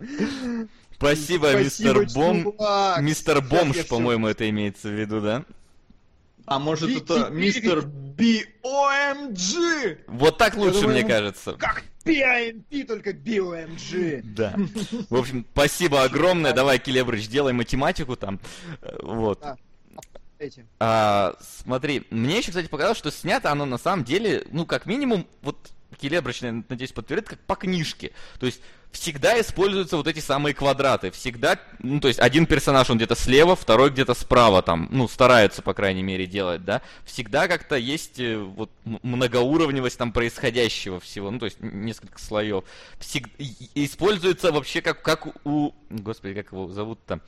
Спасибо, Спасибо, мистер Бом. Мистер Бомж, по-моему, это имеется в виду, да? А может Би- это би- мистер BOMG? Вот так лучше, думаю, мне кажется. Как PIMP, только BOMG. Да. В общем, спасибо огромное. Давай, Келебрыч, делай математику там. Вот. Да. А, смотри, мне еще, кстати, показалось, что снято оно на самом деле, ну, как минимум, вот Келебрыч, надеюсь, подтвердит, как по книжке. То есть всегда используются вот эти самые квадраты. Всегда, ну, то есть один персонаж, он где-то слева, второй где-то справа, там, ну, стараются, по крайней мере, делать, да. Всегда как-то есть э, вот многоуровневость там происходящего всего, ну, то есть несколько слоев. Всег... Используется вообще как, как у... Господи, как его зовут-то?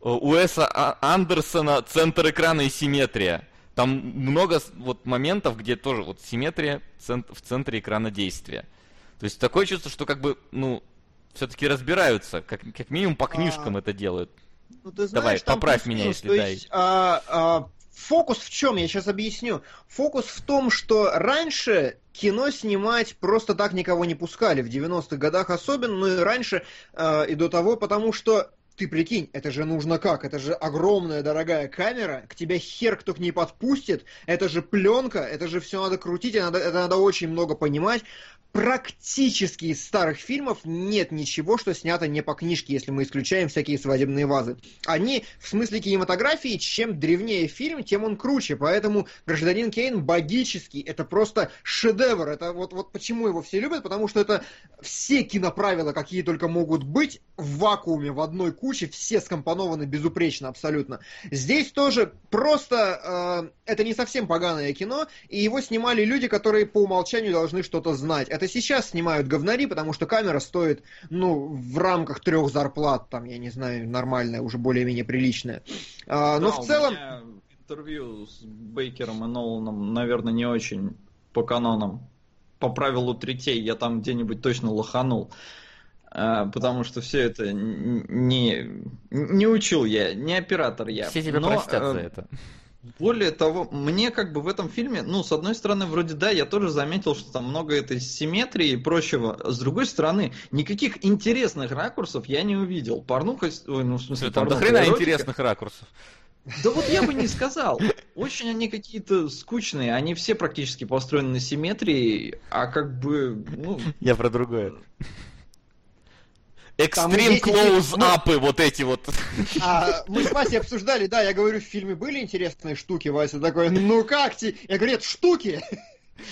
У Эса а, Андерсона центр экрана и симметрия. Там много вот моментов, где тоже вот симметрия в центре экрана действия. То есть такое чувство, что как бы, ну, все-таки разбираются, как, как минимум по книжкам а... это делают. Ну, ты знаешь, Давай, поправь меня, если да. Есть, а, а, фокус в чем? Я сейчас объясню. Фокус в том, что раньше кино снимать просто так никого не пускали, в 90-х годах особенно, но и раньше э, и до того, потому что ты прикинь, это же нужно как? Это же огромная дорогая камера, к тебе хер кто к ней подпустит, это же пленка, это же все надо крутить, это надо, это надо очень много понимать практически из старых фильмов нет ничего, что снято не по книжке, если мы исключаем всякие свадебные вазы. Они, в смысле кинематографии, чем древнее фильм, тем он круче. Поэтому «Гражданин Кейн» богический. Это просто шедевр. Это вот, вот почему его все любят, потому что это все киноправила, какие только могут быть, в вакууме, в одной куче, все скомпонованы безупречно абсолютно. Здесь тоже просто э, это не совсем поганое кино, и его снимали люди, которые по умолчанию должны что-то знать это сейчас снимают говнари, потому что камера стоит, ну, в рамках трех зарплат, там, я не знаю, нормальная, уже более-менее приличная. А, но да, в целом... интервью с Бейкером и Ноланом, наверное, не очень по канонам. По правилу третей я там где-нибудь точно лоханул. А, потому что все это не, не учил я, не оператор я. Все тебя Но, простят за э, это. Более того, мне как бы в этом фильме, ну, с одной стороны, вроде да, я тоже заметил, что там много этой симметрии и прочего. С другой стороны, никаких интересных ракурсов я не увидел. Порнуха, ой, ну, в смысле, там порнуха, до хрена эротика. интересных ракурсов. Да вот я бы не сказал. Очень они какие-то скучные. Они все практически построены на симметрии, а как бы, ну... Я про другое. Экстрим клоуз-апы, ну, вот эти вот. А, мы с Васей обсуждали, да, я говорю, в фильме были интересные штуки, Вася такой, ну как тебе? Я говорю, это штуки.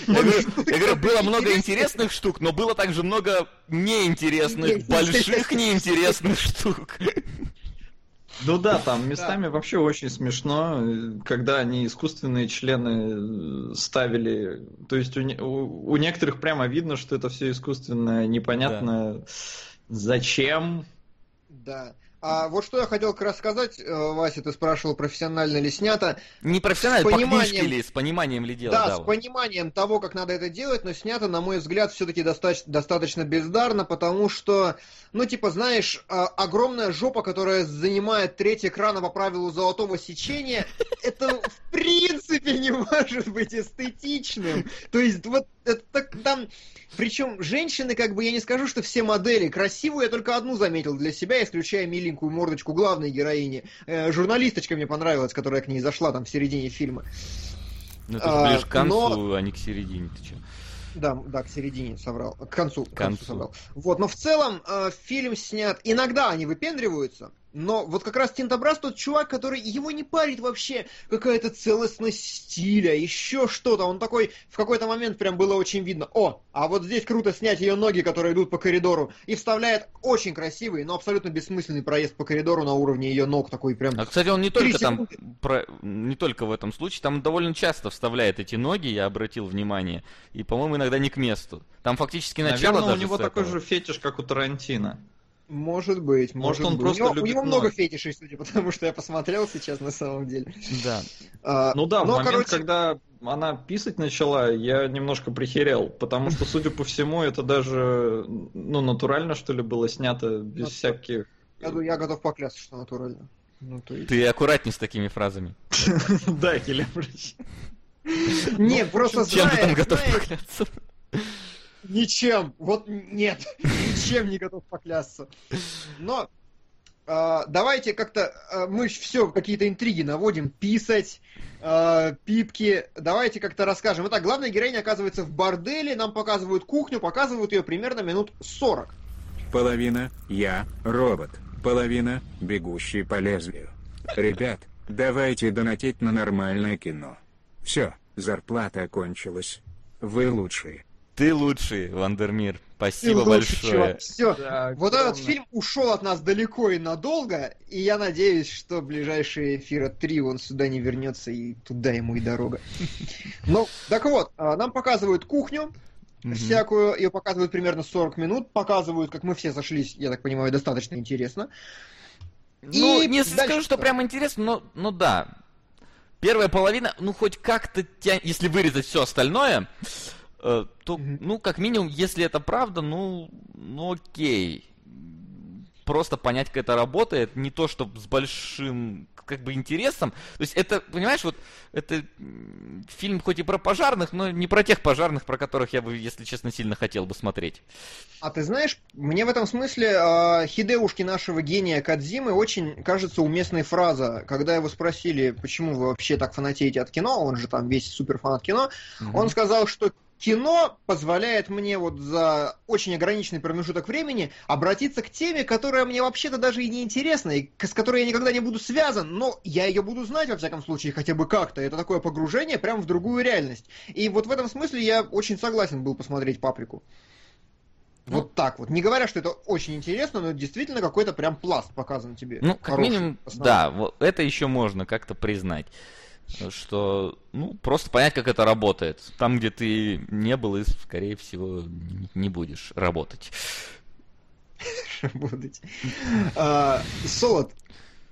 Я говорю, я говорю, было много интересных штук, но было также много неинтересных, больших неинтересных штук. Ну да, там местами да. вообще очень смешно, когда они искусственные члены ставили. То есть у, у, у некоторых прямо видно, что это все искусственное, непонятно. Да. Зачем? Да. А вот что я хотел как раз сказать, э, Вася, ты спрашивал, профессионально ли снято. Не профессионально, с пониманием... по ли, с пониманием ли дело. Да, да, с пониманием того, как надо это делать, но снято, на мой взгляд, все-таки достаточно, достаточно бездарно, потому что, ну, типа, знаешь, а, огромная жопа, которая занимает треть экрана по правилу золотого сечения, это в принципе не может быть эстетичным. То есть, вот это так там причем женщины, как бы, я не скажу, что все модели. Красивую я только одну заметил для себя, исключая миленькую мордочку главной героини. Э, журналисточка мне понравилась, которая к ней зашла там в середине фильма. Ну, это а, ближе к концу, но... а не к середине, ты че? Да, да, к середине соврал. К концу, к концу. концу соврал. Вот, но в целом э, фильм снят. Иногда они выпендриваются, но вот как раз Тинтобраз тот чувак, который его не парит вообще какая-то целостность стиля, еще что-то. Он такой, в какой-то момент прям было очень видно, о, а вот здесь круто снять ее ноги, которые идут по коридору, и вставляет очень красивый, но абсолютно бессмысленный проезд по коридору на уровне ее ног, такой прям... А, кстати, он не только там, про, не только в этом случае, там довольно часто вставляет эти ноги, я обратил внимание, и, по-моему, иногда не к месту. Там фактически начало Наверное, у него такой же фетиш, как у Тарантино. Может быть, может, может он быть. просто у него, любит у него много фетишей, судя потому что я посмотрел сейчас на самом деле. Да. А, ну да, в момент, короче... когда она писать начала, я немножко прихерел, потому что, судя по всему, это даже ну натурально что ли было снято без ну, всяких. Я, я готов поклясться, что натурально. Ну, то есть... Ты аккуратней с такими фразами. Да, Келебрыч. Не, просто Чем ты там готов поклясться? Ничем. Вот нет. Ничем не готов поклясться. Но э, давайте как-то... Э, мы все какие-то интриги наводим. Писать, э, пипки. Давайте как-то расскажем. Итак, главная героиня оказывается в борделе. Нам показывают кухню. Показывают ее примерно минут 40. Половина я робот. Половина бегущий по лезвию. Ребят, давайте донатить на нормальное кино. Все, зарплата кончилась. Вы лучшие. Ты лучший, Вандермир. Спасибо большое. Все. Да, вот этот фильм ушел от нас далеко и надолго, и я надеюсь, что ближайший эфир 3 он сюда не вернется, и туда ему и дорога. Ну, так вот, а, нам показывают кухню, mm всякую, ее показывают примерно 40 минут, показывают, как мы все сошлись, я так понимаю, достаточно интересно. Ну, и не скажу, что прям интересно, но, но да. Первая половина, ну, хоть как-то тянет, если вырезать все остальное, то, ну, как минимум, если это правда, ну, ну окей. Просто понять, как это работает, не то, что с большим как бы интересом. То есть это, понимаешь, вот это фильм хоть и про пожарных, но не про тех пожарных, про которых я бы, если честно, сильно хотел бы смотреть. А ты знаешь, мне в этом смысле э, Хидеушки нашего гения Кадзимы очень кажется уместной фраза, когда его спросили, почему вы вообще так фанатеете от кино, он же там весь супер фанат кино, угу. он сказал, что кино позволяет мне вот за очень ограниченный промежуток времени обратиться к теме, которая мне вообще-то даже и не интересна, и с которой я никогда не буду связан, но я ее буду знать, во всяком случае, хотя бы как-то. Это такое погружение прямо в другую реальность. И вот в этом смысле я очень согласен был посмотреть «Паприку». Ну, вот так вот. Не говоря, что это очень интересно, но действительно какой-то прям пласт показан тебе. Ну, как минимум, да, вот это еще можно как-то признать что, ну, просто понять, как это работает. Там, где ты не был, и, скорее всего, не будешь работать. Работать. А, Солод,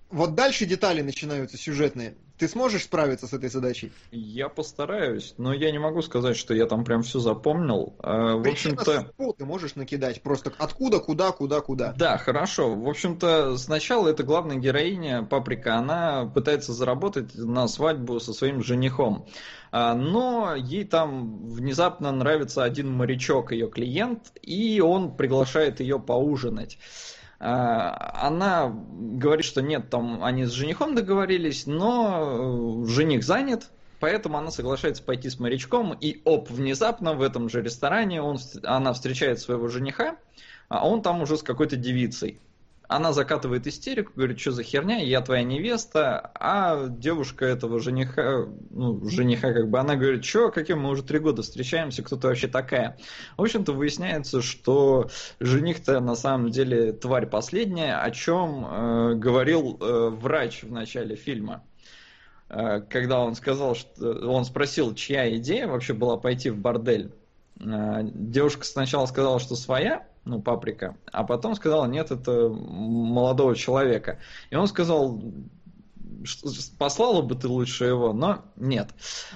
вот дальше детали начинаются сюжетные. Ты сможешь справиться с этой задачей? Я постараюсь, но я не могу сказать, что я там прям все запомнил. А, в общем-то... ты можешь накидать просто откуда, куда, куда, куда. Да, хорошо. В общем-то, сначала эта главная героиня, Паприка, она пытается заработать на свадьбу со своим женихом. А, но ей там внезапно нравится один морячок, ее клиент, и он приглашает ее поужинать. А, она говорит, что нет, там они с женихом договорились, но э, жених занят, поэтому она соглашается пойти с морячком, и оп, внезапно в этом же ресторане он, она встречает своего жениха, а он там уже с какой-то девицей. Она закатывает истерику, говорит, что за херня, я твоя невеста, а девушка этого жениха, ну, жениха как бы, она говорит, что, каким мы уже три года встречаемся, кто ты вообще такая? В общем-то, выясняется, что жених-то на самом деле тварь последняя, о чем э, говорил э, врач в начале фильма э, когда он сказал, что он спросил, чья идея вообще была пойти в бордель. Э, девушка сначала сказала, что своя, ну, паприка, а потом сказала, нет, это молодого человека. И он сказал, послала бы ты лучше его, но нет.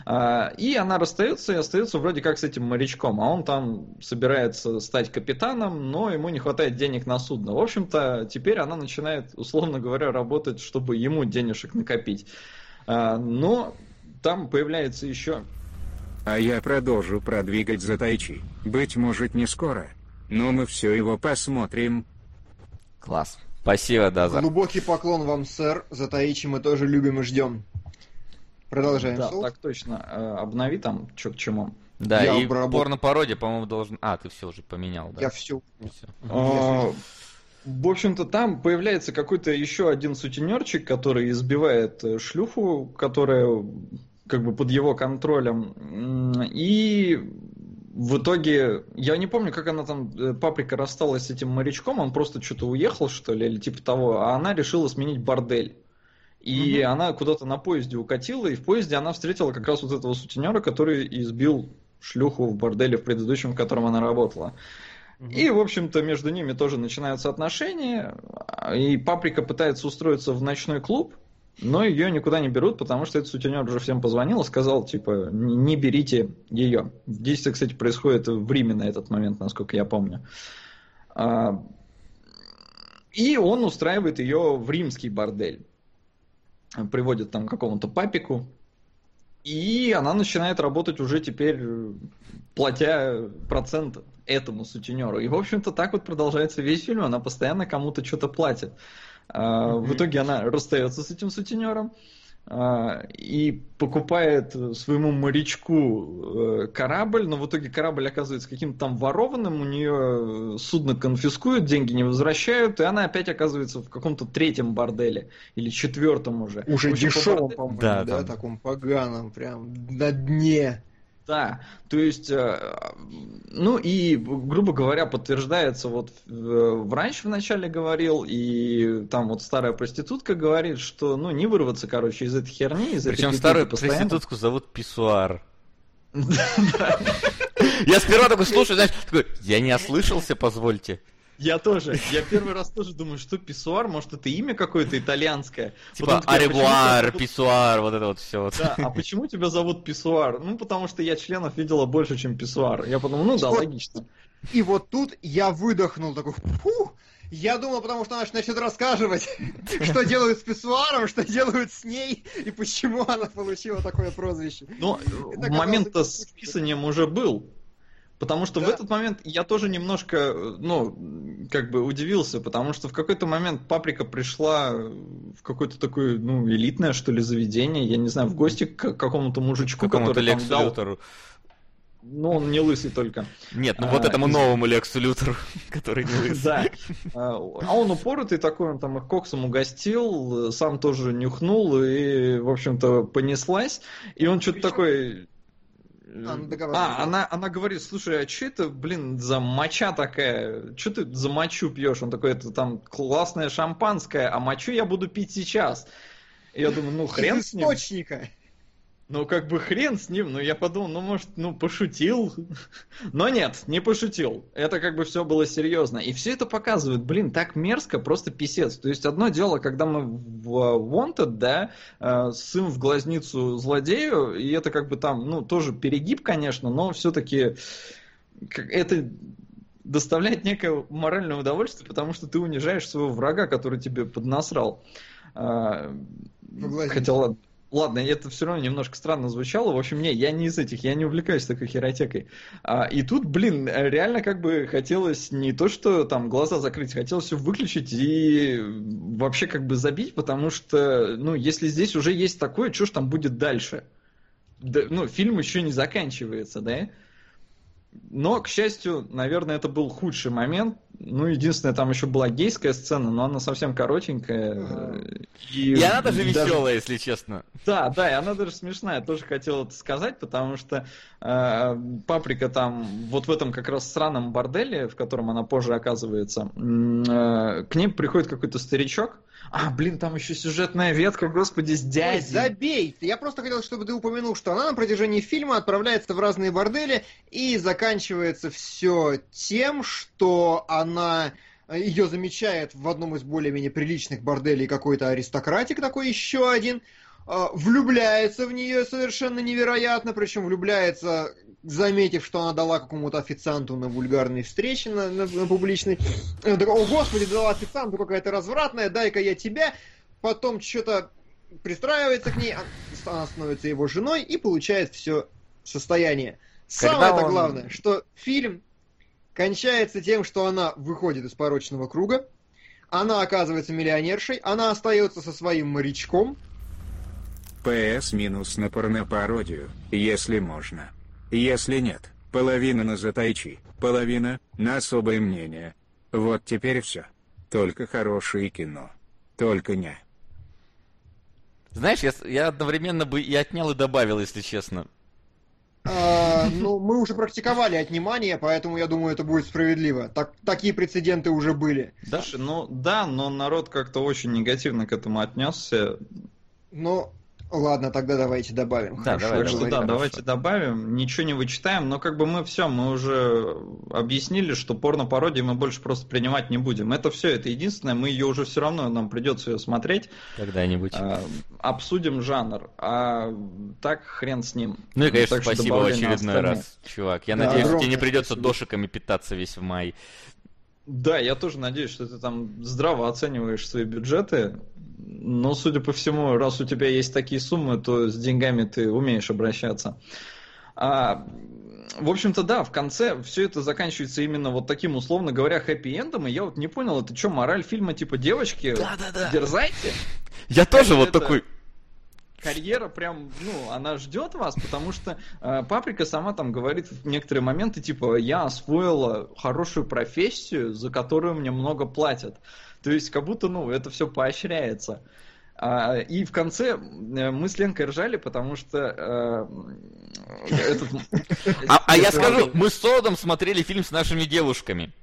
А, и она расстается и остается вроде как с этим морячком, а он там собирается стать капитаном, но ему не хватает денег на судно. В общем-то, теперь она начинает, условно говоря, работать, чтобы ему денежек накопить. А, но там появляется еще... А я продолжу продвигать за Тайчи. Быть может, не скоро. Но мы все его посмотрим. Класс. Спасибо, Даза. Глубокий поклон вам, сэр. За Таичи мы тоже любим и ждем. Продолжаем. Да, Сол? так точно. Э, обнови там, что к чему. Да, Я и обработ... порно-пародия, по-моему, должен... А, ты все уже поменял, да? Я все. все. А, в общем-то, там появляется какой-то еще один сутенерчик, который избивает э, шлюху, которая как бы под его контролем. И в итоге, я не помню, как она там, э, Паприка рассталась с этим морячком, он просто что-то уехал, что ли, или типа того, а она решила сменить бордель. И угу. она куда-то на поезде укатила, и в поезде она встретила как раз вот этого сутенера, который избил шлюху в борделе в предыдущем, в котором она работала. Угу. И, в общем-то, между ними тоже начинаются отношения, и Паприка пытается устроиться в ночной клуб, но ее никуда не берут, потому что этот сутенер уже всем позвонил и сказал, типа, не берите ее. Действие, кстати, происходит в Риме на этот момент, насколько я помню. А, и он устраивает ее в римский бордель. Приводит там какому-то папику. И она начинает работать уже теперь, платя процент этому сутенеру. И, в общем-то, так вот продолжается весь фильм. Она постоянно кому-то что-то платит. Mm-hmm. В итоге она расстается с этим сутенером а, и покупает своему морячку э, корабль, но в итоге корабль оказывается каким-то там ворованным, у нее судно конфискуют, деньги не возвращают, и она опять оказывается в каком-то третьем борделе или четвертом уже. Уже дешевом, по-моему, да, да, таком поганом, прям на дне. Да, то есть, э, ну и, грубо говоря, подтверждается, вот врач вначале говорил, и там вот старая проститутка говорит, что, ну, не вырваться, короче, из этой херни, из Причем этой старую постоянно. проститутку зовут Писсуар. Я сперва такой слушаю, знаешь, такой, я не ослышался, позвольте. Я тоже. Я первый раз тоже думаю, что писсуар, может, это имя какое-то итальянское. Типа а аревуар, писсуар, вот это вот все. Вот. Да, а почему тебя зовут писсуар? Ну, потому что я членов видела больше, чем писсуар. Я подумал, ну да, Вот. логично. И вот тут я выдохнул такой, фу, я думал, потому что она начнет рассказывать, что делают с писсуаром, что делают с ней, и почему она получила такое прозвище. Но Это момент-то с писанием уже был. Потому что в Да. этот момент я тоже немножко, ну, как бы удивился, потому что в какой-то момент Паприка пришла в какое-то такое, ну, элитное, что ли, заведение, я не знаю, в гости к какому-то мужичку, Какому-то который там Лексу дал- Лютеру. Ну, он не лысый только. Нет, ну А, вот этому из- новому Лексу Лютеру, который не лысый. Да. А а он упоротый такой, он там их коксом угостил, сам тоже нюхнул, и, в общем-то, понеслась. И он что-то такой... А. А, она, она говорит, слушай, а что это, блин, за моча такая? Что ты за мочу пьешь? Он такой, это там классное шампанское, а мочу я буду пить сейчас. И я думаю, ну хрен с ним. источника. Ну, как бы хрен с ним, но я подумал, ну, может, ну, пошутил. Но нет, не пошутил. Это как бы все было серьезно. И все это показывает, блин, так мерзко, просто писец. То есть одно дело, когда мы в Wanted, да, э, ссым в глазницу злодею, и это как бы там, ну, тоже перегиб, конечно, но все-таки это доставляет некое моральное удовольствие, потому что ты унижаешь своего врага, который тебе поднасрал. Глазницу. Хотя ладно. Ладно, это все равно немножко странно звучало. В общем, не, я не из этих, я не увлекаюсь такой херотекой. А, и тут, блин, реально как бы хотелось не то, что там глаза закрыть, хотелось все выключить и вообще как бы забить, потому что, ну, если здесь уже есть такое, что ж там будет дальше? Да, ну, фильм еще не заканчивается, да? Но, к счастью, наверное, это был худший момент. Ну, единственное, там еще была гейская сцена, но она совсем коротенькая. Ага. И, И она даже даже- веселая, если честно. да, да, и она даже смешная. Я тоже хотел это сказать, потому что э, Паприка там вот в этом как раз сраном борделе, в котором она позже оказывается, э, к ней приходит какой-то старичок. А, блин, там еще сюжетная ветка, господи, с Ой, дядей. забей! Я просто хотел, чтобы ты упомянул, что она на протяжении фильма отправляется в разные бордели и заканчивается все тем, что она ее замечает в одном из более-менее приличных борделей какой-то аристократик такой еще один, э, влюбляется в нее совершенно невероятно, причем влюбляется, заметив, что она дала какому-то официанту на вульгарной встрече, на, на- на публичной. Она такая, О, господи, дала официанту какая-то развратная, дай-ка я тебя. Потом что-то пристраивается к ней, а- она становится его женой и получает все состояние. Самое-то он- главное, что фильм кончается тем, что она выходит из порочного круга, она оказывается миллионершей, она остается со своим морячком, ПС минус на порнопародию, если можно. Если нет, половина на затайчи, половина на особое мнение. Вот теперь все. Только хорошее кино. Только не. Знаешь, я, я одновременно бы и отнял, и добавил, если честно. А, ну, мы уже практиковали отнимание, поэтому я думаю, это будет справедливо. Так, такие прецеденты уже были. Да? Слушай, ну да, но народ как-то очень негативно к этому отнесся. Ну, ладно, тогда давайте добавим. Да, Хорошо, давай, что да, хорошо. давайте добавим. Ничего не вычитаем, но как бы мы все, мы уже объяснили, что порно-пародии мы больше просто принимать не будем. Это все, это единственное, мы ее уже все равно, нам придется ее смотреть. Когда-нибудь. А, обсудим жанр. А так хрен с ним. Ну и, конечно, Так спасибо в очередной остальные. раз, чувак. Я Да, надеюсь, тебе не придется спасибо. дошиками питаться весь в май. Да, я тоже надеюсь, что ты там здраво оцениваешь свои бюджеты. Но, судя по всему, раз у тебя есть такие суммы, то с деньгами ты умеешь обращаться. А, в общем-то, да, в конце все это заканчивается именно вот таким, условно говоря, хэппи-эндом. И я вот не понял, это что, мораль фильма типа девочки? Да-да-да. Дерзайте. Я тоже Как вот это- такой... карьера прям, ну, она ждет вас, потому что э, Паприка сама там говорит в некоторые моменты, типа, я освоила хорошую профессию, за которую мне много платят. То есть, как будто, ну, это все поощряется. А, и в конце э, мы с Ленкой ржали, потому что э, этот... А, а я скажу, мы с Солодом смотрели фильм с нашими девушками.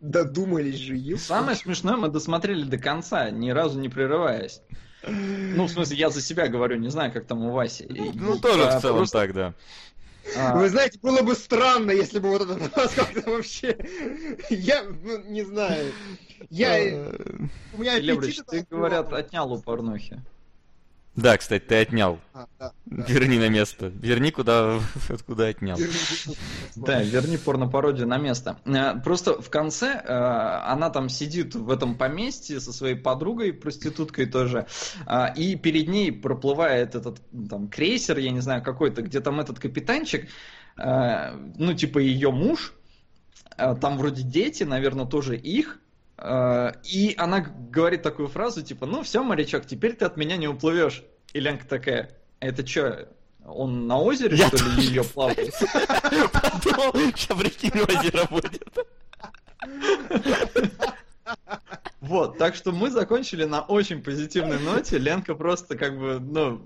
Додумались же, Самое смешное, мы досмотрели до конца, ни разу не прерываясь. Ну, в смысле, я за себя говорю, не знаю, как там у Васи. Ну, тоже А, в целом просто, так, да. а, Вы знаете, было бы странно, если бы вот этот вас как-то вообще... Я, ну, не знаю. Я... У меня Леврич, аппетит говорят, отнял у порнухи. Да, кстати, ты отнял. А, да, да. Верни на место. Верни куда, откуда отнял. Да, верни порнопародию на место. Э, Просто в конце э, она там сидит в этом поместье со своей подругой, проституткой тоже, а, и перед ней проплывает этот там крейсер, я не знаю, какой-то, где там этот капитанчик, э, ну, типа ее муж, э, там вроде дети, наверное, тоже их, э, и она говорит такую фразу, типа, ну все, морячок, теперь ты от меня не уплывешь. И Ленка такая, это что, он на озере, Я что ли, ее плавает? Подумал, сейчас прикинь, озеро будет. Вот, так что мы закончили на очень позитивной ноте. Ленка просто как бы, ну,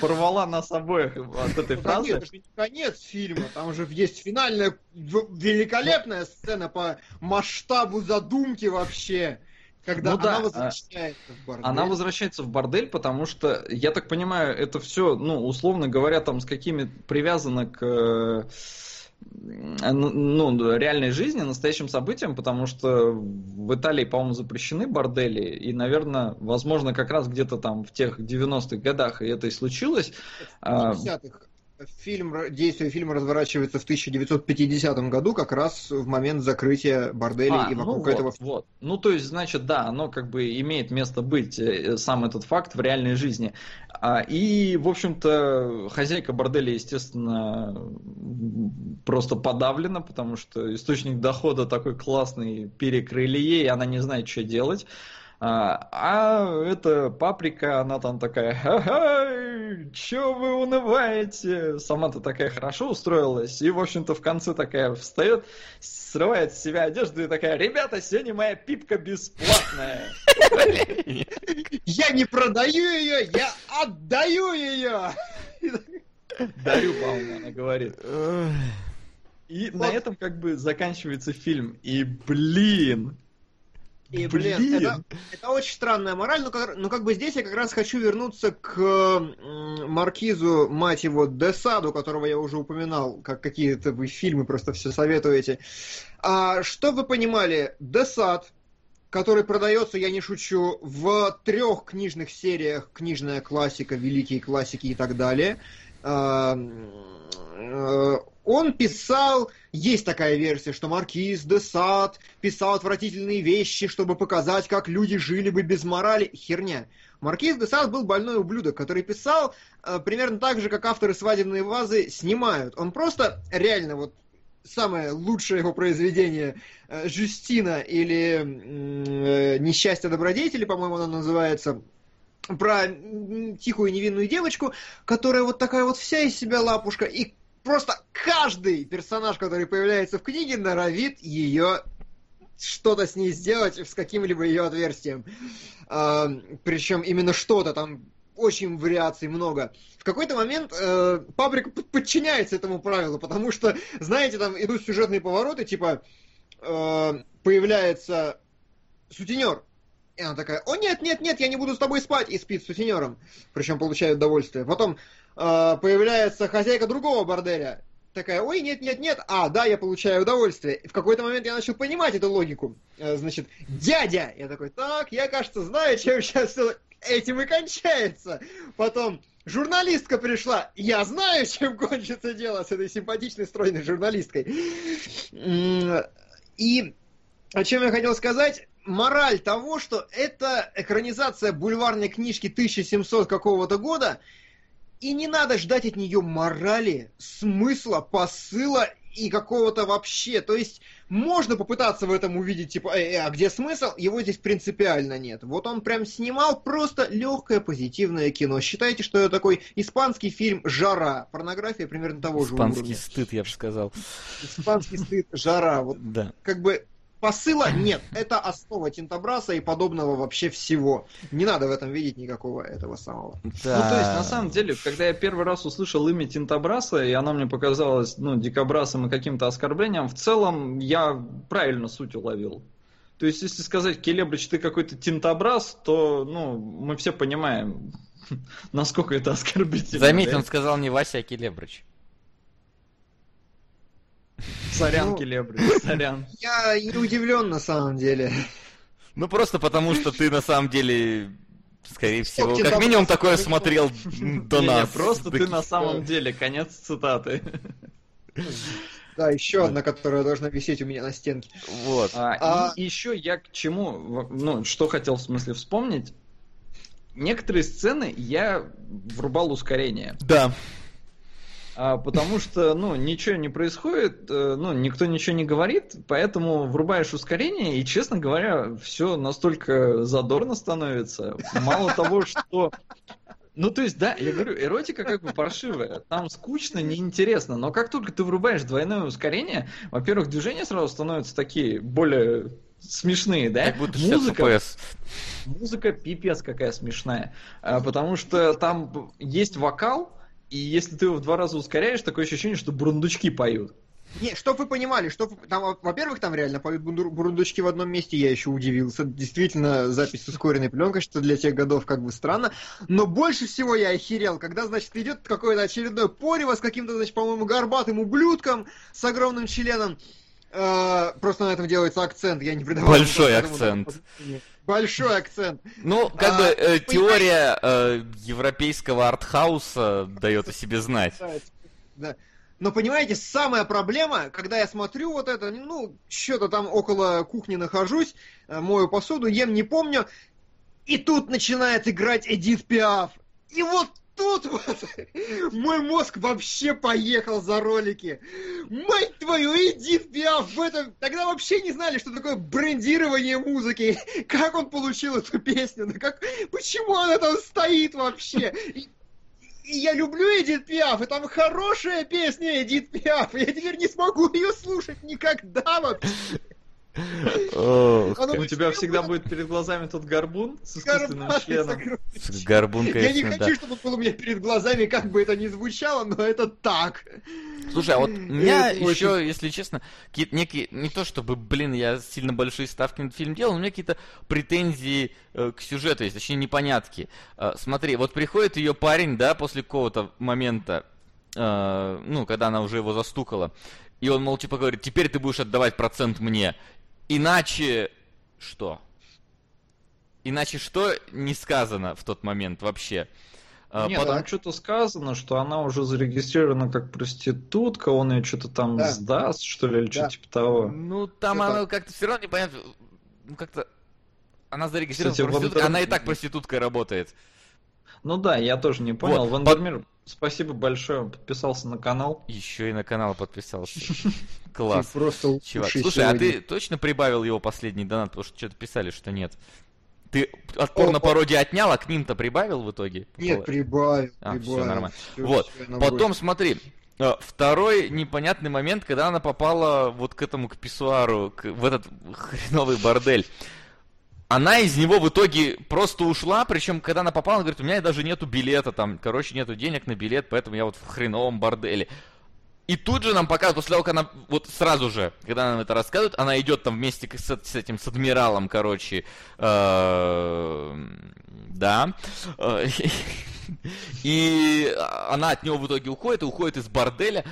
порвала нас обоих от этой Ну, фразы. Это же не конец фильма, там же есть финальная великолепная сцена по масштабу задумки вообще, когда Ну да, она а- возвращается в бордель. Она возвращается в бордель, потому что, я так понимаю, это все, ну, условно говоря, там с какими привязано к э, ну, ну, реальной жизни, настоящим событиям, потому что в Италии, по-моему, запрещены бордели, и, наверное, возможно, как раз где-то там в тех 90-х годах и это и случилось. А, 50-х. Фильм, действие фильма разворачивается в 1950 году, как раз в момент закрытия борделей А, и ну вокруг вот, этого вот. Ну, то есть, значит, да, оно как бы имеет место быть, э, сам этот факт в реальной жизни. А, И, в общем-то, хозяйка борделя, естественно, просто подавлена, потому что источник дохода такой классный перекрыли ей, она не знает, что делать. А, а эта паприка, она там такая, ха-ха, чё вы унываете? Сама-то такая хорошо устроилась, и, в общем-то, в конце такая встает, срывает с себя одежду и такая, ребята, сегодня моя пипка бесплатная. Я не продаю ее, я отдаю ее! Дарю, по-моему, она говорит. И на этом как бы заканчивается фильм. И, блин, И, блин, это, это очень странная мораль, но как, но как бы здесь я как раз хочу вернуться к маркизу, мать его, Десаду, которого я уже упоминал, как какие-то вы фильмы просто все советуете. А, что вы понимали, Десад, который продается, я не шучу, в трех книжных сериях, книжная классика, великие классики и так далее, он писал, есть такая версия, что маркиз де Сад писал отвратительные вещи, чтобы показать, как люди жили бы без морали. Херня. Маркиз де Сад был больной ублюдок, который писал э, примерно так же, как авторы свадебной вазы снимают. Он просто реально вот самое лучшее его произведение э, Жюстина или э, Несчастье добродетели, по-моему, оно называется, про тихую невинную девочку, которая вот такая вот вся из себя лапушка, и просто каждый персонаж, который появляется в книге, норовит ее что-то с ней сделать с каким-либо ее отверстием. А, причем именно что-то там очень вариаций много. В какой-то момент э, паприка под- подчиняется этому правилу, потому что, знаете, там идут сюжетные повороты, типа э, появляется сутенер, и она такая, о нет, нет, нет, я не буду с тобой спать, и спит с сутенером, причем получает удовольствие. Потом э, появляется хозяйка другого борделя, такая, ой, нет, нет, нет, а, да, я получаю удовольствие. И в какой-то момент я начал понимать эту логику. Э, значит, дядя! Я такой, так, я, кажется, знаю, чем сейчас этим и кончается. Потом журналистка пришла, я знаю, чем кончится дело с этой симпатичной, стройной журналисткой. И о чем я хотел сказать? Мораль того, что это экранизация бульварной книжки 1700 какого-то года, и не надо ждать от нее морали, смысла, посыла и какого-то вообще. То есть можно попытаться в этом увидеть, типа, э, э, а где смысл? Его здесь принципиально нет. Вот он прям снимал просто легкое позитивное кино. Считайте, что это такой испанский фильм «Жара». Порнография примерно того же Испанский уровня. стыд, я бы сказал. Испанский стыд «Жара». Вот Да. как бы посыла нет. Это основа Тинтобраса и подобного вообще всего. Не надо в этом видеть никакого этого самого. Да. Ну, то есть, на самом деле, когда я первый раз услышал имя Тинтобраса, и оно мне показалось, ну, дикобрасом и каким-то оскорблением, в целом я правильно суть уловил. То есть, если сказать, Келебрич, ты какой-то тинтобраз, то, ну, мы все понимаем, насколько это оскорбительно. Заметь, да? он сказал не Вася, а Келебрич. Сорян, ну, Келебрич, сорян. Я не удивлен на самом деле. Ну, просто потому, что ты на самом деле Скорее всего, как минимум такое смотрел до нас. Просто ты на самом деле, конец цитаты. Да, еще одна, которая должна висеть у меня на стенке. Вот. А, а... И еще я к чему, ну, что хотел в смысле вспомнить. Некоторые сцены я врубал ускорение. Да. А, потому что, ну, ничего не происходит, э, ну, никто ничего не говорит, поэтому врубаешь ускорение, и, честно говоря, все настолько задорно становится. Мало того, что ну, то есть, да, я говорю, эротика как бы паршивая. Там скучно, неинтересно. Но как только ты врубаешь двойное ускорение, во-первых, движения сразу становятся такие более смешные, да? Как будто музыка, музыка пипец какая смешная. А, потому что там есть вокал, и если ты его в два раза ускоряешь, такое ощущение, что бурундучки поют. Не, чтоб вы понимали, что там, во-первых, там реально поют бурундучки в одном месте, я еще удивился. Действительно, запись с ускоренной пленкой, что для тех годов как бы странно. Но больше всего я охерел, когда, значит, идет какое-то очередное порево с каким-то, значит, по-моему, горбатым ублюдком с огромным членом. Э, просто на этом делается акцент, я не придавал. Большой акцент. Большой акцент. Ну, как а, бы э, теория э, европейского артхауса дает о себе знать. Да. Но понимаете, самая проблема, когда я смотрю вот это, ну, что-то там около кухни нахожусь, э, мою посуду, ем, не помню, и тут начинает играть Эдит Пиаф. И вот тут вот мой мозг вообще поехал за ролики. Мать твою, Эдит Пиаф в этом... Тогда вообще не знали, что такое брендирование музыки. Как он получил эту песню? Ну как... Почему она там стоит вообще? И я люблю Эдит Пиаф, и там хорошая песня Эдит Пиаф, я теперь не смогу ее слушать никогда вообще. У тебя всегда будет перед глазами тот горбун с искусственным членом. Горбун, Я не хочу, чтобы был у меня перед глазами, как бы это ни звучало, но это так. Слушай, а вот у меня еще, если честно, какие-то некие, не то чтобы, блин, я сильно большие ставки на этот фильм делал, но у меня какие-то претензии э, к сюжету есть, точнее непонятки. Э, смотри, вот приходит ее парень, да, после какого-то момента, э, ну, когда она уже его застукала, и он, мол, типа говорит, теперь ты будешь отдавать процент мне. Иначе что? Иначе что не сказано в тот момент вообще? А, Нет, Потом... там что-то сказано, что она уже зарегистрирована как проститутка, он ее что-то там да. сдаст, что ли, или да. что-то типа того. Ну, там что она как-то все равно непонятно, ну, как-то... Она зарегистрирована Кстати, проституткой, она и так проституткой работает. Ну да, я тоже не понял. Вот. Вандермир, спасибо большое, он подписался на канал. Еще и на канал подписался. Класс. просто Чувак, слушай, а ты точно прибавил его последний донат, потому что что-то писали, что нет? Ты от порно-пародии отнял, а к ним-то прибавил в итоге? Нет, прибавил, а, Все нормально. вот, потом смотри, э, Второй непонятный момент, когда она попала вот к этому, к писсуару, к, в этот хреновый бордель она из него в итоге просто ушла, причем, когда она попала, она говорит, у меня даже нету билета, там, короче, нету денег на билет, поэтому я вот в хреновом борделе. И тут же нам показывают, после того, как она, вот сразу же, когда нам это рассказывают, она идет там вместе с, с этим, с адмиралом, короче, э, да, и она от него в итоге уходит, и уходит из борделя,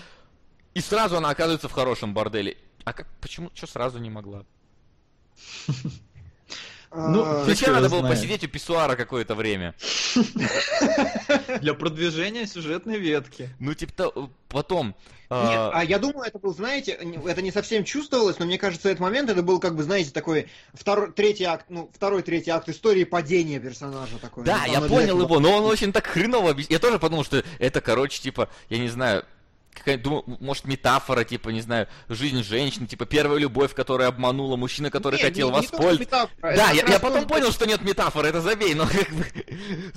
и сразу она оказывается в хорошем борделе. А как, почему, что сразу не могла? Ну, зачем надо было посидеть у писсуара какое-то время? Для продвижения сюжетной ветки. Ну, типа, потом... А, Нет, а я думаю, это был, знаете, это не совсем чувствовалось, но мне кажется, этот момент, это был, как бы, знаете, такой второй, третий акт, ну, второй, третий акт истории падения персонажа такой. Да, ну, я понял его, но он очень так хреново Я тоже подумал, что это, короче, типа, я не знаю, думаю, может, метафора, типа, не знаю, жизнь женщины, типа, первая любовь, которая обманула, мужчина, который нет, хотел воспользоваться. Да, я, я потом понял, что нет метафоры, это забей, но как бы...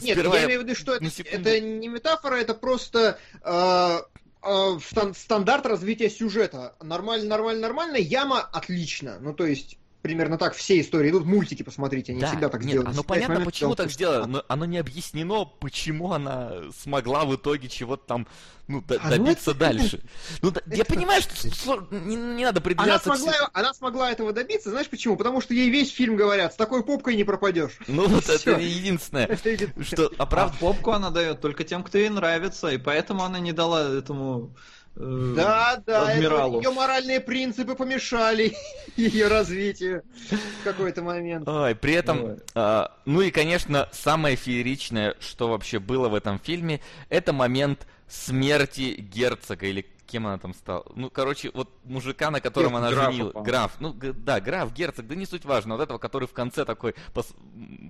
Нет, я имею в виду, что это, это не метафора, это просто... Э, э, стандарт развития сюжета. Нормально, нормально, нормально. Яма отлично. Ну, то есть, примерно так все истории идут. Мультики посмотрите, они Да, всегда так нет, сделаны. оно понятно, момент, почему так сделано, но оно не объяснено, почему она смогла в итоге чего-то там, ну, д- А, ну добиться это- дальше. Ну, да, я это- понимаю, что не, не надо Она предъявляться к смогла, се- она смогла этого добиться, знаешь почему? Потому что ей весь фильм говорят, с такой попкой не пропадешь. Ну, вот это единственное, что, а А правда, попку она дает только тем, кто ей нравится, и поэтому она не дала этому э, Да, да, адмиралу. ее моральные принципы помешали ее развитию в какой-то момент. Ой, при этом, а, ну и, конечно, самое фееричное, что вообще было в этом фильме, это момент смерти герцога, или кем она там стала. Ну, короче, вот мужика, на котором Герцог, она графа, женила. по-моему. Граф. Ну, г- да, граф, герцог, да не суть важно. Вот этого, который в конце такой пос-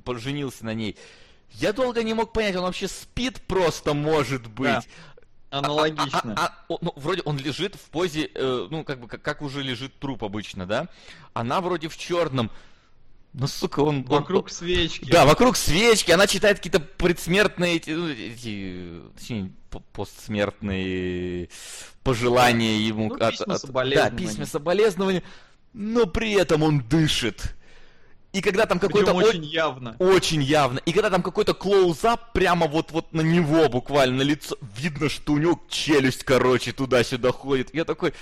поженился на ней. Я долго не мог понять, он вообще спит просто, может быть. Да. Аналогично. А, а, а, о, ну, вроде он лежит в позе, э, ну, как бы, как, как уже лежит труп обычно, да? Она вроде в черном. Ну, сука, он... он- Вокруг свечки. Да, вокруг свечки, она читает какие-то предсмертные, эти, ну, эти, точнее, постсмертные пожелания ему. Ну, письма Да, соболезнования. письма соболезнования, но при этом он дышит. И когда там какой-то... о- очень явно. очень явно. И когда там какой-то клоузап прямо вот-вот на него буквально, на лицо, видно, что у него челюсть, короче, туда-сюда ходит. Я такой,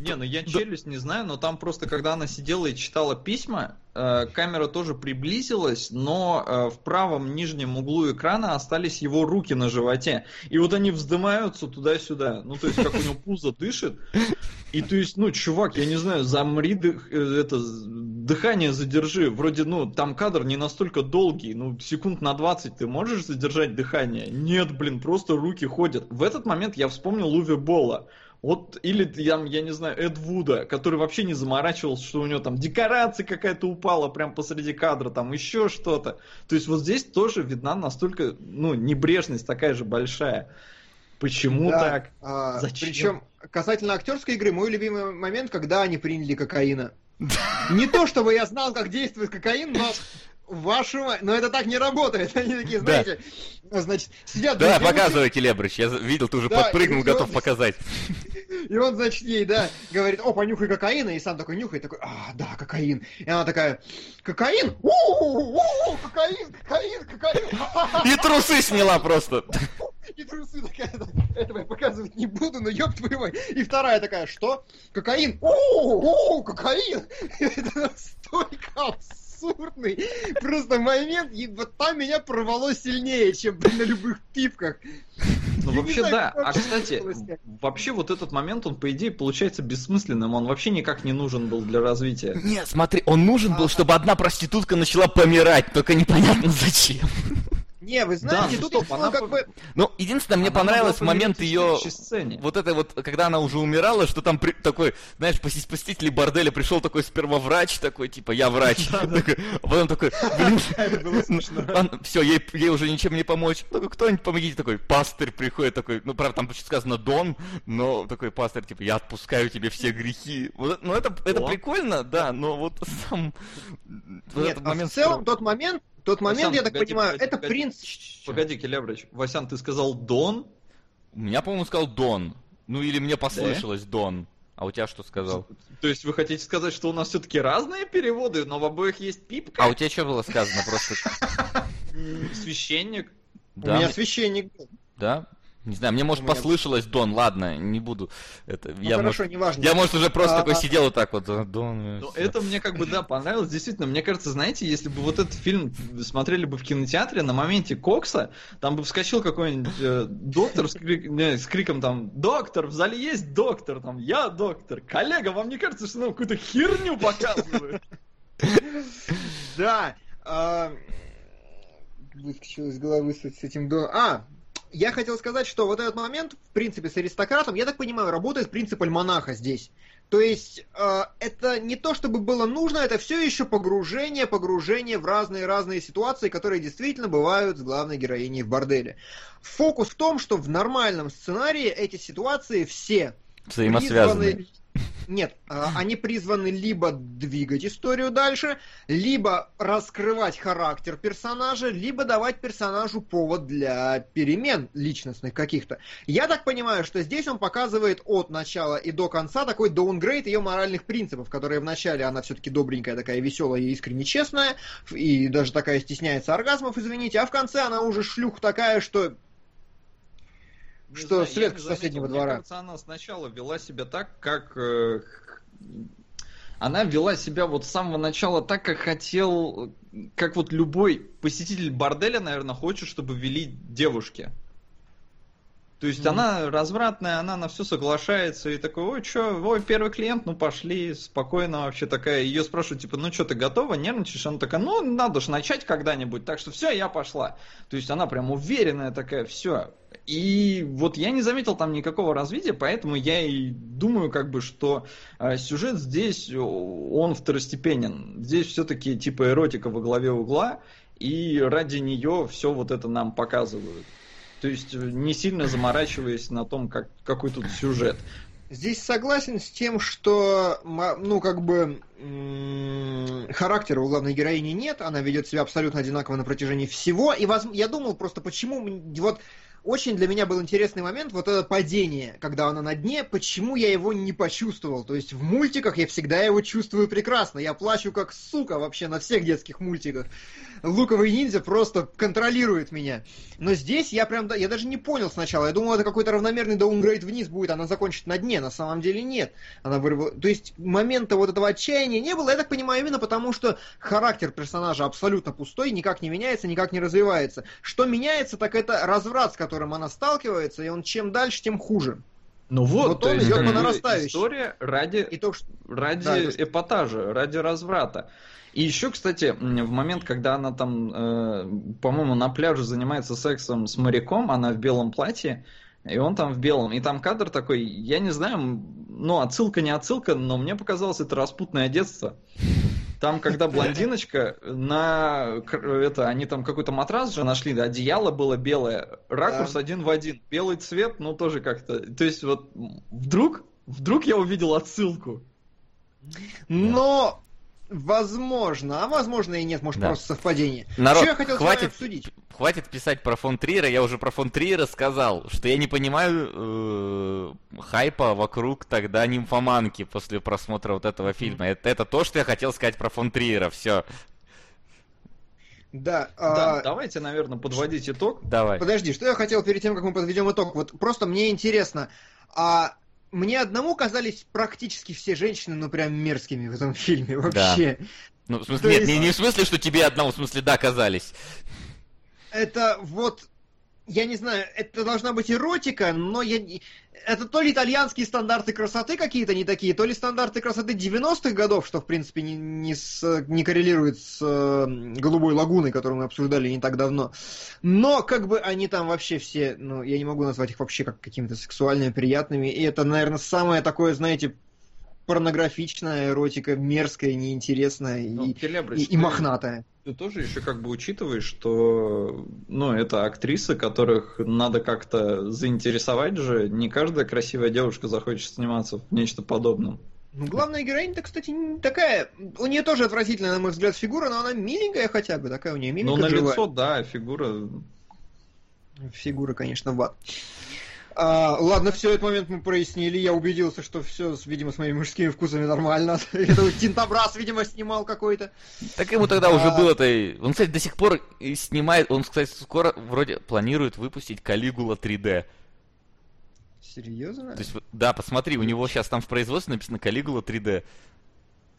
Не, ну я челюсть не знаю, но там просто, когда она сидела и читала письма, э, камера тоже приблизилась, но э, в правом нижнем углу экрана остались его руки на животе. И вот они вздымаются туда-сюда. Ну, то есть, как у него пузо дышит. И то есть, ну, чувак, я не знаю, замри, дых- э, это, дыхание задержи. Вроде, ну, там кадр не настолько долгий, ну, секунд на 20 ты можешь задержать дыхание? Нет, блин, просто руки ходят. В этот момент я вспомнил Уви Болла. Вот, или я, я не знаю, Эд Вуда, который вообще не заморачивался, что у него там декорация какая-то упала прям посреди кадра, там еще что-то. То есть вот здесь тоже видна настолько, ну, небрежность такая же большая. Почему Да, так? а, Зачем? Причем, касательно актерской игры, мой любимый момент, когда они приняли кокаина. Не то, чтобы я знал, как действует кокаин, но вашу мать, но это так не работает. Они такие, Да. знаете, значит, сидят... да, показывай, Келебрыч, я видел, ты уже Да, подпрыгнул, готов он- показать. И он, значит, ей, да, говорит, о, понюхай кокаина, и сам такой нюхает, такой, а, да, кокаин. И она такая, кокаин? У-у-у, кокаин, кокаин, кокаин. И трусы сняла просто. И трусы такая, этого я показывать не буду, но ёб твою мать. И вторая такая, что? Кокаин? У-у-у, кокаин. Это настолько абсурдный просто момент, и вот там меня порвало сильнее, чем на любых пипках. Ну, Я вообще знаю, да. А, кстати, вообще вот этот момент, он, по идее, получается бессмысленным. Он вообще никак не нужен был для развития. Нет, смотри, он нужен был, чтобы одна проститутка начала помирать, только непонятно зачем. Не, вы знаете, ну тут я она как бы... Ну, единственное, мне Она понравился могла момент ее... сцене. Вот это вот, когда она уже умирала, что там при- такой, знаешь, посетитель, борделя пришел такой сперва врач, такой, типа, я врач. Такой, А потом такой, блин, все, ей, уже ничем не помочь. Такой, кто-нибудь помогите, такой, пастырь приходит, такой, ну, правда, там почти сказано Дон, но такой пастырь, типа, я отпускаю тебе все грехи. Ну, это, прикольно, да, но вот сам... Нет, а в целом тот момент, тот момент, Васян, я так погоди, понимаю, погоди, это погоди. принц... Погоди, Келебрич. Васян, ты сказал Дон? У меня, по-моему, сказал Дон. Ну, или мне послышалось Дон. А у тебя что сказал? То есть вы хотите сказать, что у нас все-таки разные переводы, но в обоих есть пипка? А у тебя что было сказано просто? Священник? У Да, меня мне- священник был. да? Не знаю, мне, может, послышалось Дон, ладно, не буду. Это, Ну я, хорошо, может, неважно. я, может, уже просто А, такой а- сидел вот так вот, э, Дон. Ну, это мне как бы, да, понравилось. Действительно, мне кажется, знаете, если бы вот этот фильм смотрели бы в кинотеатре, на моменте Кокса, там бы вскочил какой-нибудь э, доктор с, крик- не, с криком там «Доктор, в зале есть доктор!» Там «Я доктор!» Коллега, вам не кажется, что нам какую-то херню показывают? Да. а, Выскочил из головы с, с этим до. А! Я хотел сказать, что вот этот момент, в принципе, с аристократом, я так понимаю, работает принцип альманаха здесь. То есть э, это не то, чтобы было нужно, это все еще погружение, погружение в разные-разные ситуации, которые действительно бывают с главной героиней в борделе. Фокус в том, что в нормальном сценарии эти ситуации все Взаимосвязаны. призваны- Нет, а, они призваны либо двигать историю дальше, либо раскрывать характер персонажа, либо давать персонажу повод для перемен личностных каких-то. Я так понимаю, что здесь он показывает от начала и до конца такой даунгрейд ее моральных принципов, которые вначале она все-таки добренькая, такая веселая и искренне честная, и даже такая стесняется оргазмов, извините, а в конце она уже шлюх такая, что Не что знаю, свет я с не соседнего заметил. двора. Мне кажется, она сначала вела себя так, как... э, Она вела себя вот с самого начала так, как хотел, как вот любой посетитель борделя, наверное, хочет, чтобы вели девушки. То есть Мгм. она развратная, она на все соглашается и такой, ой, что, ой, первый клиент, ну пошли, спокойно вообще такая. Ее спрашивают, типа, ну что, ты готова, нервничаешь? Она такая, ну, надо же начать когда-нибудь, так что все, я пошла. То есть она прям уверенная такая, все. И вот я не заметил там никакого развития, поэтому я и думаю, как бы, что э, сюжет здесь, он второстепенен. Здесь все-таки типа эротика во главе угла, и ради нее все вот это нам показывают. То есть э, не сильно заморачиваясь на том, как, какой тут сюжет. Здесь согласен с тем, что, ну, как бы, характера у главной героини нет, она ведет себя абсолютно одинаково на протяжении всего, и воз- я думал просто, почему, вот, очень для меня был интересный момент, вот это падение, когда она на дне, почему я его не почувствовал, то есть в мультиках я всегда его чувствую прекрасно, я плачу как сука вообще на всех детских мультиках, луковый ниндзя просто контролирует меня. Но здесь я прям, я даже не понял сначала. Я думал, это какой-то равномерный даунгрейд вниз будет, она закончит на дне. На самом деле нет. Она вырвала... То есть момента вот этого отчаяния не было, я так понимаю, именно потому, что характер персонажа абсолютно пустой, никак не меняется, никак не развивается. Что меняется, так это разврат, с которым она сталкивается, и он чем дальше, тем хуже. Ну вот, Вот то он есть идет по нарастающей. история ради И то, что... ради Да, эпатажа, ради разврата. И еще, кстати, в момент, когда она там, э, по-моему, на пляже занимается сексом с моряком, она в белом платье, и он там в белом. И там кадр такой, я не знаю, ну, отсылка не отсылка, но мне показалось, это распутное детство. Там, когда блондиночка на это, они там какой-то матрас же нашли, да, одеяло было белое, ракурс Да. один в один, белый цвет, ну тоже как-то, то есть вот вдруг, вдруг я увидел отсылку. Но возможно, а возможно и нет, может Да. просто совпадение. Народ, Что я хотел с вами хватит, обсудить? хватит писать про фон Триера, я уже про фон Триера сказал, что я не понимаю э, хайпа вокруг тогда нимфоманки после просмотра вот этого фильма. Это, это то, что я хотел сказать про фон Триера, все. Да, Да, а, давайте, наверное, подводить итог. Давай. Подожди, что я хотел перед тем, как мы подведем итог? Вот просто мне интересно, а мне одному казались практически все женщины, ну прям мерзкими в этом фильме вообще. Ну, в смысле, То нет, есть- не, не в смысле, что тебе одному, в смысле, да, казались. Это вот, я не знаю, это должна быть эротика, но я не- это то ли итальянские стандарты красоты какие-то не такие, то ли стандарты красоты 90-х годов, что в принципе не, не, с- не коррелирует с э, голубой лагуной, которую мы обсуждали не так давно. Но как бы они там вообще все, ну, я не могу назвать их вообще как какими-то сексуальными, приятными. И это, наверное, самое такое, знаете, порнографичная эротика, мерзкая, неинтересная и, Ну, и- и ты- мохнатая. Ты тоже еще как бы учитываешь, что ну, это актрисы, которых надо как-то заинтересовать же. Не каждая красивая девушка захочет сниматься в нечто подобном. Ну, главная героиня-то, кстати, не такая. У нее тоже отвратительная, на мой взгляд, фигура, но она миленькая хотя бы, такая у нее Ну, миленькая. на живая. лицо, да, фигура. Фигура, конечно, в ад. А, ладно, все, этот момент мы прояснили. Я убедился, что все, видимо, с моими мужскими вкусами нормально. Это Тинтобрас, видимо, снимал какой-то. Так ему тогда уже А. было-то... Он, кстати, до сих пор снимает... Он, кстати, скоро вроде планирует выпустить Калигула 3D. Серьезно? То есть, да, посмотри, у него сейчас там в производстве написано Калигула 3D.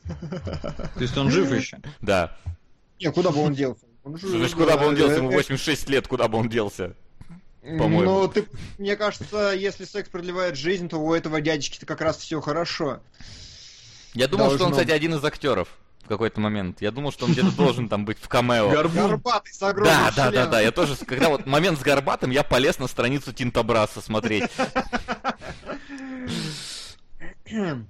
То есть он жив еще. Да. Не, куда бы он делся? Он Слушай, куда бы он делся? Ему Э, э, 86 лет, куда бы он делся? По-моему. Ну, ты, мне кажется, если секс продлевает жизнь, то у этого дядечки-то как раз все хорошо. Я думал, что он, Должно кстати, один из актеров в какой-то момент. Я думал, что он где-то должен там быть в камео. Горбатый с огромным Да, да, да, да. Я тоже, когда вот момент с Горбатым, я полез на страницу Тинтобраса смотреть. Не, ну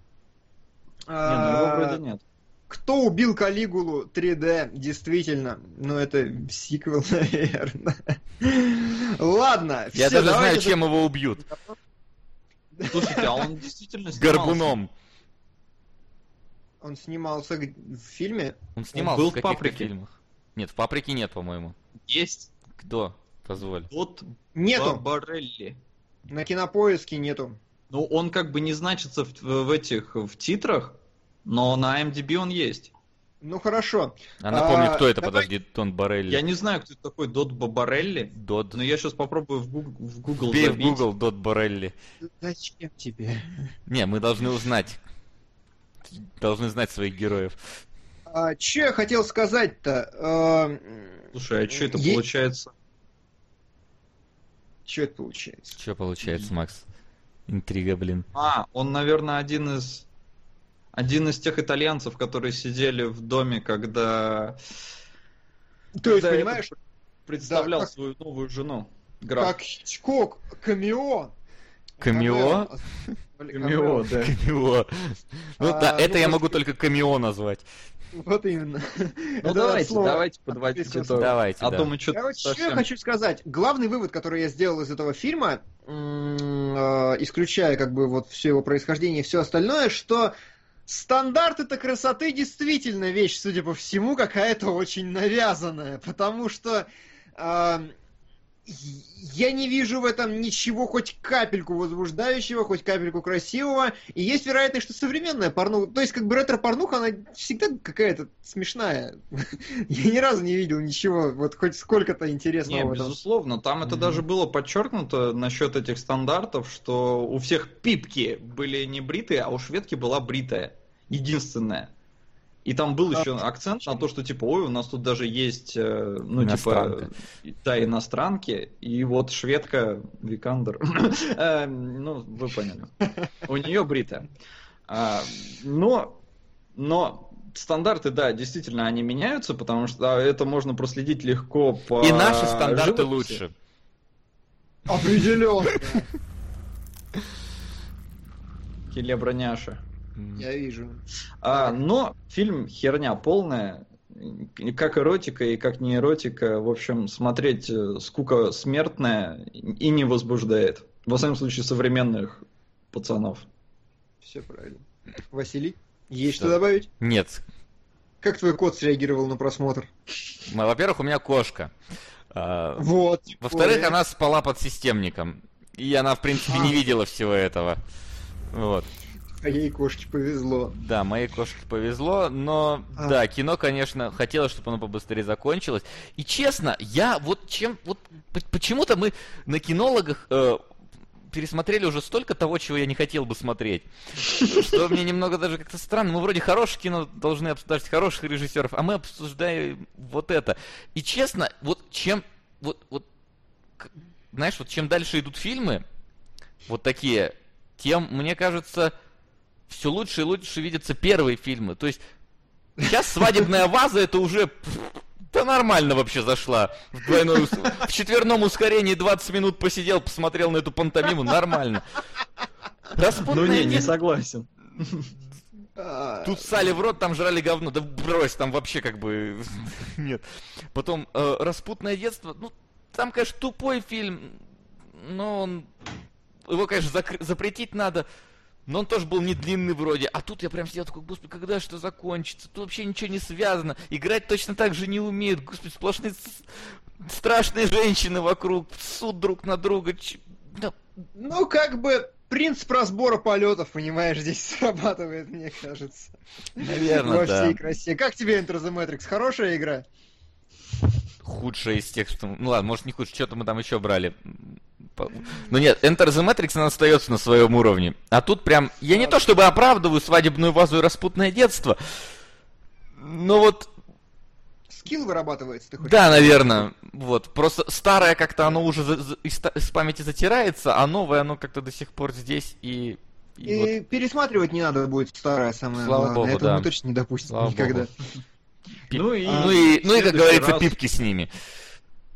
А, его вроде нет. Кто убил Калигулу 3D? Действительно. Ну, это сиквел, наверное. Ладно. Я все, даже знаю, давайте чем его убьют. Слушайте, а он действительно снимался. Горбуном. Он снимался в фильме. Он снимался был в в каких-то «Паприке». фильмах. Нет, в «Паприке» нет, по-моему. Есть Кто? Позволь. Дот Нету. Барбарелли. На кинопоиске нету. Ну, он как бы не значится в, в этих в титрах, но на MDB он есть. Ну хорошо. А напомни, А, кто это, давай- подожди, Тон Барелли. Я не знаю, кто это такой Дот Бабарелли, Дод. но я сейчас попробую в Google, в Google Вбей в забить. Google Дот Барелли. Зачем тебе? Не, мы должны узнать. Должны знать своих героев. А, че я хотел сказать-то? А, Слушай, а что это Е- получается? Че это получается? Что получается, Макс? Интрига, блин. А, он, наверное, один из один из тех итальянцев, которые сидели в доме, когда, То есть, когда понимаешь, этот представлял Да, как- свою новую жену. Граф. как Хичкок, камео. Камео? Камео, да. Камео. Ну А, да, это ну, я просто- могу только камео назвать. Вот именно. Ну Это давайте, слово давайте подводить итог. Давайте, А да. то мы что-то Короче, что я хочу сказать. Главный вывод, который я сделал из этого фильма, э, исключая как бы вот все его происхождение и все остальное, что стандарты-то красоты действительно вещь, судя по всему, какая-то очень навязанная, потому что э, я не вижу в этом ничего хоть капельку возбуждающего, хоть капельку красивого, и есть вероятность, что современная порнуха, то есть как бы ретро-порнуха, она всегда какая-то смешная. Я ни разу не видел ничего, вот хоть сколько-то интересного Не, безусловно, там это даже было подчеркнуто насчет этих стандартов, что у всех пипки были не бритые, а у шведки была бритая. Единственная. И там был А, еще акцент на то, что типа, ой, у нас тут даже есть, э, ну, типа, да, иностранки, и вот шведка Викандер, Э, ну, вы поняли. У нее бритая. А, Но, но стандарты, да, действительно, они меняются, потому что а, это можно проследить легко по И наши стандарты лучше. Определенно. Келебра няша. Я вижу. А, но фильм херня полная, как эротика и как не эротика. В общем, смотреть э, скука смертная и не возбуждает. Во всяком случае, современных пацанов. Все правильно. Василий, есть Что? что добавить? Нет. Как твой кот среагировал на просмотр? М, Во-первых, у меня кошка. А, Вот. Во-вторых, она спала под системником. И она, в принципе, не А. видела всего этого. Вот. А ей кошке повезло. Да, моей кошке повезло, но А. да, кино, конечно, хотелось, чтобы оно побыстрее закончилось. И честно, я вот чем вот почему-то мы на кинологах э, пересмотрели уже столько того, чего я не хотел бы смотреть. Что мне немного даже как-то странно. Мы вроде хорошее кино должны обсуждать, хороших режиссеров, а мы обсуждаем вот это. И честно, вот чем вот вот знаешь, вот чем дальше идут фильмы, вот такие, тем, мне кажется, все лучше и лучше видятся первые фильмы. То есть сейчас свадебная ваза это уже да нормально вообще зашла. В, двойной, в четверном ускорении 20 минут посидел, посмотрел на эту пантомиму, нормально. Ну Распутное не, не согласен. Тут сали в рот, там жрали говно. Да брось, там вообще как бы... Нет. Потом э, «Распутное детство». Ну, там, конечно, тупой фильм, но он... Его, конечно, закр- запретить надо, но он тоже был не длинный вроде. А тут я прям сидел такой, господи, когда что закончится? Тут вообще ничего не связано. Играть точно так же не умеют. Господи, сплошные страшные женщины вокруг, суд друг на друга. Ч- да, Ну, как бы принцип разбора полетов, понимаешь, здесь срабатывает, мне кажется. Наверное, Во да. всей красе. Как тебе Enter the Matrix? Хорошая игра? худшая из тех, что... Ну ладно, может не худшая, что-то мы там еще брали. Ну нет, Enter the Matrix, она остается на своем уровне. А тут прям... Я не то чтобы оправдываю свадебную вазу и распутное детство, но вот... Скилл вырабатывается, ты хочешь? Да, наверное. Вот. Просто старое как-то оно уже из, памяти затирается, а новое оно как-то до сих пор здесь и... и вот. И пересматривать не надо будет старое самое Слава главное. богу, Этого да. мы точно не допустим Слава никогда. Пип- Ну и, Ну и, ну и как говорится, раз- пипки с ними.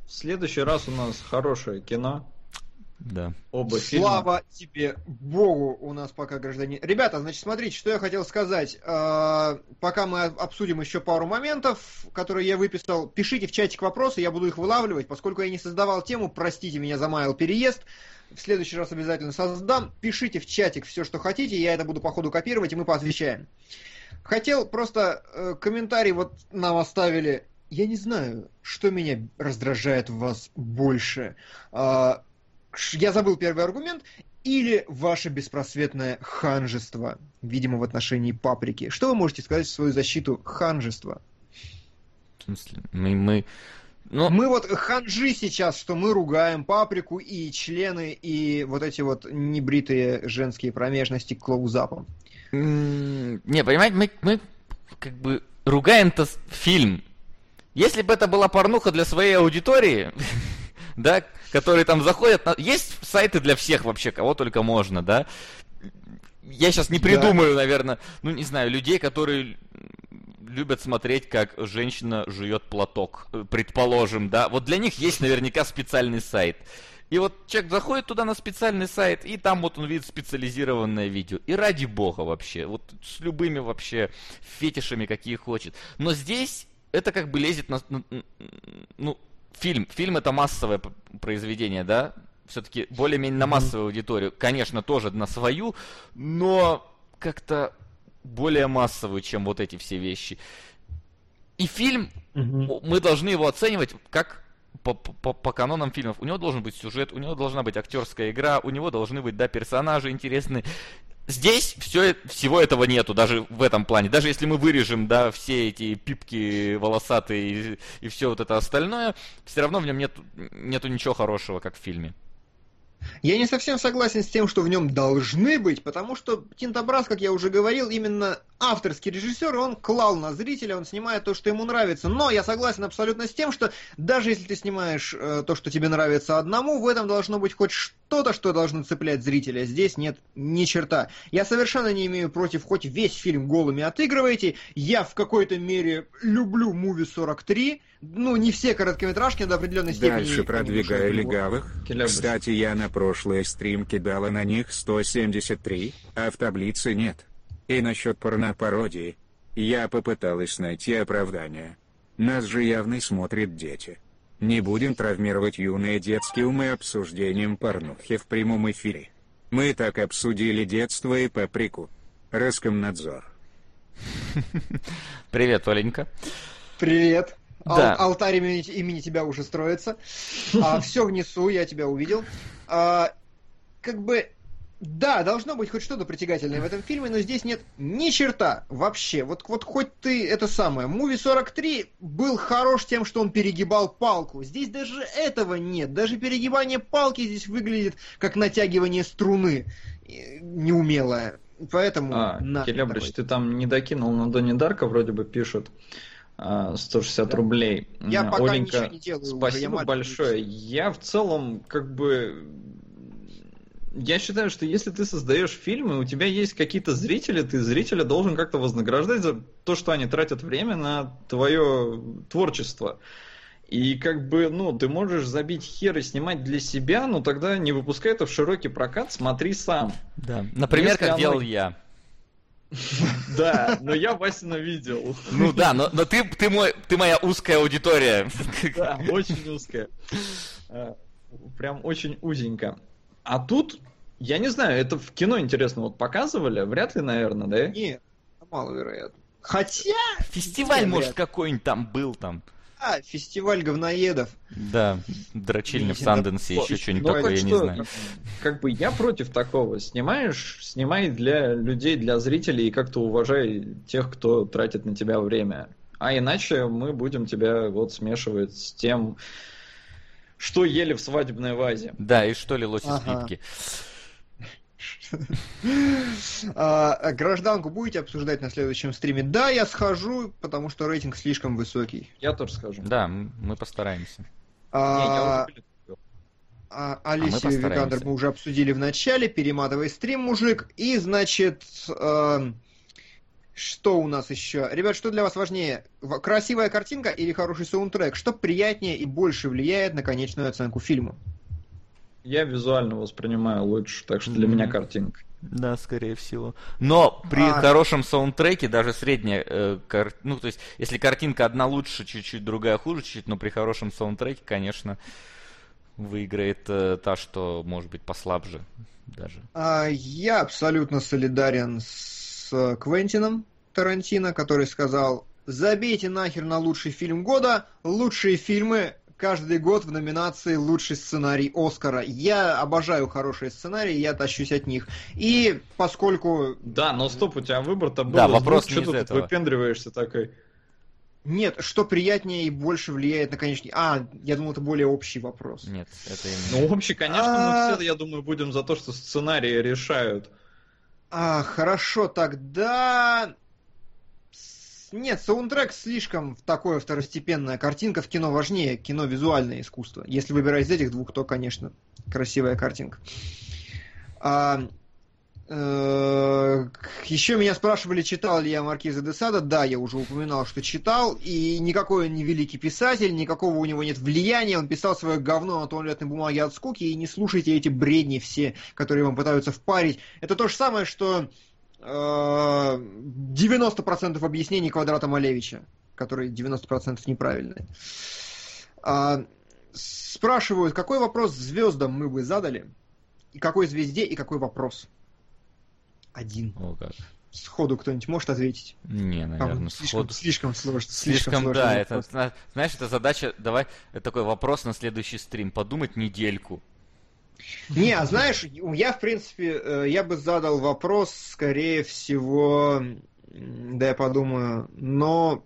В следующий раз у нас хорошее кино. Да. Оба фильма. Слава тебе Богу у нас пока граждане. Ребята, значит, смотрите, что я хотел сказать. Э, Пока мы обсудим еще пару моментов, которые я выписал, пишите в чатик вопросы, я буду их вылавливать. Поскольку я не создавал тему, простите меня, замаял переезд. В следующий раз обязательно создам. Пишите в чатик все, что хотите, я это буду по ходу копировать, и мы поотвечаем. Хотел просто э, комментарий вот нам оставили. Я не знаю, что меня раздражает в вас больше. Э, я забыл первый аргумент. Или ваше беспросветное ханжество, видимо, в отношении паприки. Что вы можете сказать в свою защиту ханжества? В смысле? Мы, мы... Но... Мы вот ханжи сейчас, что мы ругаем паприку и члены, и вот эти вот небритые женские промежности клоузапом. Не, понимаете, мы, мы как бы ругаем-то фильм. Если бы это была порнуха для своей аудитории, да, которые там заходят. На... Есть сайты для всех вообще, кого только можно, да. Я сейчас не придумаю, да. наверное, ну не знаю, людей, которые любят смотреть, как женщина жует платок, э, предположим, да. Вот для них есть наверняка специальный сайт. И вот человек заходит туда на специальный сайт, и там вот он видит специализированное видео. И ради бога вообще, вот с любыми вообще фетишами, какие хочет. Но здесь это как бы лезет на, ну, фильм. Фильм это массовое произведение, да? Все-таки более-менее на массовую аудиторию. Конечно, тоже на свою, но как-то более массовую, чем вот эти все вещи. И фильм, угу. мы должны его оценивать как по, по, по канонам фильмов. У него должен быть сюжет, у него должна быть актерская игра, у него должны быть, да, персонажи интересные. Здесь все, всего этого нету, даже в этом плане. Даже если мы вырежем, да, все эти пипки волосатые и, и все вот это остальное, все равно в нем нет, нету ничего хорошего, как в фильме. Я не совсем согласен с тем, что в нем должны быть, потому что Тинтобрас, как я уже говорил, именно авторский режиссер, он клал на зрителя, он снимает то, что ему нравится. Но я согласен абсолютно с тем, что даже если ты снимаешь э, то, что тебе нравится одному, в этом должно быть хоть что-то, что должно цеплять зрителя. Здесь нет ни черта. Я совершенно не имею против, хоть весь фильм голыми отыгрываете. Я в какой-то мере люблю «Муви 43», ну, не все короткометражки до определенной степени. Дальше продвигаю легавых. Кстати, я на прошлый стрим кидала на них 173, а в таблице нет. И насчет порнопародии. Я попыталась найти оправдание. Нас же явно смотрят дети. Не будем травмировать юные детские умы обсуждением порнухи в прямом эфире. Мы так обсудили детство и паприку. Роскомнадзор. Привет, Оленька. Привет. Да. Ал- алтарь имени, имени тебя уже строится. А, все внесу, я тебя увидел. А, как бы да, должно быть хоть что-то притягательное в этом фильме, но здесь нет ни черта вообще. Вот, вот хоть ты это самое. Муви 43 был хорош тем, что он перегибал палку. Здесь даже этого нет. Даже перегибание палки здесь выглядит как натягивание струны неумелое. Поэтому... А, Келебрич, ты там не докинул на Донни Дарка, вроде бы пишут. 160 да. рублей. Я пока Оленька, ничего не делаю. Спасибо уже, я большое. Я в целом как бы я считаю, что если ты создаешь фильмы, у тебя есть какие-то зрители, ты зрителя должен как-то вознаграждать за то, что они тратят время на твое творчество. И как бы, ну, ты можешь забить хер и снимать для себя, но тогда не выпускай это в широкий прокат, смотри сам. Да. Например, Если как оно... делал я. Да, но я Васина видел. Ну да, но, но ты, ты, мой, ты моя узкая аудитория. Да, очень узкая. А, прям очень узенько. А тут, я не знаю, это в кино интересно вот показывали? Вряд ли, наверное, да? Нет, маловероятно. Хотя... Фестиваль, может, какой-нибудь там был там. А, фестиваль говноедов. Да, дрочильня в Санденсе, еще что-нибудь ну, такое, я не знаю. Как бы я против такого. Снимаешь, снимай для людей, для зрителей, и как-то уважай тех, кто тратит на тебя время. А иначе мы будем тебя вот смешивать с тем, что ели в свадебной вазе. Да, и что лилось из плитки. А, гражданку будете обсуждать на следующем стриме? Да, я схожу, потому что рейтинг слишком высокий. Я тоже схожу. Да, мы постараемся. А, а, Алисию а Викандер мы уже обсудили в начале. Перематывай стрим, мужик. И, значит, э, что у нас еще? Ребят, что для вас важнее? Красивая картинка или хороший саундтрек? Что приятнее и больше влияет на конечную оценку фильма? Я визуально воспринимаю лучше, так что для mm-hmm. меня картинка. Да, скорее всего. Но при а... хорошем саундтреке, даже средняя, э, кар... ну, то есть, если картинка одна лучше, чуть-чуть, другая хуже, чуть-чуть, но при хорошем саундтреке, конечно, выиграет э, та, что может быть послабже даже. А, я абсолютно солидарен с Квентином. Тарантино, который сказал, забейте нахер на лучший фильм года, лучшие фильмы каждый год в номинации «Лучший сценарий Оскара». Я обожаю хорошие сценарии, я тащусь от них. И поскольку... Да, но стоп, у тебя выбор-то был. Да, вопрос что ты этого. выпендриваешься такой? Нет, что приятнее и больше влияет на конечный... А, я думал, это более общий вопрос. Нет, это именно... Ну, вообще, конечно, А- мы все, я думаю, будем за то, что сценарии решают. А, хорошо, тогда... Нет, саундтрек слишком такое второстепенная картинка. В кино важнее, кино визуальное искусство. Если выбирать из этих двух, то, конечно, красивая картинка. А, еще меня спрашивали, читал ли я Маркиза де Сада. Да, я уже упоминал, что читал. И никакой он не великий писатель, никакого у него нет влияния. Он писал свое говно на туалетной бумаге от скуки. И не слушайте эти бредни все, которые вам пытаются впарить. Это то же самое, что э, 90% объяснений квадрата Малевича, которые 90% неправильные. А, спрашивают, какой вопрос звездам мы бы задали? И какой звезде, и какой вопрос? Один. О, как. Сходу кто-нибудь может ответить? Не, наверное, По-моему, слишком, сходу. слишком сложно. Слишком, сложный да, это, знаешь, это задача, давай, это такой вопрос на следующий стрим, подумать недельку. Не, а знаешь, я, в принципе, э, я бы задал вопрос, скорее всего, да я подумаю, но,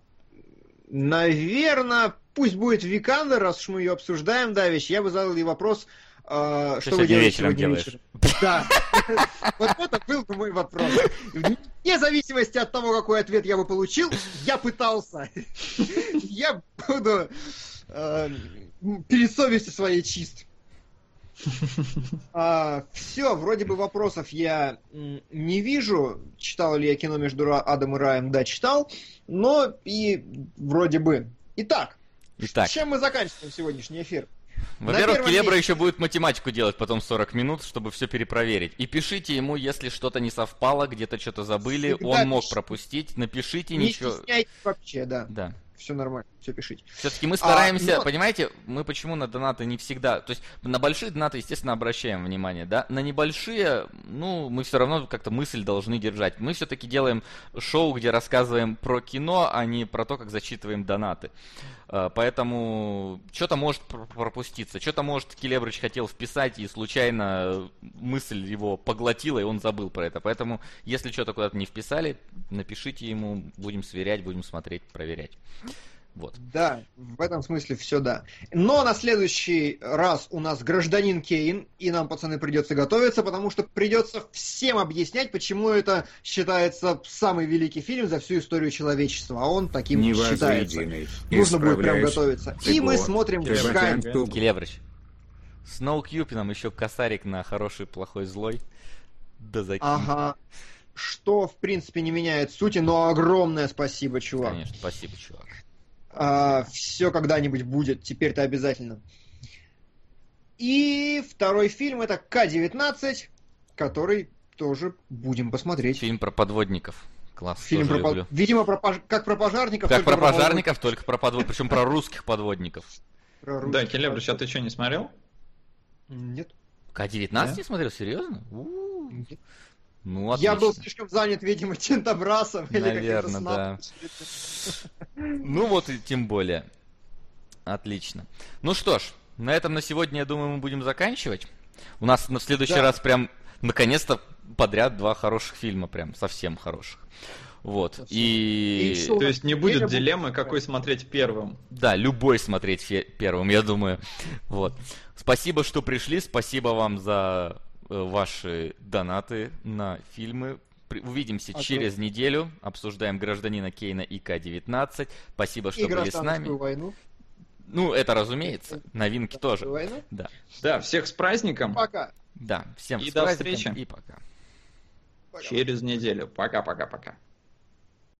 наверное, пусть будет Викандер, раз уж мы ее обсуждаем, Давич, я бы задал ей вопрос, э, что, вы сегодня делаете вечером делаешь? вечером? Да, вот это был бы мой вопрос. Вне зависимости от того, какой ответ я бы получил, я пытался. Я буду э, перед совестью своей чист. все, вроде бы вопросов я не вижу. Читал ли я кино между Адом и Раем? Да, читал. Но и вроде бы. Итак, Итак, чем мы заканчиваем сегодняшний эфир? Во-первых, Келебра месте. еще будет математику делать потом 40 минут, чтобы все перепроверить. И пишите ему, если что-то не совпало, где-то что-то забыли, Всегда он мог пишите. пропустить, напишите, Не ничего. стесняйтесь вообще, да. Да. Все нормально, все пишите. Все-таки мы стараемся, но- понимаете, мы почему на донаты не всегда, то есть на большие донаты, естественно, обращаем внимание, да, на небольшие, ну, мы все равно как-то мысль должны держать. Мы все-таки делаем шоу, где рассказываем про кино, а не про то, как зачитываем донаты. Э, Поэтому что-то может пр- пропуститься, что-то может Келебрыч хотел вписать, и случайно мысль его поглотила, и он забыл про это. Поэтому, если что-то куда-то не вписали, напишите ему, будем сверять, будем смотреть, проверять. Вот. Да, в этом смысле все да. Но на следующий раз у нас гражданин Кейн, и нам, пацаны, придется готовиться, потому что придется всем объяснять, почему это считается самый великий фильм за всю историю человечества, а он таким считается. Невозведенный. Нужно будет прям готовиться. И мы смотрим. Келебрыч. Сноу нам еще косарик на хороший, плохой, злой. Да закинь. Ага. Что, в принципе, не меняет сути, но огромное спасибо, чувак. Конечно, спасибо, чувак. Все когда-нибудь будет, теперь-то обязательно. И второй фильм это К-19, который тоже будем посмотреть. Фильм про подводников. Класс, Фильм про, люблю. по- видимо, про пож- как про пожарников. Как про пожарников, только про подводников, причем про русских подводников. про Да, Келебрыч, а ты что, не смотрел? Нет. К-19 Да? не смотрел? Серьезно? Ну, отлично. Я был слишком занят, видимо, тентабрасом или каким-то Наверно, снапом. да. Ну вот и тем более. Отлично. Ну что ж, на этом на сегодня, я думаю, мы будем заканчивать. У нас на в следующий Да. раз прям наконец-то подряд два хороших фильма, прям совсем хороших. Вот. Совсем. И, И? То есть не будет дилеммы, будет. какой смотреть первым. да, любой смотреть фе- первым, я думаю. Вот. Спасибо, что пришли. Спасибо вам за ваши донаты на фильмы. Увидимся Ага. через неделю. Обсуждаем гражданина Кейна и К-19. Спасибо, что И были с нами. войну. Ну, это разумеется. Новинки тоже. Войну. Да. Да, всех с праздником. Пока. Да. Всем И с до праздником встречи. И пока. Пока. Через неделю. Пока-пока-пока.